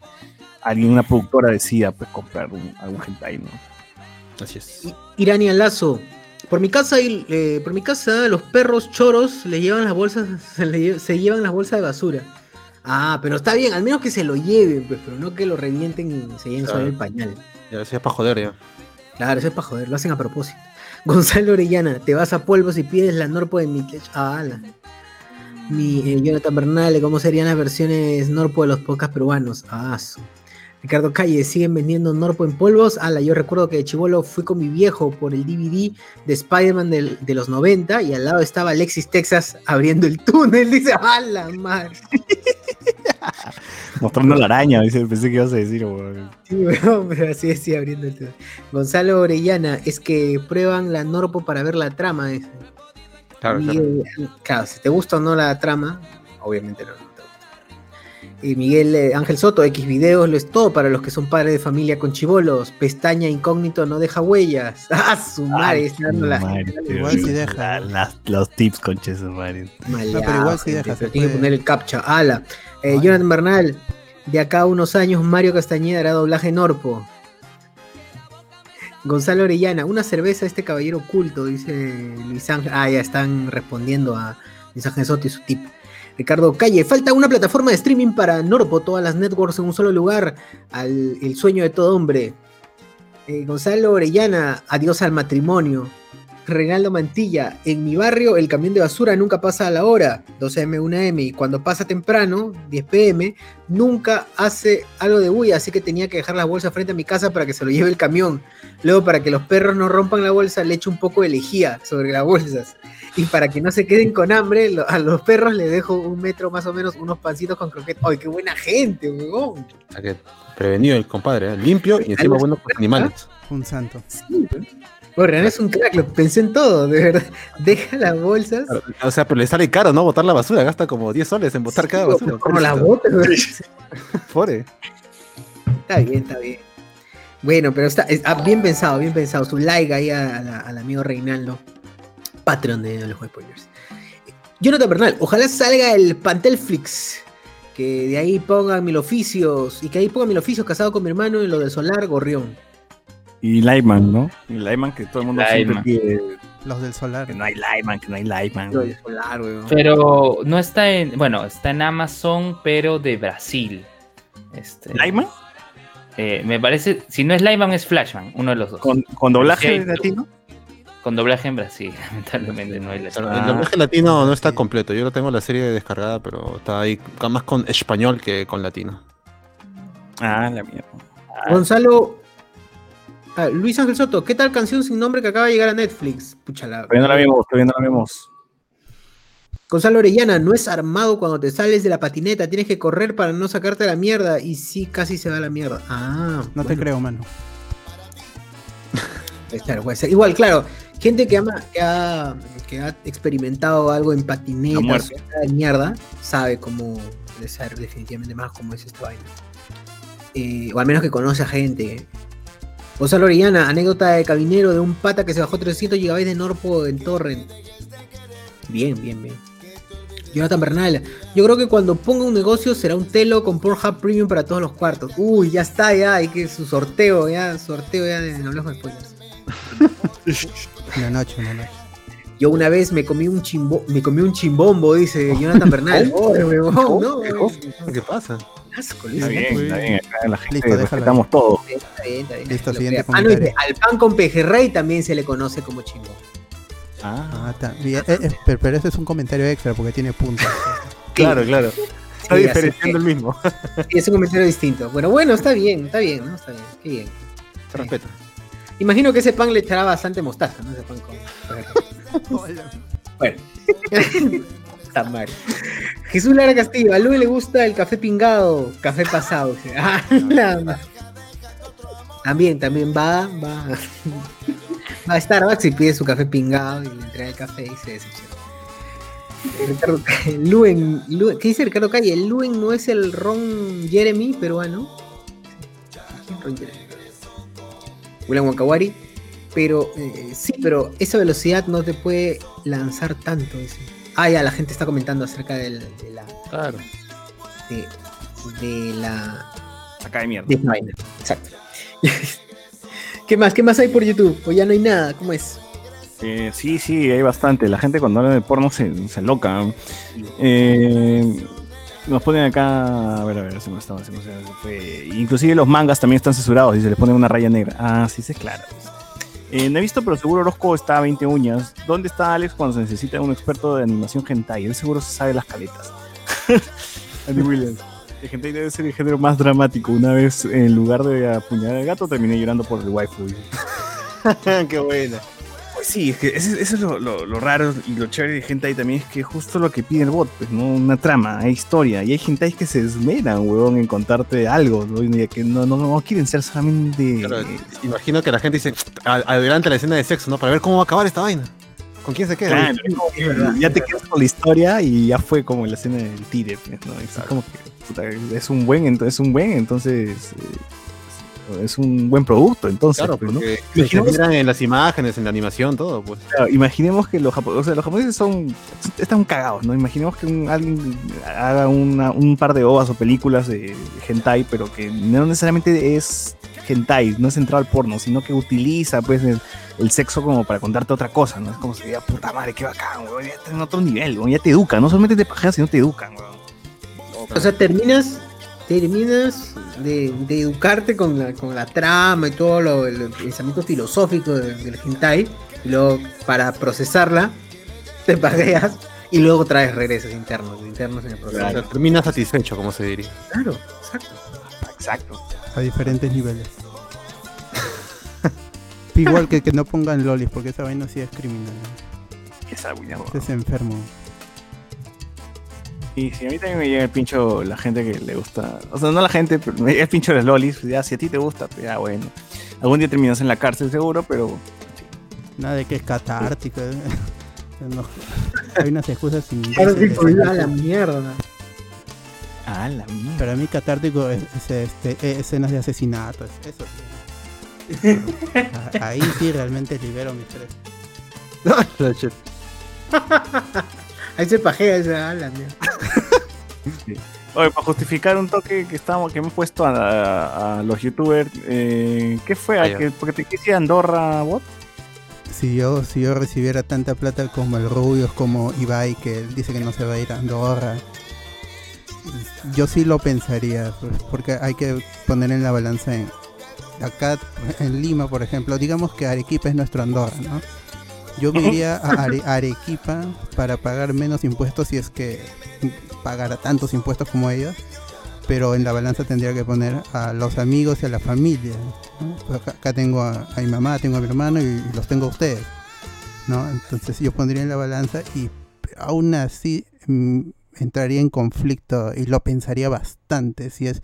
Speaker 3: alguien, una productora decida pues comprar un, algún hentai, ¿no?
Speaker 2: Así es.
Speaker 1: Lazo. Por mi casa, hay- eh, por mi casa, los perros choros le llevan las bolsas, se, le lle- se llevan las bolsas de basura. Ah, pero está bien, al menos que se lo lleven, pues, pero no que lo revienten y se lleven solo
Speaker 2: Claro.
Speaker 1: el pañal.
Speaker 2: Ya eso es para joder ya.
Speaker 1: Claro, eso es para joder, lo hacen a propósito. Gonzalo Orellana, te vas a polvos y pides la Norpo de Mitlech. Ah, ala. Mi eh, Jonathan Bernal, ¿cómo serían las versiones Norpo de los podcasts peruanos? Ah, su. Ricardo Calle, ¿siguen vendiendo Norpo en polvos? Ala, yo recuerdo que de chivolo fui con mi viejo por el DVD de Spider-Man del- de los 90 y al lado estaba Alexis Texas abriendo el túnel. Dice, ¡ala, madre!
Speaker 3: Mostrando la araña, dice, pensé que ibas a decir, weón.
Speaker 1: Sí, weón, pero así decía abriendo el túnel. Gonzalo Orellana, es que prueban la Norpo para ver la trama.
Speaker 2: Claro, claro.
Speaker 1: Miguel, claro, si te gusta o no la trama, obviamente no, Y Miguel eh, Ángel Soto, X videos, lo es todo para los que son padres de familia con chivolos. Pestaña incógnito no deja huellas. ¡Ah, su madre!
Speaker 3: Madre,
Speaker 4: igual sí deja.
Speaker 3: las- los tips, conches, madre.
Speaker 1: maleado,
Speaker 4: No, pero igual
Speaker 1: gente,
Speaker 4: deja,
Speaker 1: pero Tiene que poner el captcha. Ala. Eh. Jonathan Bernal, de acá a unos años, Mario Castañeda hará doblaje en Orpo. Gonzalo Orellana, una cerveza a este caballero oculto, dice Luis Ángel. Ah, ya están respondiendo a Luis Ángel Soto y su tip. Ricardo Calle, falta una plataforma de streaming para Norpo, todas las networks en un solo lugar. Al, el sueño de todo hombre. Eh, Gonzalo Orellana, adiós al matrimonio. Reinaldo Mantilla, en mi barrio el camión de basura nunca pasa a la hora, 12M, 1M, y cuando pasa temprano, 10 pm, nunca hace algo de bulla, así que tenía que dejar las bolsas frente a mi casa para que se lo lleve el camión. Luego, para que los perros no rompan la bolsa, le echo un poco de lejía sobre las bolsas. Y para que no se queden con hambre, lo- a los perros les dejo un metro más o menos unos pancitos con croquetas. ¡Ay, qué buena gente, weón!
Speaker 2: Prevenido el compadre, ¿eh? limpio y encima bueno con animales.
Speaker 4: Un santo.
Speaker 1: Bueno, Renan es un crack, lo pensé en todo, de verdad. Deja las bolsas.
Speaker 2: O sea, pero le sale caro, ¿no? Botar la basura, gasta como 10 soles en botar cada basura.
Speaker 1: Como las botas, weón.
Speaker 2: Pobre.
Speaker 1: Está bien, está bien. Bueno, pero está es- ah, bien pensado, bien pensado. Su like ahí a- a la- al amigo Reinaldo, Patreon de los Juegos Spoilers. Jonathan Bernal, ojalá salga el Pantelflix. Que de ahí pongan mil oficios. Y que ahí pongan mil oficios casado con mi hermano en lo del solar, gorrión.
Speaker 3: Y Lightman, ¿no? Y Lightman que todo el mundo siempre
Speaker 5: Lightman.
Speaker 3: pide
Speaker 4: Los del solar.
Speaker 3: que no hay Lightman, que no hay Lightman.
Speaker 1: Lo del solar, weón.
Speaker 5: Pero no está en. Bueno, está en Amazon, pero de Brasil. Este,
Speaker 3: ¿Lightman?
Speaker 5: eh, me parece. Si no es Lyman, es Flashman, uno de los dos.
Speaker 3: ¿Con, con doblaje latino?
Speaker 5: Con doblaje en Brasil, lamentablemente no hay la
Speaker 3: Ah,
Speaker 2: el doblaje latino no está completo. Yo lo tengo la serie descargada, pero está ahí más con español que con latino.
Speaker 3: Ah, la mierda.
Speaker 1: Gonzalo. ah, Luis Ángel Soto, ¿qué tal canción sin nombre que acaba de llegar a Netflix? Pucha la.
Speaker 3: Todavía no la vemos, todavía no la vemos.
Speaker 1: Gonzalo Orellana, no es armado cuando te sales de la patineta, tienes que correr para no sacarte la mierda y sí, casi se va la mierda. Ah,
Speaker 4: No te creo, mano.
Speaker 1: claro, puede ser. Igual, claro, gente que, ama, que, ha, que ha experimentado algo en patineta de mierda, sabe cómo debe ser definitivamente más cómo es esta vaina. Eh, o al menos que conoce a gente. Gonzalo Orellana, anécdota de cabinero de un pata que se bajó 300 GB de Norpo en Torrent. Bien, bien, bien. Jonathan Bernal, yo creo que cuando ponga un negocio será un telo con Pornhub Premium para todos los cuartos. Uy, ya está, ya, hay que su sorteo, ya, sorteo ya de no hablamos de spoilers.
Speaker 4: En la noche, en la noche.
Speaker 1: Yo una vez me comí un chimbo, me comí un chimbombo, dice Jonathan Bernal.
Speaker 2: ¿Qué pasa?
Speaker 1: Asco,
Speaker 3: Está
Speaker 1: listo,
Speaker 3: bien, está bien. Acá la gente
Speaker 4: Listo,
Speaker 3: respetamos todo.
Speaker 1: está bien, está bien.
Speaker 4: Listo, siguiente.
Speaker 1: Ah, no, dice,
Speaker 4: comentario.
Speaker 1: al pan con pejerrey también se le conoce como chimbo.
Speaker 3: Ah,
Speaker 4: Ah. Eh, eh, pero, pero ese es un comentario extra porque tiene puntos.
Speaker 2: Claro, claro. Está
Speaker 1: Sí,
Speaker 2: diferenciando el mismo.
Speaker 1: Sí, es un comentario distinto. Bueno, bueno, está bien, está bien, ¿no? Está bien, qué bien.
Speaker 2: Se respeta.
Speaker 1: Imagino que ese pan le echará bastante mostaza, ¿no? Ese pan con. Bueno. Está mal. Jesús Lara Castillo, a Luis le gusta el café pingado, café pasado. Ah, la También, también va, va. Va a Starbucks y pide su café pingado y le entrega el café y se decepciona. Ricardo Ca- Luen, Luen- ¿qué dice Ricardo Calle? Luen no es el Ron Jeremy peruano.
Speaker 7: Ranger. William Wakawari. Pero eh, sí, pero esa velocidad no te puede lanzar tanto. dice. Ah, ya, la gente está comentando acerca del- de, la.
Speaker 2: Claro.
Speaker 7: De, de la.
Speaker 3: Acá de mierda.
Speaker 7: de esta vaina. Exacto. ¿Qué más? ¿Qué más hay por YouTube? O ya no hay nada. ¿Cómo es?
Speaker 3: Eh, sí, sí, hay bastante. La gente cuando habla de porno se, se loca. Eh, nos ponen acá. A ver, a ver, se me estaba. se me- fue. Inclusive los mangas también están censurados se les pone una raya negra. Ah, sí, es claro. Eh, no he visto, pero seguro Orozco está a 20 uñas. ¿Dónde está Alex cuando se necesita un experto de animación hentai? Él seguro se sabe las caletas. Andy Williams. El hentai debe ser el género más dramático. Una vez, en lugar de apuñalar al gato, terminé llorando por el waifu.
Speaker 2: Qué buena.
Speaker 3: Pues sí, es que eso, es lo, lo- lo raro y lo chévere de hentai también es que justo lo que pide el bot, pues, ¿no? Una trama, hay historia, y hay hentai que se esmeran, huevón, en contarte algo, ¿no? Y que no, no, no quieren ser solamente...
Speaker 2: Claro, imagino que la gente dice, "A- adelante la escena de sexo, ¿no? Para ver cómo va a acabar esta vaina. ¿Con quién se queda?
Speaker 3: Claro, ya te quedas con la historia y ya fue como la escena del tire, pues, ¿no? Es como que puta, es un buen, ento- es un buen, entonces eh, es un buen producto, entonces,
Speaker 2: Claro,
Speaker 3: pues, ¿no?
Speaker 2: porque se en las imágenes, en la animación, todo, pues.
Speaker 3: Claro, imaginemos que los japoneses, o sea, los japoneses son están cagados, ¿no? Imaginemos que un- alguien haga una- un par de ovas o películas de hentai, pero que no necesariamente es hentai, no es centrado al porno, sino que utiliza pues el, el sexo como para contarte otra cosa, ¿no? Es como si diga, puta madre, qué bacán, weón, ya está en otro nivel, weón, ya te educan, no solamente te pajean, sino te educan, weón.
Speaker 7: O sea, terminas, terminas de, de educarte con la, con la trama y todo lo, el pensamiento filosófico de- del hentai, y luego para procesarla, te pagueas y luego traes regresos internos, internos en el
Speaker 2: O
Speaker 7: proceso.
Speaker 2: sea, termina satisfecho, como se diría.
Speaker 7: Claro, exacto.
Speaker 3: Exacto.
Speaker 4: a diferentes niveles. Igual que que no pongan lolis, porque esa vaina sí es criminal.
Speaker 3: Esa weón.
Speaker 4: Es enfermo.
Speaker 3: Y si a mí también me llega el pincho la gente que le gusta, o sea, no la gente, pero me llega el pincho de los lolis, pues ya si a ti te gusta, pues ya bueno. Algún día terminas en la cárcel seguro, pero
Speaker 4: Nada de que es catártico. ¿eh? No, hay unas excusas
Speaker 7: Ahora sí,
Speaker 4: imbéciles.
Speaker 7: pues, a la mierda.
Speaker 3: Ah, la mierda.
Speaker 4: Para mí catártico es, es, este, escenas de asesinato. es- Eso sí. Ah, Ahí sí realmente libero mi estrés.
Speaker 7: Ahí se pajea esa a la mierda.
Speaker 3: Oye, para justificar un toque que estamos, que hemos puesto a, a- a los youtubers, eh, ¿qué fue?
Speaker 2: Ah,
Speaker 3: ¿A que- porque te quise Andorra bot?
Speaker 4: Si yo, si yo recibiera tanta plata como el Rubius, como Ibai, que él dice que no se va a ir a Andorra, yo sí lo pensaría, pues, porque hay que poner en la balanza en acá en Lima, por ejemplo, digamos que Arequipa es nuestro Andorra, ¿no? Yo me iría a Are- Arequipa para pagar menos impuestos si es que pagara tantos impuestos como ellos, pero en la balanza tendría que poner a los amigos y a la familia. ¿no? Pues acá, acá tengo a, a mi mamá, tengo a mi hermano y, y los tengo a ustedes. ¿no? Entonces yo pondría en la balanza y aún así mm, entraría en conflicto y lo pensaría bastante si es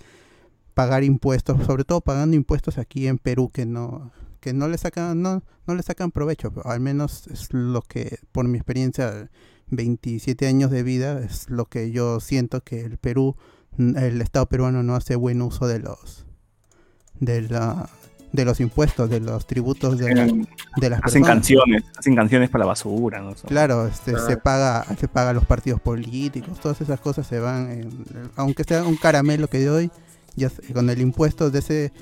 Speaker 4: pagar impuestos, sobre todo pagando impuestos aquí en Perú que no que no le sacan no, no le sacan provecho, pero al menos es lo que por mi experiencia 27 años de vida es lo que yo siento que el Perú el Estado peruano no hace buen uso de los de la de los impuestos, de los tributos de, la-
Speaker 3: Hacen,
Speaker 4: de las
Speaker 3: hacen
Speaker 4: personas.
Speaker 3: canciones, hacen canciones para la basura, ¿no?
Speaker 4: Claro, este,
Speaker 7: Ah.
Speaker 4: se paga se paga a los partidos políticos, todas esas cosas se van, en- aunque sea un caramelo que doy, ya con el impuesto de ese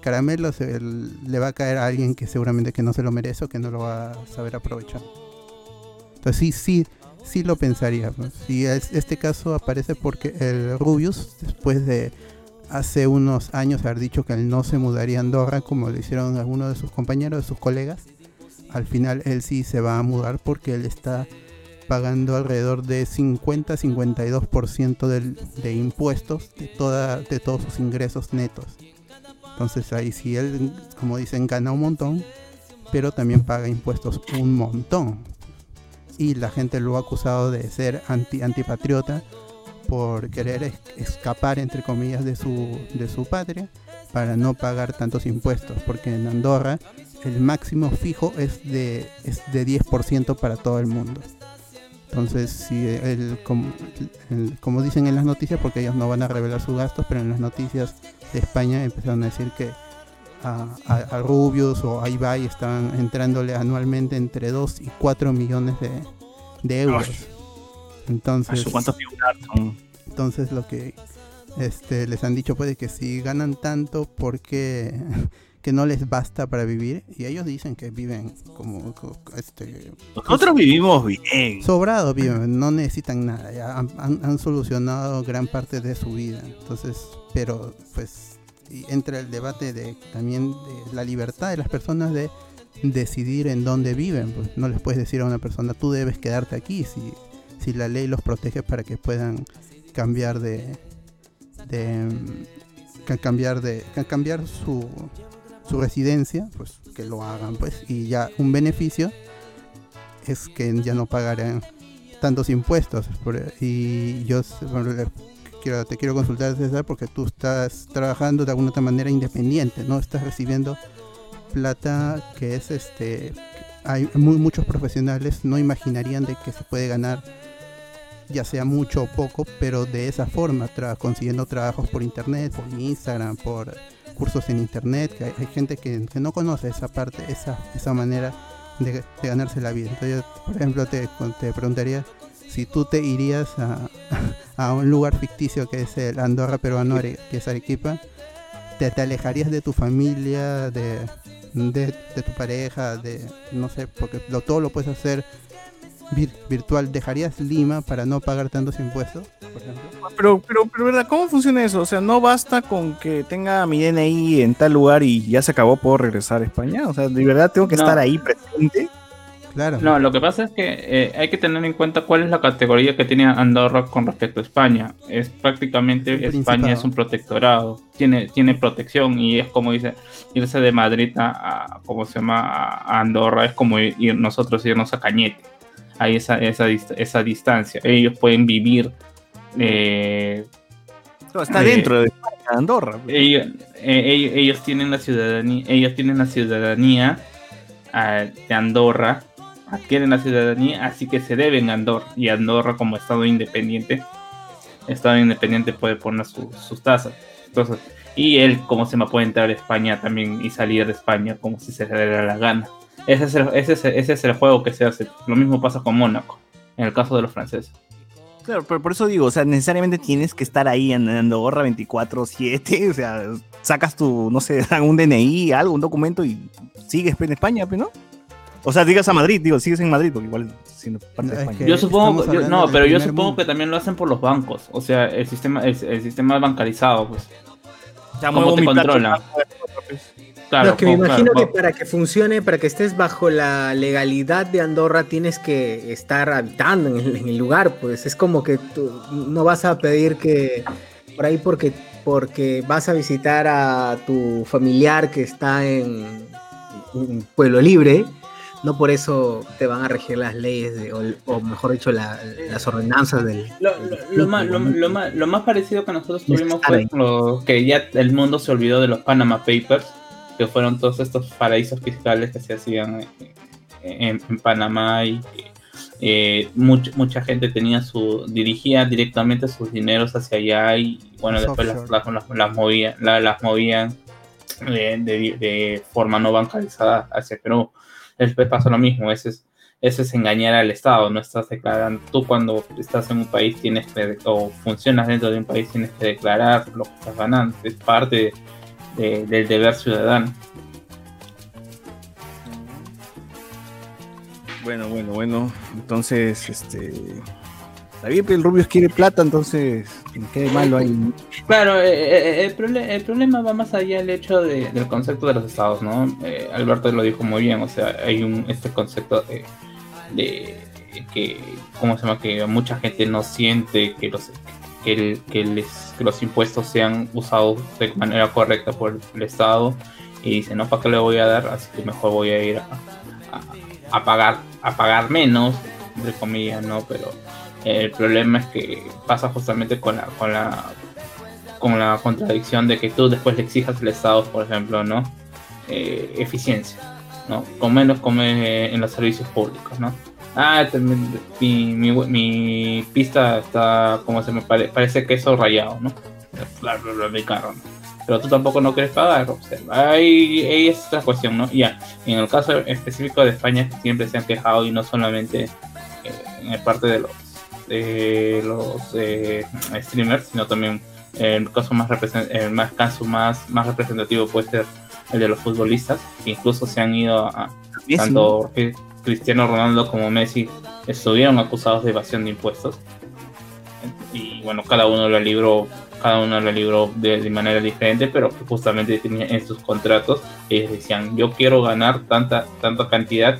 Speaker 4: caramelo se, le va a caer a alguien que seguramente que no se lo merece o que no lo va a saber aprovechar. Entonces sí, sí, sí lo pensaría. Y es- este caso aparece porque el Rubius, después de hace unos años haber dicho que él no se mudaría a Andorra, como lo hicieron algunos de sus compañeros, de sus colegas, al final él sí se va a mudar porque él está pagando alrededor de 50-52% del- de impuestos de, toda, de todos sus ingresos netos. Entonces ahí sí él, como dicen, gana un montón, pero también paga impuestos un montón. Y la gente lo ha acusado de ser anti, antipatriota por querer es- escapar, entre comillas, de su, de su patria para no pagar tantos impuestos, porque en Andorra el máximo fijo es de, es de 10% para todo el mundo. Entonces, si el, como, el- como dicen en las noticias, porque ellos no van a revelar sus gastos, pero en las noticias de España empezaron a decir que a, a, a Rubius o a Ibai están entrándole anualmente entre 2 y 4 millones de, de euros. Entonces, entonces lo que este, les han dicho puede que si ganan tanto porque que no les basta para vivir y ellos dicen que viven como, co- este
Speaker 3: Nosotros vivimos bien.
Speaker 4: sobrado viven, no necesitan nada, ya han, han- han solucionado gran parte de su vida. Entonces, pero pues y entra el debate de también de la libertad de las personas de decidir en dónde viven. Pues no les puedes decir a una persona tú debes quedarte aquí si, si la ley los protege para que puedan cambiar de, de mm, ca- cambiar de ca- cambiar su su residencia, pues que lo hagan, pues y ya un beneficio es que ya no pagarán tantos impuestos. por- y yo quiero, te quiero consultar, César, porque tú estás trabajando de alguna otra manera independiente, ¿no? Estás recibiendo plata que es este. Hay muy, muchos profesionales no imaginarían de que se puede ganar ya sea mucho o poco, pero de esa forma, tra- consiguiendo trabajos por internet, por Instagram, por cursos en internet, que hay, gente que, no conoce esa parte, esa, esa manera de, ganarse la vida. Entonces, yo, por ejemplo, te, te preguntaría si tú te irías a, a un lugar ficticio que es el Andorra peruano, que es Arequipa, te, alejarías de tu familia, de, de tu pareja, de no sé, porque lo, todo lo puedes hacer vir- virtual. ¿Dejarías Lima para no pagar tantos impuestos, por ejemplo?
Speaker 3: Pero, pero, pero, ¿verdad? ¿Cómo funciona eso? O sea, no basta con que tenga mi DNI en tal lugar y ya se acabó, puedo regresar a España. O sea, de verdad tengo que
Speaker 6: No.
Speaker 3: estar ahí presente.
Speaker 4: Claro.
Speaker 6: No, lo que pasa es que eh, hay que tener en cuenta cuál es la categoría que tiene Andorra con respecto a España. Es prácticamente España
Speaker 4: principado.
Speaker 6: es un protectorado, tiene, tiene protección y es como dice, irse de Madrid a, a- ¿cómo se llama? a Andorra es como ir nosotros irnos a Cañete. Hay esa, esa, esa distancia. Ellos pueden vivir eh,
Speaker 3: No, está
Speaker 6: Eh,
Speaker 3: dentro de España, Andorra.
Speaker 6: ellos, eh, ellos, ellos tienen la ciudadanía, ellos tienen la ciudadanía ah, de Andorra, adquieren la ciudadanía, así que se deben a Andorra. Y Andorra, como Estado independiente, Estado independiente puede poner su- sus tasas. Entonces, y él, como se me puede entrar a España también y salir de España como si se le diera la gana. Ese es, el, ese, es, ese es el juego que se hace. Lo mismo pasa con Mónaco, en el caso de los franceses.
Speaker 3: Claro, pero por eso digo, o sea, necesariamente tienes que estar ahí en Andorra 24-7, o sea, sacas tu, no sé, un DNI, algo, un documento y sigues en España, pues, ¿no? O sea, digas a Madrid, digo, sigues en Madrid, porque igual siendo parte de
Speaker 4: Es
Speaker 3: España.
Speaker 4: que-
Speaker 6: Yo supongo, yo- no, pero yo supongo
Speaker 4: mundo.
Speaker 6: que también lo hacen por los bancos. O sea, el sistema, el, el sistema bancarizado, pues.
Speaker 3: Ya
Speaker 6: ¿Cómo te
Speaker 3: plato, pues.
Speaker 6: Claro,
Speaker 7: no, que me imagino
Speaker 6: claro,
Speaker 7: que para que funcione, para que estés bajo la legalidad de Andorra, tienes que estar habitando en el, en el lugar. Pues es como que tú no vas a pedir que por ahí porque, porque vas a visitar a tu familiar que está en un pueblo libre. No por eso te van a regir las leyes, de- o, o mejor dicho, la- las ordenanzas del.
Speaker 6: Lo, lo- lo más, lo, lo más, lo más parecido que nosotros tuvimos fue lo que ya el mundo se olvidó de los Panama Papers, que fueron todos estos paraísos fiscales que se hacían en, en- Panamá y que eh, much- mucha gente tenía su dirigía directamente sus dineros hacia allá y bueno después las, las, las, las movían la- las movían de, de- de forma no bancarizada hacia Perú después pasa lo mismo ese es eso es engañar al Estado, no estás declarando. Tú cuando estás en un país tienes que, o funcionas dentro de un país tienes que declarar lo que estás ganando, es parte de- del deber ciudadano.
Speaker 3: Bueno, bueno, bueno. Entonces, este. Está bien, pero el Rubius quiere plata, entonces. ¿Qué malo hay?
Speaker 6: Claro, eh, eh, el, prole- el problema va más allá del hecho de- del concepto de los estados, ¿no? Eh, Alberto lo dijo muy bien, o sea, hay un este concepto de, de que, ¿cómo se llama? Que mucha gente no siente que los que, los impuestos sean usados de manera correcta por el Estado y dice, no, ¿para qué le voy a dar? Así que mejor voy a ir a, a- pagar a pagar menos, entre comillas, ¿no? Pero el problema es que pasa justamente con la, con la con la contradicción de que tú después le exijas al Estado, por ejemplo, ¿no? Eh, eficiencia, ¿no? Con menos come en los servicios públicos, ¿no? Ah, también mi, mi, mi pista está, como se me pare- parece queso rayado, ¿no? Bla, bla, bla, mi carro, ¿no? pero tú tampoco no quieres pagar. O sea, ahí, ahí es otra cuestión, ¿no? Ya, en el caso específico de España, siempre se han quejado y no solamente eh, en el parte de los, de los eh, streamers, sino también el caso más, el más caso más, más representativo puede ser el de los futbolistas, que incluso se han ido a, tanto eh, Cristiano Ronaldo como Messi estuvieron acusados de evasión de impuestos. Y bueno, cada uno lo libró, cada uno lo libró de, manera diferente, pero justamente tenía en sus contratos, ellos decían, yo quiero ganar tanta, tanta cantidad.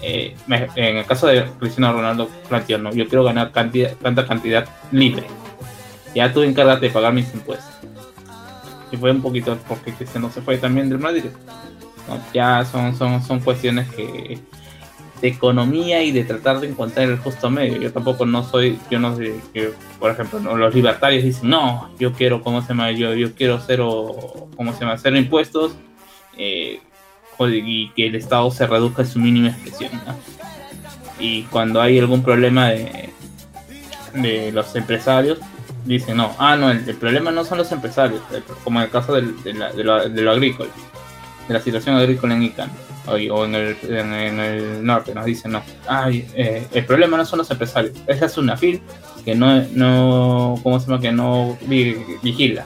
Speaker 6: Eh, en el caso de Cristiano Ronaldo planteó, no, yo quiero ganar tanta cantidad libre. Ya tú encárgate de pagar mis impuestos. Y fue un poquito porque Cristiano se fue también del Madrid. Ya son, son, son cuestiones que de economía y de tratar de encontrar el justo medio. Yo tampoco no soy, yo no sé, que, por ejemplo, los libertarios dicen, no, yo quiero, ¿cómo se llama? Yo, yo quiero cero, ¿cómo se llama? Cero impuestos eh, y que el Estado se reduzca en su mínima expresión. Y cuando hay algún problema de, de los empresarios, dicen, no, ah, no, el, problema no son los empresarios, como en el caso del- de, la- lo, de lo agrícola, de la situación agrícola en ICANN o, en, el, en, el norte, nos dicen, no, ay, eh, el problema no son los empresarios, es la SUNAFIL que no, no, ¿cómo se llama? Que no vi- vigila.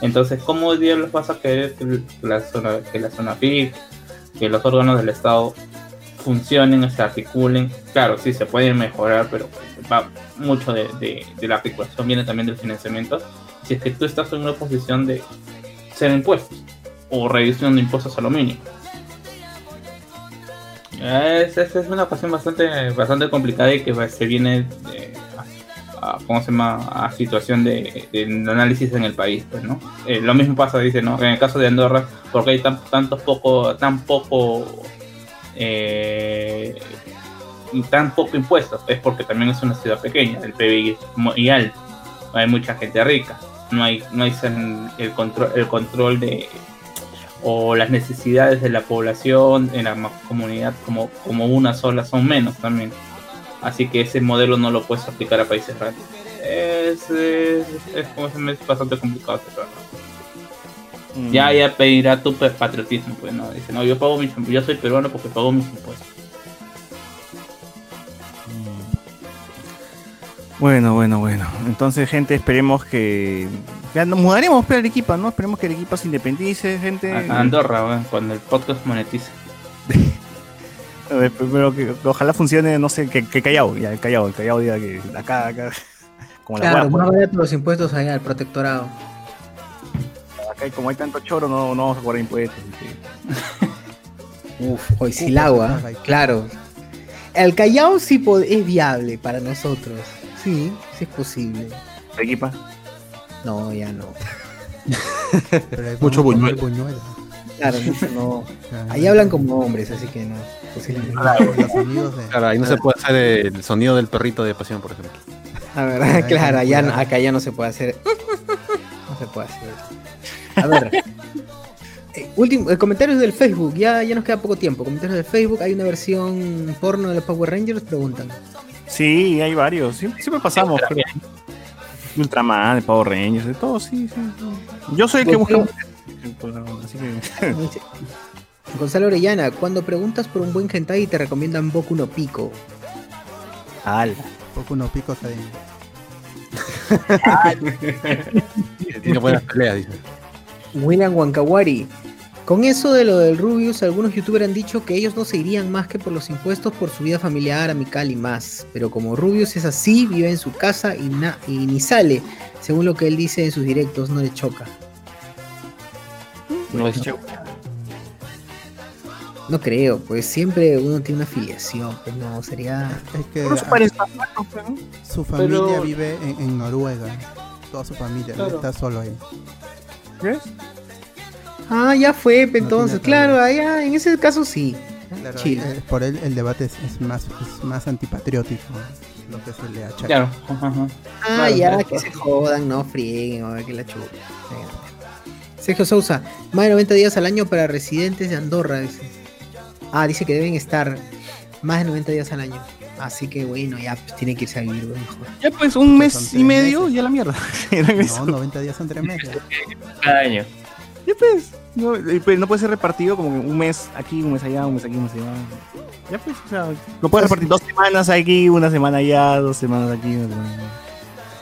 Speaker 6: Entonces, ¿cómo diablos vas a querer que la, zona, que la SUNAFIL, que los órganos del Estado funcionen, se articulen? Claro, sí, se pueden mejorar, pero va mucho de, la articulación, viene también del financiamiento. Si es que tú estás en una posición de cero impuestos o reducción de impuestos a lo mínimo. Es, es, es una cuestión bastante, bastante complicada y que se viene eh, a, a- ¿cómo se llama? a situación de, análisis en el país, pues, ¿no? Eh, lo mismo pasa, dice, ¿no? En el caso de Andorra, porque hay tan, tantos poco, tan poco eh, tan poco impuestos, es porque también es una ciudad pequeña, el PBI es muy alto, hay mucha gente rica, no hay, no hay el control, el control de o las necesidades de la población en la comunidad como, como una sola son menos también. Así que ese modelo no lo puedes aplicar a países grandes. Es, es, es, como se es bastante complicado.
Speaker 3: Mm.
Speaker 6: Ya, ya pedirá tu patriotismo, pues no, dice, no, yo pago mis yo soy peruano porque pago mis impuestos.
Speaker 3: Bueno, bueno, bueno. Entonces, gente, esperemos que. Ya nos mudaremos para Arequipa, ¿no? Esperemos que Arequipa se independice, gente.
Speaker 6: A- Andorra, cuando el podcast monetice.
Speaker 3: Pero que, que ojalá funcione, no sé, que, que Callao, ya, el Callao, el Callao diga que acá, acá. Como la
Speaker 1: Claro,
Speaker 3: hueá,
Speaker 1: más barato los impuestos allá, el protectorado.
Speaker 3: acá como hay tanto choro, no, no vamos a cobrar impuestos.
Speaker 1: Uf, hoy sí el agua, claro. El Callao sí es viable para nosotros. Sí, sí es posible.
Speaker 3: Arequipa.
Speaker 1: No, ya no.
Speaker 4: Pero
Speaker 2: Mucho
Speaker 4: a
Speaker 2: buñuelo.
Speaker 4: buñuelo.
Speaker 1: Claro, no, no.
Speaker 4: Claro.
Speaker 1: Ahí hablan como hombres, así que no. Posiblemente.
Speaker 4: Los de.
Speaker 2: Claro, ahí no se puede hacer el sonido del perrito de pasión, por ejemplo.
Speaker 1: La verdad, claro, allá, no- acá ya no se puede hacer. No se puede hacer. A ver. eh, último, eh, comentarios del Facebook, ya, ya nos queda poco tiempo. Comentarios del Facebook, hay una versión porno de los Power Rangers, preguntan.
Speaker 3: Sí, hay varios. Siempre, siempre pasamos. creo. De Ultraman, de Power Rangers, de todo, sí, sí. sí. Yo soy el que busca. Así que.
Speaker 1: Gonzalo Orellana, cuando preguntas por un buen hentai te recomiendan Boku no Pico.
Speaker 3: Ala.
Speaker 4: Poco unos picos ahí.
Speaker 2: Tiene buenas peleas, dice.
Speaker 1: William Wankawari. Con eso de lo del Rubius, algunos youtubers han dicho que ellos no se irían más que por los impuestos por su vida familiar, amical y más. Pero como Rubius es así, vive en su casa y, na- y ni sale. Según lo que él dice en sus directos, no le choca.
Speaker 6: No es
Speaker 1: No creo, pues siempre uno tiene una afiliación. Pues no, sería.
Speaker 4: Es que su familia
Speaker 6: Pero-
Speaker 4: vive en, en Noruega. Toda su familia
Speaker 6: Claro.
Speaker 4: está solo ahí.
Speaker 3: ¿Ves?
Speaker 1: Ah, ya fue,
Speaker 4: No
Speaker 1: entonces. claro, allá, en ese caso sí.
Speaker 4: Claro,
Speaker 1: Chill.
Speaker 4: eh, por él el debate es, es más, es más antipatriótico. Lo que se le achaca.
Speaker 6: Claro. ajá, ajá.
Speaker 1: Ah,
Speaker 6: Claro,
Speaker 1: ya,
Speaker 6: claro.
Speaker 1: que se jodan, no frieguen, a ver que la chupa. Sergio Sousa, más de 90 días al año para residentes de Andorra, dice. Ah, dice que deben estar más de 90 días al año. Así que bueno, ya pues, tiene que irse a vivir, mejor.
Speaker 3: Ya pues un mes
Speaker 4: son
Speaker 3: y medio,
Speaker 4: meses.
Speaker 3: ya la mierda.
Speaker 4: No, 90 días son tres meses.
Speaker 6: Cada año.
Speaker 3: Ya pues, no, pues, no puede ser repartido como que un mes aquí, un mes allá, un mes aquí, un mes allá. Ya pues, o sea, no puede repartir dos semanas aquí, una semana allá, dos semanas aquí, una semana allá.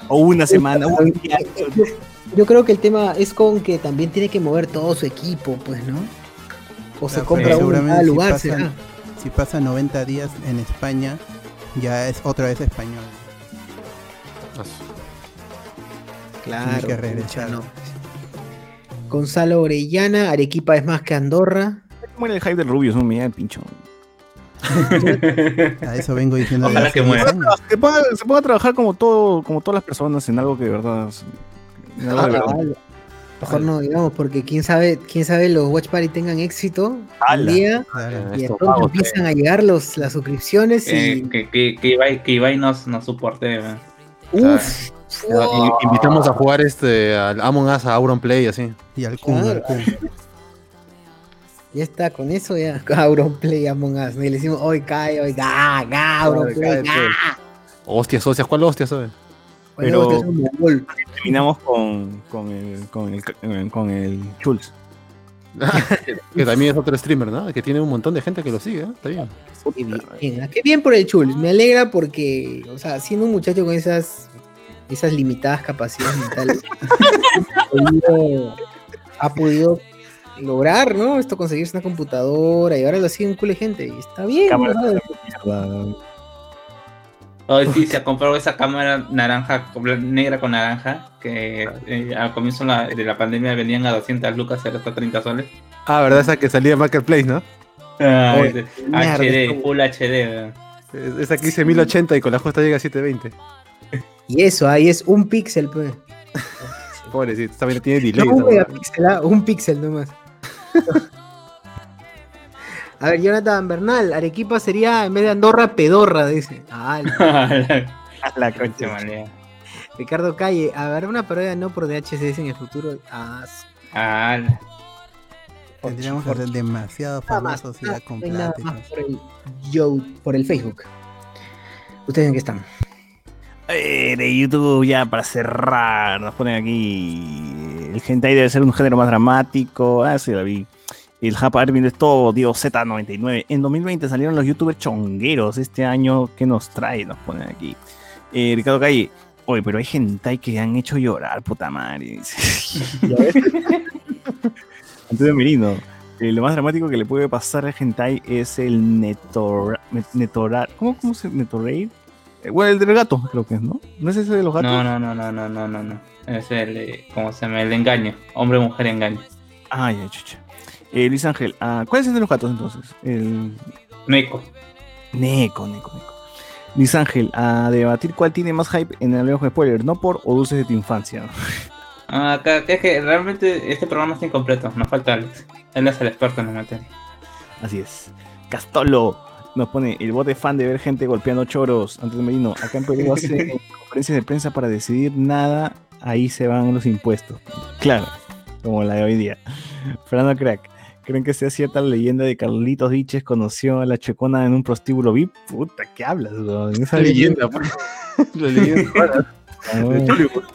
Speaker 3: O una semana, un día.
Speaker 1: Yo, creo que el tema es con que también tiene que mover todo su equipo, pues, ¿no? O se
Speaker 4: Claro,
Speaker 1: compra uno en
Speaker 4: seguramente
Speaker 1: cada
Speaker 4: si
Speaker 1: lugar,
Speaker 4: pasan-
Speaker 1: será.
Speaker 4: Si pasa 90 días en España, ya es otra vez español.
Speaker 1: Claro,
Speaker 4: que regresar.
Speaker 1: pucha, no. Gonzalo Orellana, Arequipa es más que Andorra.
Speaker 3: Como era el hype del Rubio, es un mía pincho.
Speaker 4: A eso vengo diciendo
Speaker 6: Ojalá que muera.
Speaker 4: 10 años.
Speaker 3: Se ponga, se ponga a trabajar como todo, como todas las personas en algo que de verdad. en algo de verdad.
Speaker 1: Ah, Mejor no digamos, porque quién sabe, quién sabe los Watch Party tengan éxito un
Speaker 3: Ala.
Speaker 1: día y de pronto empiezan a llegar los, las suscripciones
Speaker 6: Eh,
Speaker 1: y
Speaker 6: que, que, que Ibai, que Ibai nos, nos soporte. weón.
Speaker 1: uff,
Speaker 2: Invitamos a jugar este al Among Us a Auronplay así.
Speaker 4: Y al Kun, al
Speaker 1: Claro.
Speaker 4: Kun.
Speaker 1: ya está, con eso ya Auronplay Among Us, y le decimos hoy cae, hoy ga, ga, Auronplay,
Speaker 2: cae,
Speaker 1: ga.
Speaker 2: Hostias, hostias, ¿cuál hostias, oye?
Speaker 1: Bueno,
Speaker 3: Pero-
Speaker 1: este.
Speaker 3: Terminamos con, con el, con el, con el Schultz.
Speaker 2: que también es otro streamer, ¿no? Que tiene un montón de gente que lo sigue, ¿eh? Está bien.
Speaker 1: Qué bien, ah, qué bien por el Chul, me alegra porque, o sea, siendo un muchacho con esas, esas limitadas capacidades mentales, ha podido- ha podido lograr, ¿no? Esto conseguirse una computadora y ahora lo sigue un culo de gente y está bien.
Speaker 6: Hoy sí se ha comprado esa cámara naranja, negra con naranja, que eh, al comienzo la- de la pandemia vendían a 200 lucas, ahora está a 30 soles.
Speaker 2: Ah, ¿verdad? Esa que salía en Marketplace, ¿no?
Speaker 6: Ah,
Speaker 1: Oye,
Speaker 6: es de-
Speaker 1: mierda,
Speaker 6: HD, Full HD.
Speaker 2: Esa que dice 1080 y con la justa llega a 720.
Speaker 1: Y eso, ahí es un píxel, pues.
Speaker 2: Pobrecito, también tiene delay.
Speaker 1: No un megapíxel, ah, un píxel nomás. A ver, Jonathan Bernal, Arequipa sería en vez de Andorra, Pedorra, dice. Ah,
Speaker 3: A la concha.
Speaker 1: Ricardo Calle, habrá una parodia no por DHCS en el futuro. Ah, sí.
Speaker 6: Ah,
Speaker 4: Tendríamos que ser demasiado famosos y
Speaker 1: por el, yo, por el Facebook. ¿Ustedes en qué están?
Speaker 3: Eh, de YouTube, ya para cerrar, nos ponen aquí. El hentai debe ser un género más dramático. Ah, sí, la vi. El Japa Armin es todo, Dios Z99. En 2020 salieron los youtubers chongueros. Este año, ¿qué nos trae? Nos ponen aquí. Eh, Ricardo Calle. Oye, pero hay hentai que han hecho llorar, puta madre. Antonio Merino. eh, lo más dramático que le puede pasar al hentai es el netora, netorar. ¿Cómo, cómo se netorraid? Eh, Bueno, el del gato, creo que es, ¿no? ¿No es ese de los gatos?
Speaker 6: no, no, no, no, no, no, no, no. Es el, eh, ¿cómo se llama? El engaño. Hombre-mujer engaño.
Speaker 3: Ah, ya, chucha. Eh, Luis Ángel, ah, ¿cuál es el de los gatos entonces? El
Speaker 6: Meco.
Speaker 3: Neco, Neco, Neco. Luis Ángel, a debatir cuál tiene más hype en el de spoiler, no por o dulces de tu infancia.
Speaker 6: Ah, acá, que es que realmente este programa está incompleto. Nos falta Alex. Él es el experto en la materia.
Speaker 3: Así es. Castolo nos pone el bote fan de ver gente golpeando choros. Antes de Merino, acá en Perú hacen conferencias de prensa para decidir nada, ahí se van los impuestos. Claro, como la de hoy día. Fernando Crack, ¿creen que sea cierta la leyenda de Carlitos Diches conoció a la checona en un prostíbulo VIP? Puta, ¿qué hablas? weón? Esa
Speaker 2: La leyenda. La leyenda.
Speaker 3: Ah,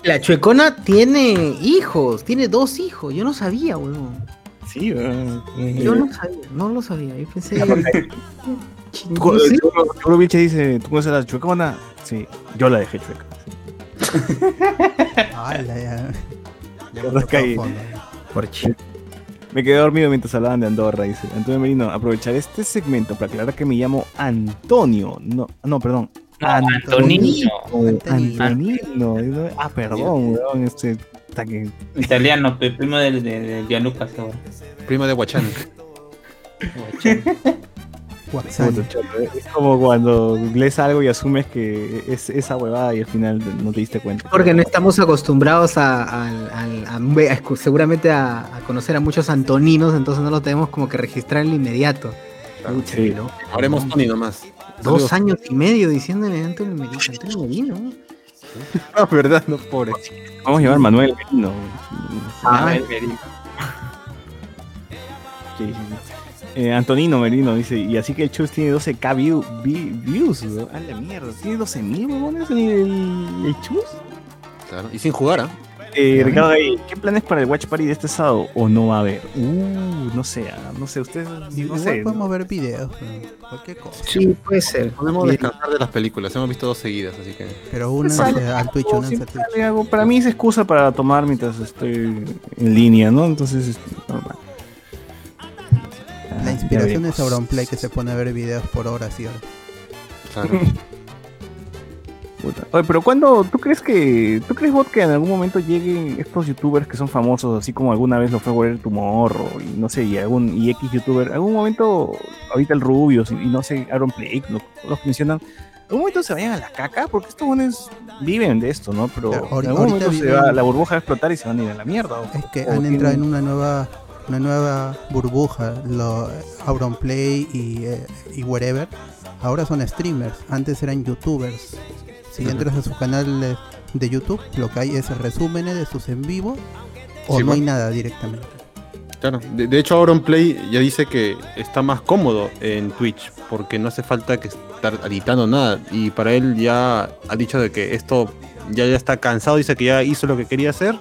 Speaker 1: La chuecona tiene hijos, tiene dos hijos. Yo no sabía, weón.
Speaker 3: Sí, weón.
Speaker 1: Yo no sabía, no lo sabía. Yo pensé.
Speaker 3: Vilche dice, ¿tú conoces a la chuecona? Sí, yo la dejé chueca.
Speaker 4: Ala, ya. Ya
Speaker 3: caí.
Speaker 1: Por
Speaker 3: Me quedé dormido mientras hablaban de Andorra, dice. Antonio Merino, aprovechar este segmento para aclarar que me llamo Antonio. No, no perdón.
Speaker 6: No,
Speaker 3: Antonino.
Speaker 6: Antonino.
Speaker 3: Antonino. Ah, perdón, weón. Este, que-
Speaker 6: Italiano, primo del de, de Gianluca, seguro.
Speaker 2: Primo de Huachán.
Speaker 3: Es como cuando lees algo y asumes que es esa huevada y al final no te diste cuenta.
Speaker 1: Porque no estamos acostumbrados a, a seguramente a, a conocer a muchos antoninos, entonces no lo tenemos como que registrar en lo inmediato. Pucha,
Speaker 3: Sí.
Speaker 1: qué loco.
Speaker 2: Haremos Tony nomás.
Speaker 1: Dos años y medio diciéndole Antonio Merino. Antonio Merino.
Speaker 2: Ah, verdad, no, pobre.
Speaker 3: Vamos a llamar Manuel Merino.
Speaker 1: Ah,
Speaker 3: Sí, sí, sí. Eh, Antonino Merino dice, y así que el Chus tiene 12k view- vi- views. A la mierda, tiene 12.000 huevones el, el, el Chus.
Speaker 2: Claro, Y sin jugar, ¿ah?
Speaker 3: Eh, Ricardo Gay, ¿qué planes para el Watch Party de este sábado? ¿O no va a haber? Uh, no sé, ah, no sé, ustedes, no sé.
Speaker 4: podemos ver videos, ¿no? cualquier cosa.
Speaker 7: Sí, puede ser.
Speaker 2: Podemos descansar de las películas. Hemos visto dos seguidas, así que.
Speaker 4: Pero únanse
Speaker 3: Sale
Speaker 4: al Twitch,
Speaker 3: algo. Para mí es excusa para tomar mientras estoy en línea, ¿no? Entonces, es normal.
Speaker 4: Inspiración es Auronplay que se pone a ver videos por horas y horas.
Speaker 2: Claro.
Speaker 3: Oye, pero cuando tú crees que tú crees bot que en algún momento lleguen estos youtubers que son famosos, así como alguna vez lo fue Warrior Tomorrow y no sé, y algún y X youtuber, algún momento ahorita el Rubius y, y no sé, Aaron Play, lo- los que mencionan, algún momento se vayan a la caca porque estos buenos viven de esto, ¿no? Pero
Speaker 4: Claro,
Speaker 3: en algún momento se va, la burbuja va a explotar y se van a ir a la mierda. o-
Speaker 4: Es que
Speaker 3: o
Speaker 4: han entrado en una nueva una nueva burbuja, lo Auronplay y, eh, y wherever. Ahora son streamers, antes eran youtubers. Si entras a su canal de, YouTube, lo que hay es resúmenes de sus en vivo o
Speaker 2: Sí,
Speaker 4: no hay nada directamente.
Speaker 2: Claro, de, de hecho Auronplay ya dice que está más cómodo en Twitch porque no hace falta que estar editando nada y para él ya ha dicho de que esto ya, ya está cansado, dice que ya hizo lo que quería hacer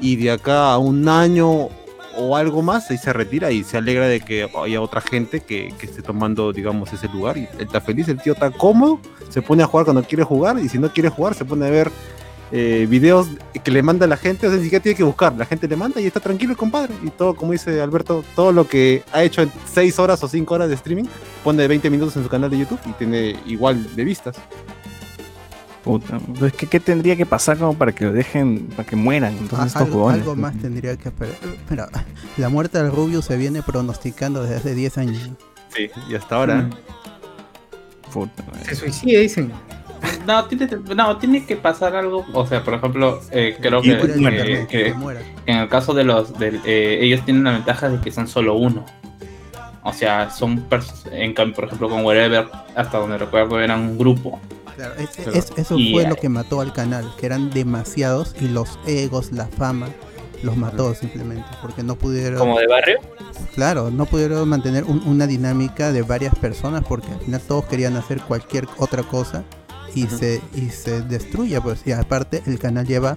Speaker 2: y de acá a un año o algo más ahí se retira y se alegra de que haya otra gente que, esté tomando digamos ese lugar y él está feliz, el tío está cómodo, se pone a jugar cuando quiere jugar y si no quiere jugar se pone a ver eh, videos que le manda la gente, o sea, ni siquiera tiene que buscar, la gente le manda y está tranquilo compadre. Y todo, como dice Alberto, todo lo que ha hecho en 6 horas o 5 horas de streaming, pone 20 minutos en su canal de YouTube y tiene igual de vistas.
Speaker 3: Puta, pues, ¿qué, ¿qué tendría que pasar como para que lo dejen, para que mueran entonces
Speaker 4: Ah,
Speaker 3: estos
Speaker 4: algo, algo más tendría que esperar. Mira, la muerte del Rubio se viene pronosticando desde hace 10 años.
Speaker 2: Sí, y hasta ahora.
Speaker 6: Mm.
Speaker 3: Puta.
Speaker 7: Se suicida, dicen.
Speaker 6: No tiene, no, tiene que pasar algo. O sea, por ejemplo, eh, creo que, que- que
Speaker 4: que
Speaker 6: en el caso de los. del- eh, ellos tienen la ventaja de que son solo uno. O sea, son. En cambio, por ejemplo, con Wherever, hasta donde recuerdo, eran un grupo.
Speaker 4: Claro, es-
Speaker 2: Claro.
Speaker 4: es- eso
Speaker 6: Y,
Speaker 4: fue lo que mató al canal, que eran demasiados y los egos, la fama, los mató simplemente, porque no pudieron,
Speaker 5: Como de barrio.
Speaker 4: claro, no pudieron mantener un- una dinámica de varias personas, porque al final todos querían hacer cualquier otra cosa y se y se destruye, pues y aparte el canal lleva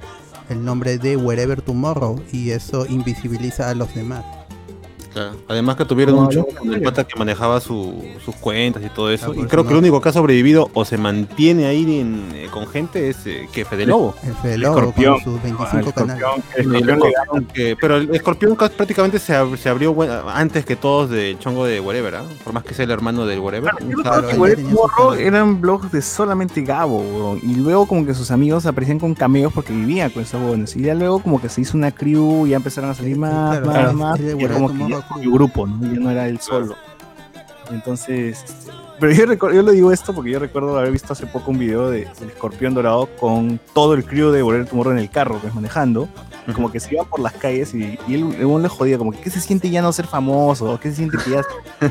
Speaker 4: el nombre de Wherever Tomorrow y eso invisibiliza a los demás.
Speaker 2: Claro. Además que tuvieron
Speaker 7: Como
Speaker 2: un show con el pata que manejaba su- sus cuentas y todo eso.
Speaker 4: Ah,
Speaker 2: y
Speaker 4: eso
Speaker 2: creo que
Speaker 4: no.
Speaker 2: el único que ha sobrevivido o se mantiene ahí en- eh, con gente es eh, que Fede Lobo.
Speaker 4: El Fede
Speaker 3: El
Speaker 4: Lobo
Speaker 3: escorpión.
Speaker 4: con sus
Speaker 3: Ah, el
Speaker 4: 25 canales.
Speaker 3: el escorpión
Speaker 2: que- pero el escorpión prácticamente se, ab- se abrió bueno, antes que todos del chongo de Wherever, ¿ah? por más que sea el hermano del
Speaker 3: recuerdo
Speaker 4: Claro,
Speaker 3: eran blogs de solamente Gabo, y luego como que sus amigos aparecían con cameos porque vivían con esos buenos, y ya luego como que se hizo una crew y ya empezaron a salir más,
Speaker 4: Claro,
Speaker 3: más,
Speaker 4: claro.
Speaker 3: más,
Speaker 4: de
Speaker 3: y como que
Speaker 4: Crew.
Speaker 3: su grupo, ¿no? ya no era él solo. Entonces, pero yo, recuerdo, yo le digo esto porque yo recuerdo haber visto hace poco un video de, del escorpión dorado con todo el crew de Volver Tomorrow en el carro, pues manejando, como que se iban por las calles y, y él, el weón le jodía, como que qué se siente ya no ser famoso, qué se siente que ya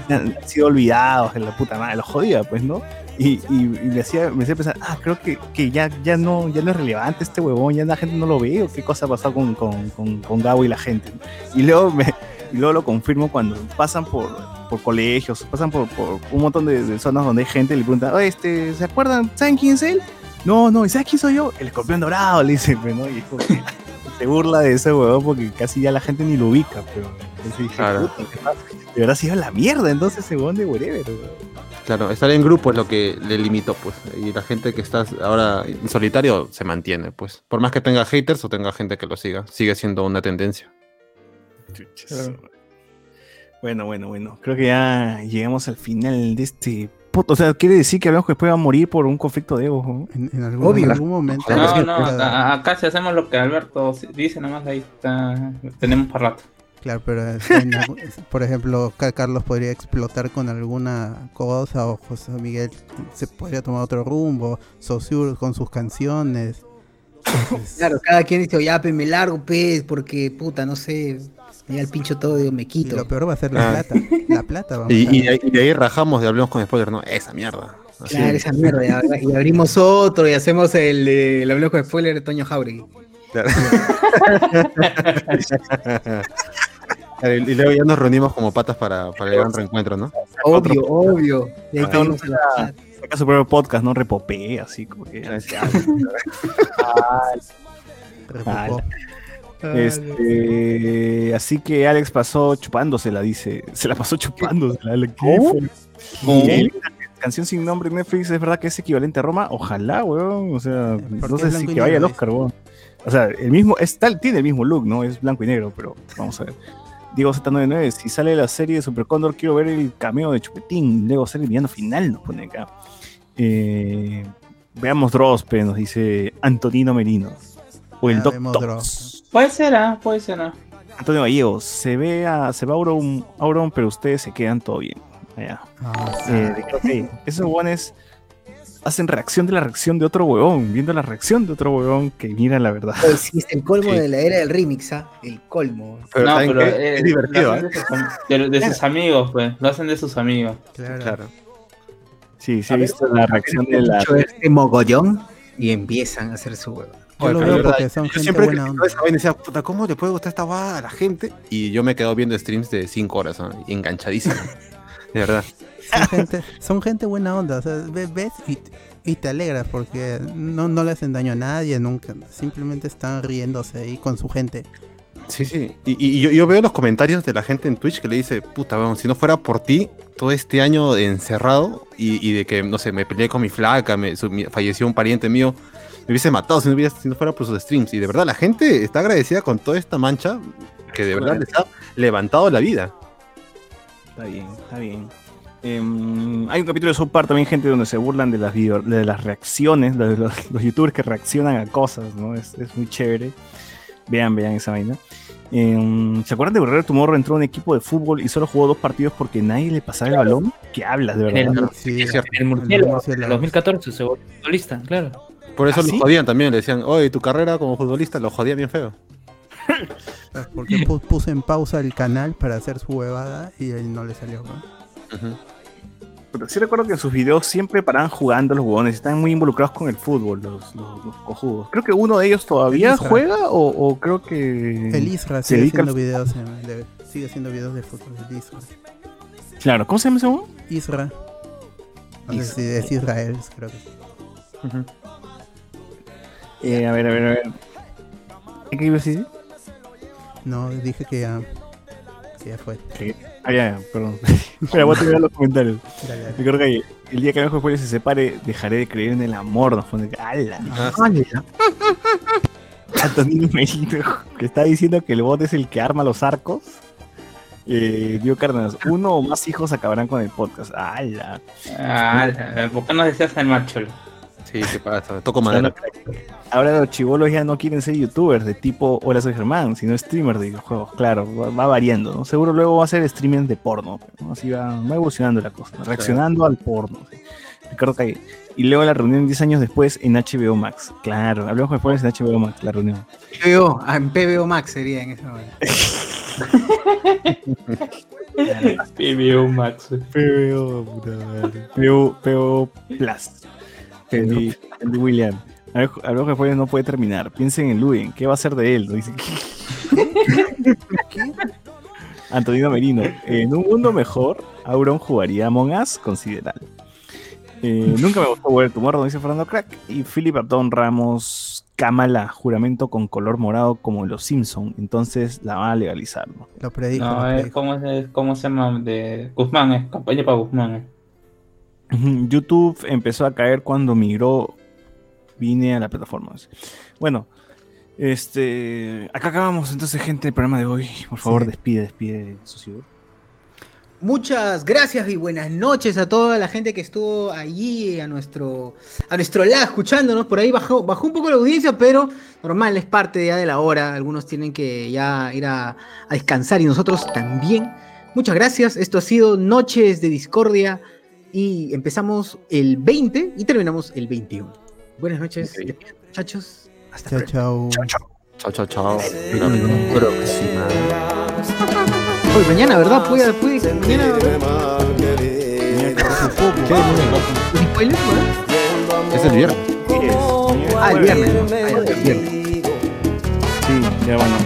Speaker 3: han sido olvidados, en la puta madre, lo jodía, pues, ¿no? Y, y, y me, hacía, me hacía pensar, ah, creo que, que ya, ya, no, ya no es relevante este huevón, ya la gente no lo ve, o qué cosa ha pasado con, con, con, con Gabo y la gente. Y luego, me, y luego lo confirmo cuando pasan por, por colegios, pasan por, por un montón de, de zonas donde hay gente y le preguntan, este, ¿se acuerdan? ¿Saben quién es él? No, no, ¿y sabes quién soy yo? El escorpión dorado, le dicen, pues, ¿no? Y es como que se burla de ese huevón porque casi ya la gente ni lo ubica, pero entonces
Speaker 2: Claro.
Speaker 3: "Puta, ¿qué pasa? de verdad se iba a la mierda entonces ese huevón de wherever.
Speaker 2: Claro, estar en grupo es lo que le limitó, pues. Y la gente que está ahora en solitario se mantiene, pues. Por más que tenga haters o tenga gente que lo siga, sigue siendo una tendencia.
Speaker 3: Bueno, bueno, bueno. Creo que ya llegamos al final de este puto. O sea, quiere decir que que después va a morir por un conflicto de egos. ¿no?
Speaker 4: En, en algún,
Speaker 7: Obvio.
Speaker 4: en algún momento.
Speaker 6: No, no, acá si hacemos lo que Alberto dice, nomás ahí está. Tenemos para rato.
Speaker 4: Claro, pero en por ejemplo, Ca- Carlos podría explotar con alguna cosa o José Miguel se podría tomar otro rumbo, Saussure con sus canciones. Entonces,
Speaker 7: Claro, cada quien dice, ya, pe, me largo, pez, porque, puta, no sé, da el pincho todo, digo, me
Speaker 4: y
Speaker 7: quito.
Speaker 4: lo peor va a ser la
Speaker 2: Ah.
Speaker 4: plata. La plata vamos
Speaker 2: Y,
Speaker 4: a
Speaker 2: y, ahí- y de ahí rajamos de hablemos con spoiler, ¿no? Esa mierda. Así.
Speaker 7: Claro, esa mierda, y abrimos otro y hacemos el, el hablemos con spoiler de Toño Jauregui.
Speaker 2: Claro. Y luego ya nos reunimos como patas para, para el gran reencuentro, ¿no?
Speaker 7: Obvio, obvio. Y ahí
Speaker 3: Cada uno
Speaker 7: pedimos a la
Speaker 3: saca, saca su propio podcast, ¿no? Repopé, así como que.
Speaker 4: Repopó.
Speaker 3: Este, así que Alex pasó chupándosela, dice. Se la pasó chupándosela. Alex. ¿Qué canción sin nombre en Netflix es verdad que es equivalente a Roma. Ojalá, weón. O sea,
Speaker 4: ¿Por
Speaker 3: no
Speaker 4: qué
Speaker 3: sé
Speaker 4: blanco
Speaker 3: si
Speaker 4: y
Speaker 3: que vaya al Oscar, weón. O sea, el mismo, es tal, tiene el mismo look, ¿no? Es blanco y negro, pero vamos a ver. Diego Z99, si sale la serie de Super Condor, quiero ver el cameo de Chupetín. Luego sale el villano final, nos pone acá. Eh, veamos Drospe, nos dice Antonino Merino. O el.
Speaker 4: Dross.
Speaker 6: Puede ser, ¿ah? Puede ser, ¿ah?
Speaker 3: Antonio Gallegos, se ve a, se va Auron, Auron, pero ustedes se quedan todo bien. Allá.
Speaker 4: Ah, sí.
Speaker 3: Eh, Esos hueones hacen reacción de la reacción de otro huevón, viendo la reacción de otro huevón que mira la verdad.
Speaker 7: Pues sí, es el colmo
Speaker 2: Sí.
Speaker 7: de la era del remix, ¿ah? El colmo.
Speaker 2: Pero,
Speaker 6: no,
Speaker 2: ¿saben
Speaker 6: pero eh,
Speaker 2: es divertido,
Speaker 6: lo
Speaker 2: ¿eh?
Speaker 6: hacen de, sus, de- amigos, pues. Lo hacen de sus amigos.
Speaker 4: Claro.
Speaker 2: Claro.
Speaker 3: Sí, sí he visto la reacción de la...
Speaker 7: Este mogollón y empiezan a hacer su huevo.
Speaker 4: Yo lo veo
Speaker 2: verdad,
Speaker 4: porque son
Speaker 2: yo
Speaker 4: gente
Speaker 2: siempre
Speaker 4: buena onda.
Speaker 2: esa vaina decía, puta, ¿cómo le puede gustar esta guada a la gente? Y yo me quedo viendo streams de 5 horas, ¿no? Y enganchadísimo. de verdad.
Speaker 4: Son gente, son gente buena onda. O sea, ve- ves y, y te alegras porque no, no le hacen daño a nadie nunca. Simplemente están riéndose ahí con su gente.
Speaker 2: Sí, sí. Y, y yo, yo veo los comentarios de la gente en Twitch que le dice, puta, vamos, si no fuera por ti, todo este año encerrado y, y de que, no sé, me peleé con mi flaca, me, su- mi- falleció un pariente mío, me hubiese matado si no, hubiera- si no fuera por sus streams. Y de verdad, la gente está agradecida con toda esta mancha que de verdad les ha levantado la vida.
Speaker 3: Está bien, está bien. Em, hay un capítulo de South Park también, gente, donde se burlan de las, video- de las reacciones, de los, los youtubers que reaccionan a cosas, ¿no? Es, es muy chévere. Vean, vean esa vaina. Em, ¿Se acuerdan de Guerrero Tomorrow entró a un equipo de fútbol y solo jugó dos partidos porque nadie le pasaba el balón? ¿Qué hablas, de
Speaker 5: En
Speaker 3: verdad?
Speaker 5: el,
Speaker 4: Sí,
Speaker 5: en el Murciélago. en 2014 se volvió futbolista, claro.
Speaker 2: Por eso
Speaker 3: ¿Ah,
Speaker 2: lo
Speaker 3: sí?
Speaker 2: jodían también, le decían, oye, tu carrera como futbolista lo jodía bien feo.
Speaker 4: Porque pu- puso en pausa el canal para hacer su huevada y él no le salió. ¿no?
Speaker 3: Pero sí recuerdo que en sus videos siempre paraban jugando los huevones, están muy involucrados con el fútbol, los, los, los cojudos. Creo que uno de ellos todavía
Speaker 4: El
Speaker 3: juega o, o creo que...
Speaker 4: El Isra
Speaker 3: se
Speaker 4: sigue
Speaker 3: dedica al
Speaker 4: haciendo videos en- de, sigue haciendo videos de fútbol. El Isra.
Speaker 3: Claro, ¿cómo se llama ese huevón?
Speaker 4: Isra. No sé si es Israel, creo que sí.
Speaker 3: Eh, a ver, a ver, a ver. ¿Qué ibas a decir?
Speaker 4: No, dije que ya, que ya fue.
Speaker 3: Ah, ya, ya, perdón. Espera, voy a terminar los comentarios.
Speaker 4: Dale, dale.
Speaker 3: Recuerdo que el día que el mejor se separe, dejaré de creer en el amor. Nos pone. ¡Hala!
Speaker 2: Ah,
Speaker 3: Antonio Merino, que está diciendo que el bot es el que arma los arcos. Eh, Dio Cárdenas, uno o más hijos acabarán con el podcast. ¡Hala!
Speaker 6: Ah, ¿Por qué no decías el macho?
Speaker 2: Sí, ¿qué pasa? Toco madera.
Speaker 3: Ahora los chivolos ya no quieren ser youtubers de tipo Hola soy Germán, sino streamers de videojuegos. Claro, va, va variando, ¿no? Seguro luego va a ser streaming de porno. ¿no? Así va, va evolucionando la cosa, ¿no? reaccionando al porno. ¿sí? Ricardo Calle. Y luego la reunión 10 años después en HBO Max. Claro, hablamos después en HBO Max, la reunión.
Speaker 7: PBO, ah, en PBO Max sería en ese momento.
Speaker 6: PBO Max.
Speaker 3: PBO, puta madre. PBO, PBO Plus. Andy, Andy William. Después no puede terminar. Piensen en Luen, ¿qué va a hacer de él? Dice, Antonino Merino. En un mundo mejor, Auron jugaría Among Us, considerar. Eh, nunca me gustó World Tomorrow, dice Fernando Crack. Y Philip Abdón Ramos, Kamala, juramento con color morado como los Simpson. Entonces la van a legalizar. ¿no?
Speaker 4: Lo predijo.
Speaker 6: No,
Speaker 4: lo
Speaker 6: es cómo se llama de Guzmán, es campaña para Guzmán.
Speaker 3: YouTube empezó a caer cuando migró. Vine a la plataforma. Bueno, este. Acá acabamos entonces, gente, el programa de hoy. Por favor,
Speaker 4: Sí.
Speaker 3: despide, despide, socio.
Speaker 7: Muchas gracias y buenas noches a toda la gente que estuvo allí a nuestro a nuestro lado escuchándonos. Por ahí bajó, bajó un poco la audiencia, pero normal, es parte ya de la hora. Algunos tienen que ya ir a, a descansar y nosotros también. Muchas gracias. Esto ha sido Noches de Discordia y empezamos el 20 y terminamos el 21. Buenas noches,
Speaker 2: okay.
Speaker 7: muchachos. Hasta
Speaker 4: chao,
Speaker 7: pronto.
Speaker 4: Chao,
Speaker 2: chao. Chao, chao, chao.
Speaker 7: Hoy mañana, ¿verdad? Puede, puede, mañana.
Speaker 2: Es el viernes.
Speaker 7: Ah, el viernes. Ah,
Speaker 3: sí, ya bueno,